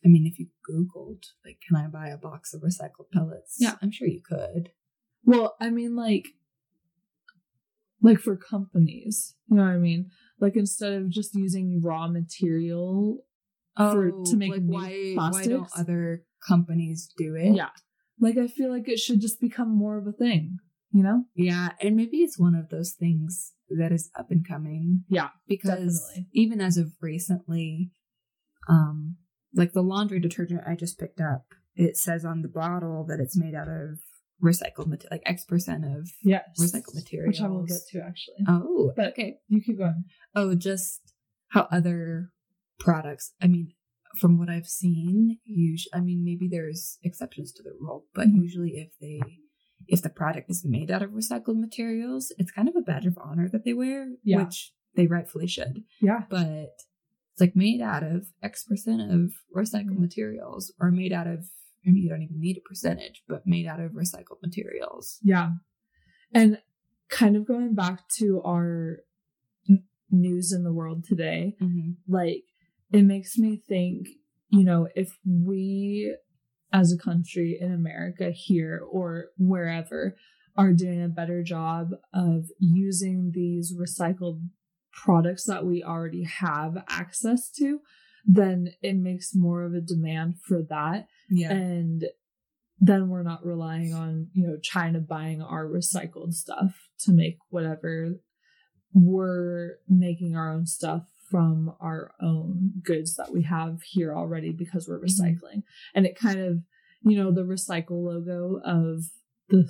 I mean, if you Googled, like, can I buy a box of recycled pellets? Yeah. I'm sure you could. Well, I mean like like for companies. You know what I mean? Like instead of just using raw material for to make Oh, like new why, why don't other companies do it? yeah. Like I feel like it should just become more of a thing, you know? Yeah, and maybe it's one of those things that is up and coming. Yeah, because definitely. even as of recently, um, like the laundry detergent I just picked up, it says on the bottle that it's made out of recycled material, like X percent of Yes. recycled materials. Which I will get to actually. Oh, But okay, you keep going. oh, just how other products. I mean, from what I've seen, usually, I mean, maybe there's exceptions to the rule, but Mhm. usually if they if the product is made out of recycled materials, it's kind of a badge of honor that they wear, Yeah. which they rightfully should. Yeah. But it's like made out of X percent of recycled Mhm. materials, or made out of. I mean, you don't even need a percentage, but made out of recycled materials. Yeah. And kind of going back to our news in the world today, Mm-hmm. like it makes me think, you know, if we as a country in America here or wherever are doing a better job of using these recycled products that we already have access to, then it makes more of a demand for that Yeah. and then we're not relying on you know china buying our recycled stuff to make whatever we're making our own stuff from our own goods that we have here already because we're Mm-hmm. recycling. And it kind of, you know, the recycle logo of the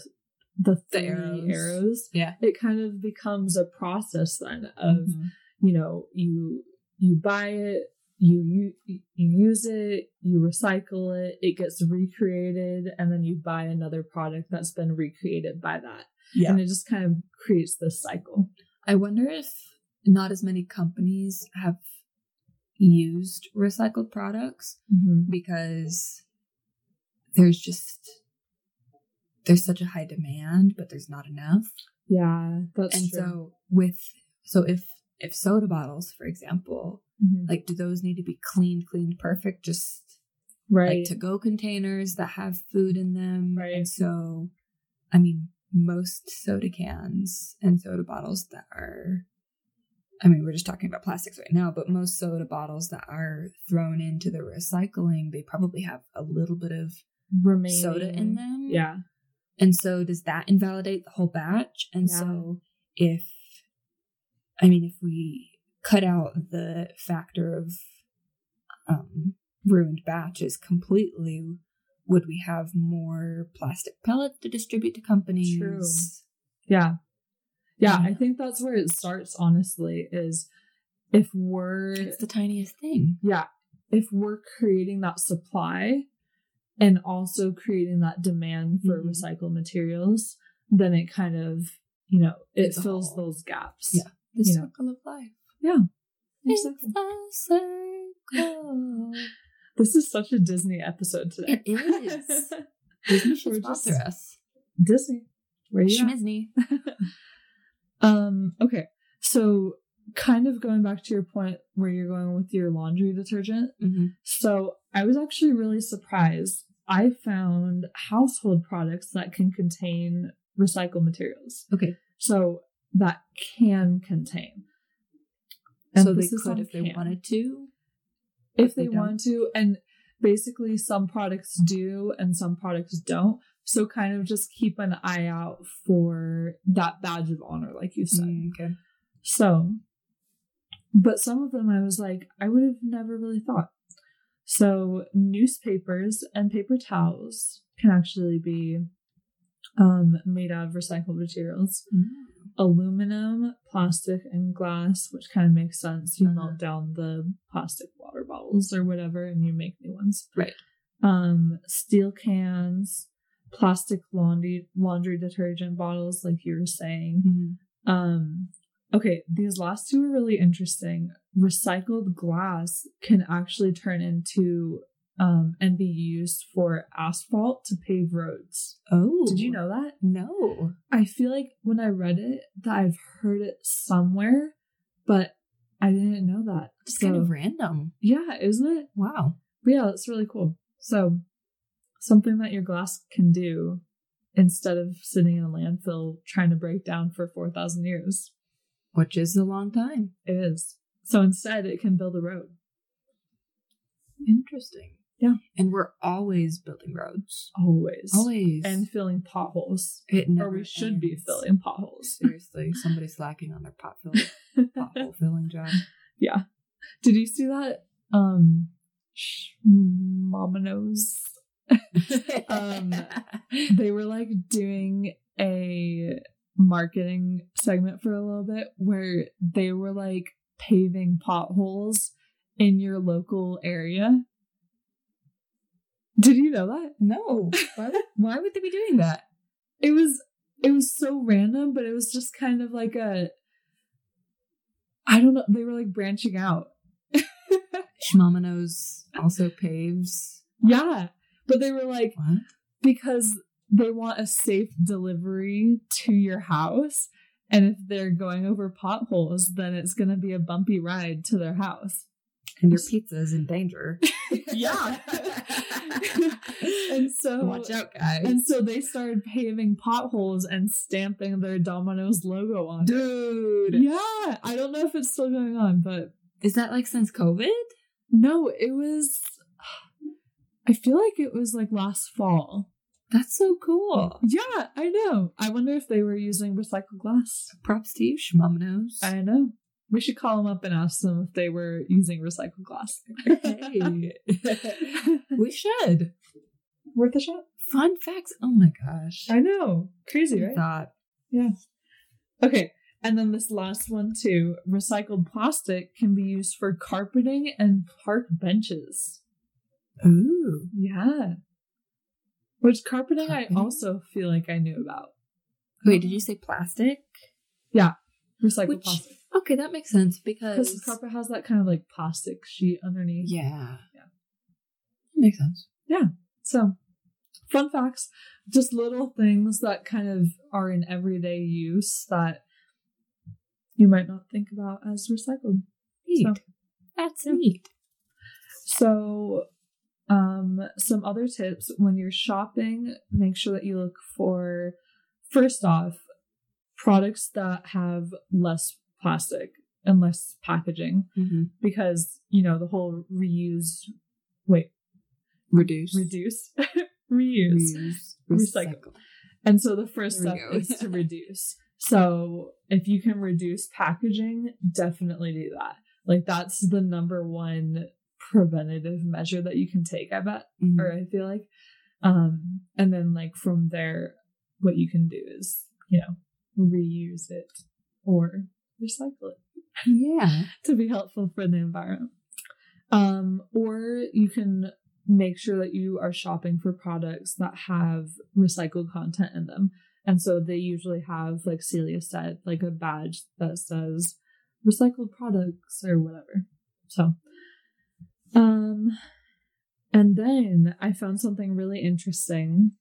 the three arrows. arrows. Yeah. It kind of becomes a process then of Mhm. you know you you buy it you, you you use it you recycle it it gets recreated and then you buy another product that's been recreated by that Yeah. and it just kind of creates this cycle I wonder if not as many companies have used recycled products because there's just there's such a high demand, but there's not enough. yeah that's and true so with so if if soda bottles, for example, Mhm. like do those need to be cleaned, cleaned perfect, just right like to go containers that have food in them? Right. And so, I mean, most soda cans and soda bottles that are I mean, we're just talking about plastics right now, but most soda bottles that are thrown into the recycling, they probably have a little bit of remaining soda in them. yeah And so does that invalidate the whole batch? And Yeah. so if I mean if we cut out the factor of um ruined batches completely, would we have more plastic pellets to distribute to companies? True. yeah yeah i think that's where it starts honestly is if we're It's the tiniest thing. yeah if we're creating that supply and also creating that demand for Mhm. recycled materials then it kind of you know it It's fills whole- those gaps Yeah. The You know. circle of life. exactly. It's a circle. <laughs> this is such a disney episode today It is. <laughs> Disney should sponsor us. disney where you at? <laughs> Um okay so kind of going back to your point where you're going with your laundry detergent Mm-hmm. So I was actually really surprised. I found household products that can contain recycled materials. Okay. So that can contain. So they could if they can. wanted to. If they they to. And basically, some products do and some products don't. So kind of just keep an eye out for that badge of honor, like you said. Mm, okay. So, but some of them I was like, I would have never really thought. So, newspapers and paper towels can actually be um, made out of recycled materials. Aluminum, plastic, and glass, which kind of makes sense. You Uh-huh. melt down the plastic water bottles or whatever, and you make new ones. Right. Um, steel cans, plastic laundry laundry detergent bottles, like you were saying. Mhm. Um, okay, these last two are really interesting. Recycled glass can actually turn into um, and be used for asphalt to pave roads. Oh. Did you know that? No. I feel like when I read it that I've heard it somewhere, but I didn't know that. Just So, kind of random. yeah, isn't it? Wow. But yeah, that's really cool. So, something that your glass can do instead of sitting in a landfill trying to break down for 4,000 years. Which is a long time. It is. So instead, it can build a road. Interesting. Yeah. And we're always building roads. Always. Always. And filling potholes. it never Or we should be filling potholes. Seriously, somebody's slacking on their pot fill, <laughs> pothole filling job. yeah. Did you see that? Um, Schmamanos? <laughs> Um, <laughs> They were like doing a marketing segment for a little bit where they were like paving potholes in your local area. Did you know that? no. Why would, <laughs> why would they be doing that? it was it was so random but it was just kind of like a i don't know they were like branching out Schmamanos also paves. yeah but they were like What? because they want a safe delivery to your house and if they're going over potholes then it's going to be a bumpy ride to their house And your pizza is in danger. <laughs> yeah and so Watch out, guys. and so they started paving potholes and stamping their domino's logo on it. Dude. Yeah, I don't know if it's still going on, but Is that like since COVID? no, it was. I feel like it was like last fall. That's so cool. Yeah, I know. I wonder if they were using recycled glass. Props to you, Schmomnos. I know. We should call them up and ask them if they were using recycled glass. Hey. <laughs> we should. Worth a shot. Fun facts. Oh my gosh. I know. Crazy, right? thought. Yeah. Okay. And then this last one too. Recycled plastic can be used for carpeting and park benches. Ooh. Yeah. Which carpeting, Carpeting? I also feel like I knew about. Wait, did you say plastic? Yeah. Recycled Which- plastic. Okay, that makes sense Because carpet has that kind of like plastic sheet underneath. yeah. Yeah. Makes sense. Yeah. So, fun facts, just little things that kind of are in everyday use that you might not think about as recycled. Neat. So- That's Yeah. neat. So, um, some other tips when you're shopping, make sure that you look for, first off, products that have less plastic and less packaging Mm-hmm. because, you know, the whole reuse, wait, Reduce. reduce, <laughs> reuse. Reuse. Recycle. And so the first step go. is to <laughs> reduce. So if you can reduce packaging, definitely do that. Like that's the number one preventative measure that you can take, I bet, Mhm. or I feel like. Um, and then like from there, what you can do is, you know, reuse it or recycle it Yeah. <laughs> to be helpful for the environment. Um, or you can make sure that you are shopping for products that have recycled content in them. And so they usually have, like Celia said, like a badge that says recycled products or whatever. So, um, and then I found something really interesting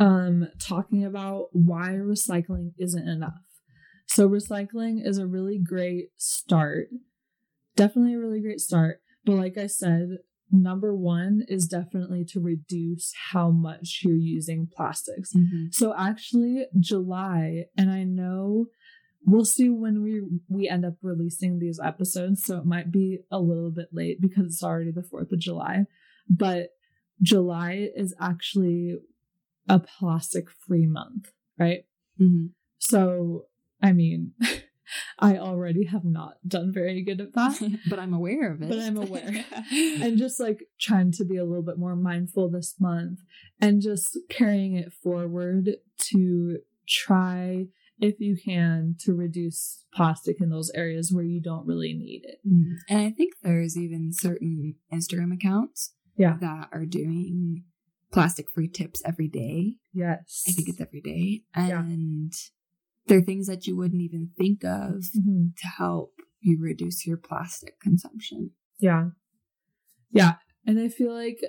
um talking about why recycling isn't enough. So recycling is a really great start. Definitely a really great start. But like I said, number one is definitely to reduce how much you're using plastics. Mm-hmm. So actually July, and I know we'll see when we we end up releasing these episodes, so it might be a little bit late because it's already the 4th of July. But July is actually a plastic free month, right? Mm-hmm. So, I mean, <laughs> I already have not done very good at that. <laughs> but I'm aware of it. But I'm aware. <laughs> and just like trying to be a little bit more mindful this month and just carrying it forward to try if you can to reduce plastic in those areas where you don't really need it. Mhm. And I think there's even certain Instagram accounts Yeah. that are doing plastic free tips every day. Yes. I think it's every day. Yeah. And they're things that you wouldn't even think of Mhm. to help you reduce your plastic consumption. Yeah. Yeah. And I feel like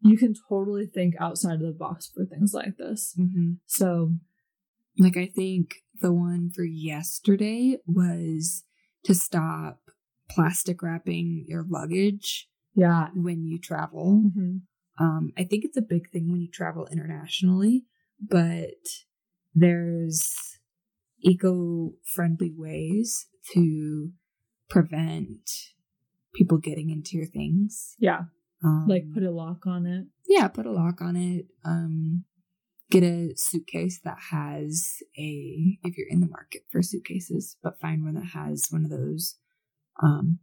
you can totally think outside of the box for things like this. Mm-hmm. So, Like, I think the one for yesterday was to stop plastic wrapping your luggage yeah. when you travel. Mhm. Um, I think it's a big thing when you travel internationally, but there's eco friendly ways to prevent people getting into your things. Yeah. Um, Like put a lock on it. yeah, put a lock on it. Um, get a suitcase that has a, if you're in the market for suitcases, but find one that has one of those, um,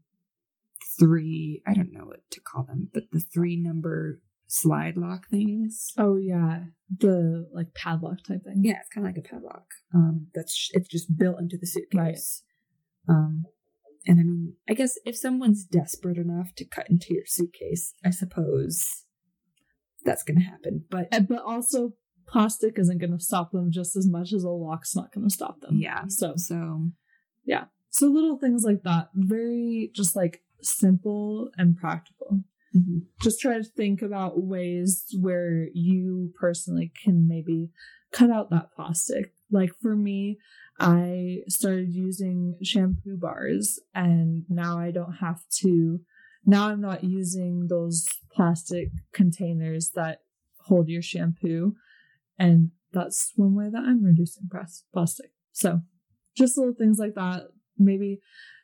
three, I don't know what to call them, but the three number slide lock things. Oh, yeah. The like padlock type thing. Yeah, it's kind of like a padlock. Um, that's it's just built into the suitcase. right. Um, and I mean, I guess if someone's desperate enough to cut into your suitcase, I suppose that's gonna happen. But Uh, But also, plastic isn't going to stop them just as much as a lock's not going to stop them. yeah, So, so yeah. so little things like that. Very just like simple and practical. mhm. Just try to think about ways where you personally can maybe cut out that plastic. Like for me, I started using shampoo bars and now I don't have to now I'm not using those plastic containers that hold your shampoo and that's one way that I'm reducing plastic. So, just little things like that. Maybe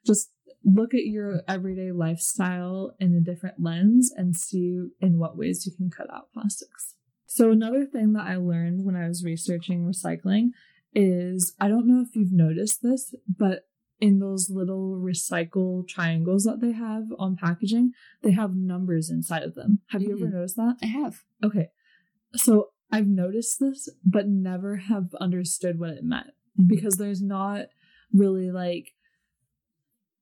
just look at your everyday lifestyle in a different lens and see in what ways you can cut out plastics. So another thing that I learned when I was researching recycling is I don't know if you've noticed this, but in those little recycle triangles that they have on packaging, they have numbers inside of them. Have you ever Mhm. noticed that? I have. Okay. So I've noticed this, but never have understood what it meant mm-hmm. because there's not really like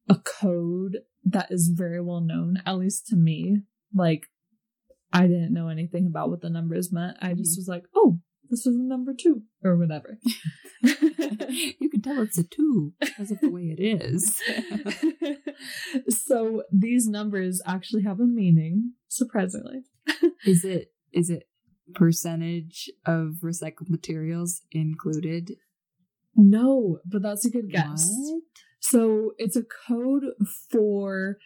a code that is very well known, at least to me. Like, I didn't know anything about what the numbers meant. I just mm-hmm. was like, oh, this is a number two or whatever. <laughs> you can tell it's a two because of the way it is. <laughs> so these numbers actually have a meaning, surprisingly. is it is it percentage of recycled materials included? No, but that's a good guess. What? So it's a code for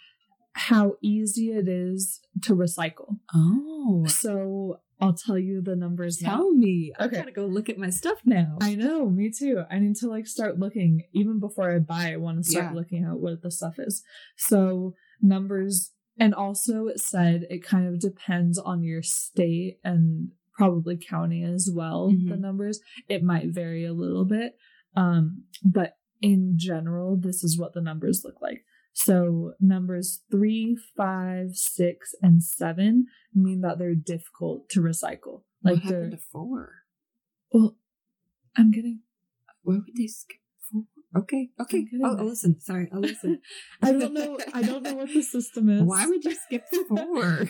how easy it is to recycle. Oh, So I'll tell you the numbers now. tell me. Okay. I gotta go look at my stuff now. I know, me too. I need to like start looking even before I buy. I want to start Yeah. looking at what the stuff is. So numbers, and also it said it kind of depends on your state and probably county as well. The Mhm. numbers it might vary a little bit, um, but in general, this is what the numbers look like. So numbers three, five, six, and seven mean that they're difficult to recycle. Like they're happened to four? well, I'm getting Why would they skip? Okay, okay. I'll. I'll listen. Sorry, <laughs> I'll listen. I don't know. I don't know what the system is. Why would you skip four? <laughs>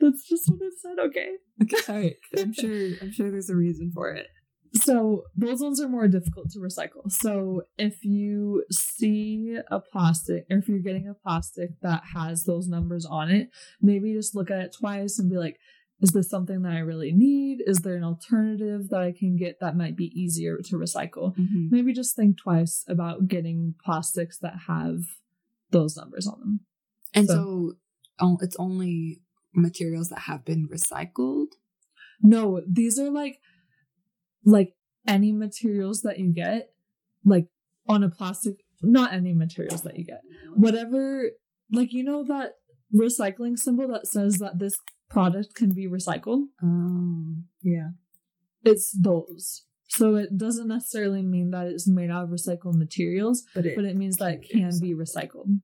That's just what it said. Okay. okay, sorry. I'm <laughs> sure. I'm sure there's a reason for it. So those ones are more difficult to recycle. So if you see a plastic, or if you're getting a plastic that has those numbers on it, maybe just look at it twice and be like, is this something that I really need? Is there an alternative that I can get that might be easier to recycle? Mm-hmm. Maybe just think twice about getting plastics that have those numbers on them. And So- so, oh, it's only materials that have been recycled. No, these are like like any materials that you get, like on a plastic not any materials that you get. Whatever like you know that recycling symbol that says that this product can be recycled? Um, yeah. It's those. So it doesn't necessarily mean that it's made out of recycled materials, But it, but it means that it can be recycled.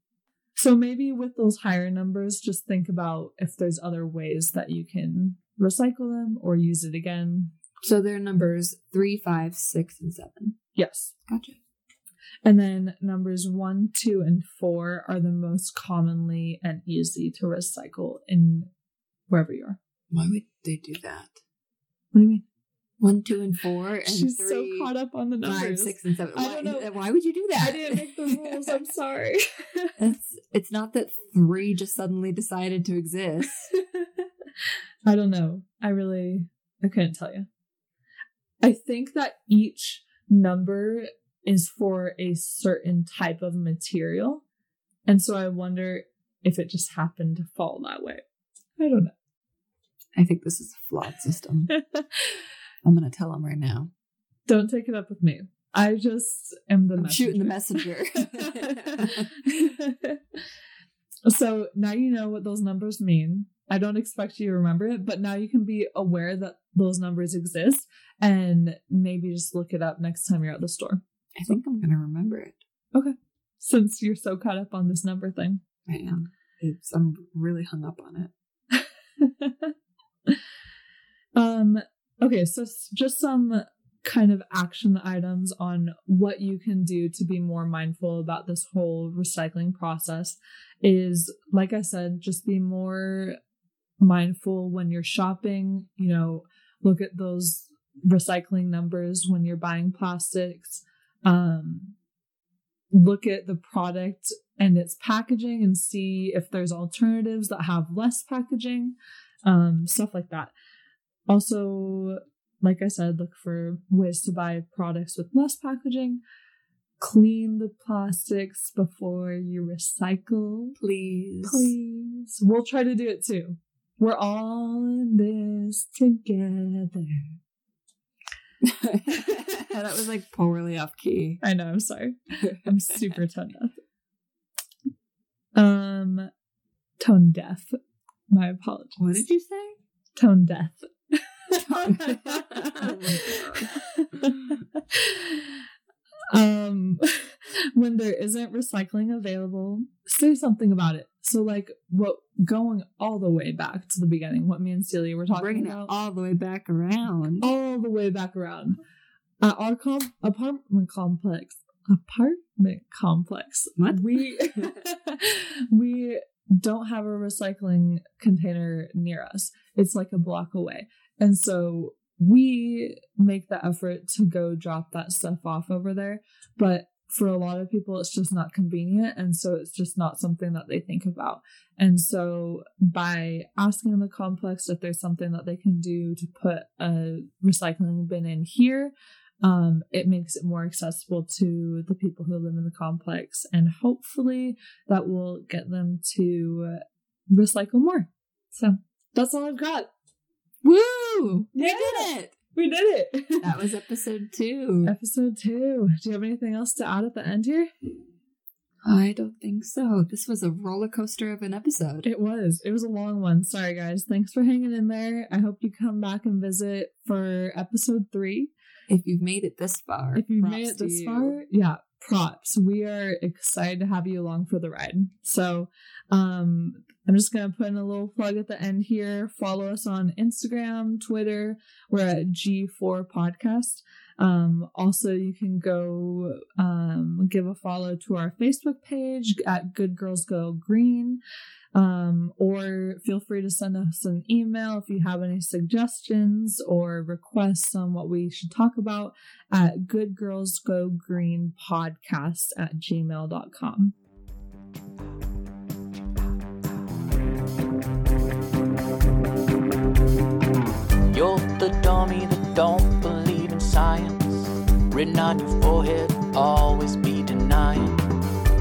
So maybe with those higher numbers, just think about if there's other ways that you can recycle them or use it again. so they're numbers three, five, six, and seven. Yes. Gotcha. And then numbers one, two, and four are the most commonly and easy to recycle in wherever you are. Why would they do that? What do you mean? One, two, and four, and She's three, so caught up on the numbers. five, six, and seven. I don't know. Why would you do that? I didn't make the <laughs> rules. I'm sorry. <laughs> It's it's not that three just suddenly decided to exist. <laughs> I don't know. I really, I couldn't tell you. I think that each number is for a certain type of material. And so I wonder if it just happened to fall that way. I don't I think this is a flawed system. <laughs> I'm gonna tell him right now. don't take it up with me. I just am the I'm messenger. shooting the messenger. <laughs> so now you know what those numbers mean. I don't expect you to remember it, but now you can be aware that those numbers exist and maybe just look it up next time you're at the store. I think I'm gonna remember it. Okay. Since you're so caught up on this number thing. I am. It's I'm really hung up on it. <laughs> um okay, so just some kind of action items on what you can do to be more mindful about this whole recycling process is like I said, just be more mindful when you're shopping, you know, look at those recycling numbers when you're buying plastics. Um look at the product and its packaging and see if there's alternatives that have less packaging, um, stuff like that. Also, like I said, look for ways to buy products with less packaging. Clean the plastics before you recycle. Please. Please. We'll try to do it too. We're all in this together. <laughs> that was like poorly off key. I know, I'm sorry. I'm super <laughs> tone deaf. Um, tone deaf. My apologies. What did you say? Tone deaf. <laughs> um, when there isn't recycling available, say something about it. So, like, what going all the way back to the beginning, what me and Celia were talking Bringing it about, all the way back around. all the way back around. At our com- apartment complex, apartment complex, What? we <laughs> <laughs> we don't have a recycling container near us. It's like a block away, and so we make the effort to go drop that stuff off over there. But for a lot of people, it's just not convenient, and so it's just not something that they think about. And so, by asking the complex if there's something that they can do to put a recycling bin in here, um, it makes it more accessible to the people who live in the complex. And hopefully, that will get them to recycle more. So, that's all I've got. Woo! Yeah. We did it! We did it. <laughs> That was episode two. episode two. Do you have anything else to add at the end here? I don't think so. This was a roller coaster of an episode. It was. It was a long one. Sorry, guys. Thanks for hanging in there. I hope you come back and visit for episode three. If you've made it this far, If you've made it this far, yeah, props. We are excited to have you along for the ride. So, um, I'm just gonna put in a little plug at the end here. Follow us on Instagram, Twitter. We're at G4 Podcast. Um, also, you can go um, give a follow to our Facebook page at Good Girls Go Green. Um, or feel free to send us an email if you have any suggestions or requests on what we should talk about at Good Girls Go Green Podcast at gmail.com. You're the dummy that don't believe in science. Written on your forehead, always be denying.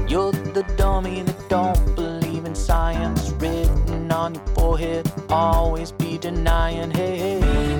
You're the dummy that don't believe in science. Written on your forehead, always be denying. Hey, hey.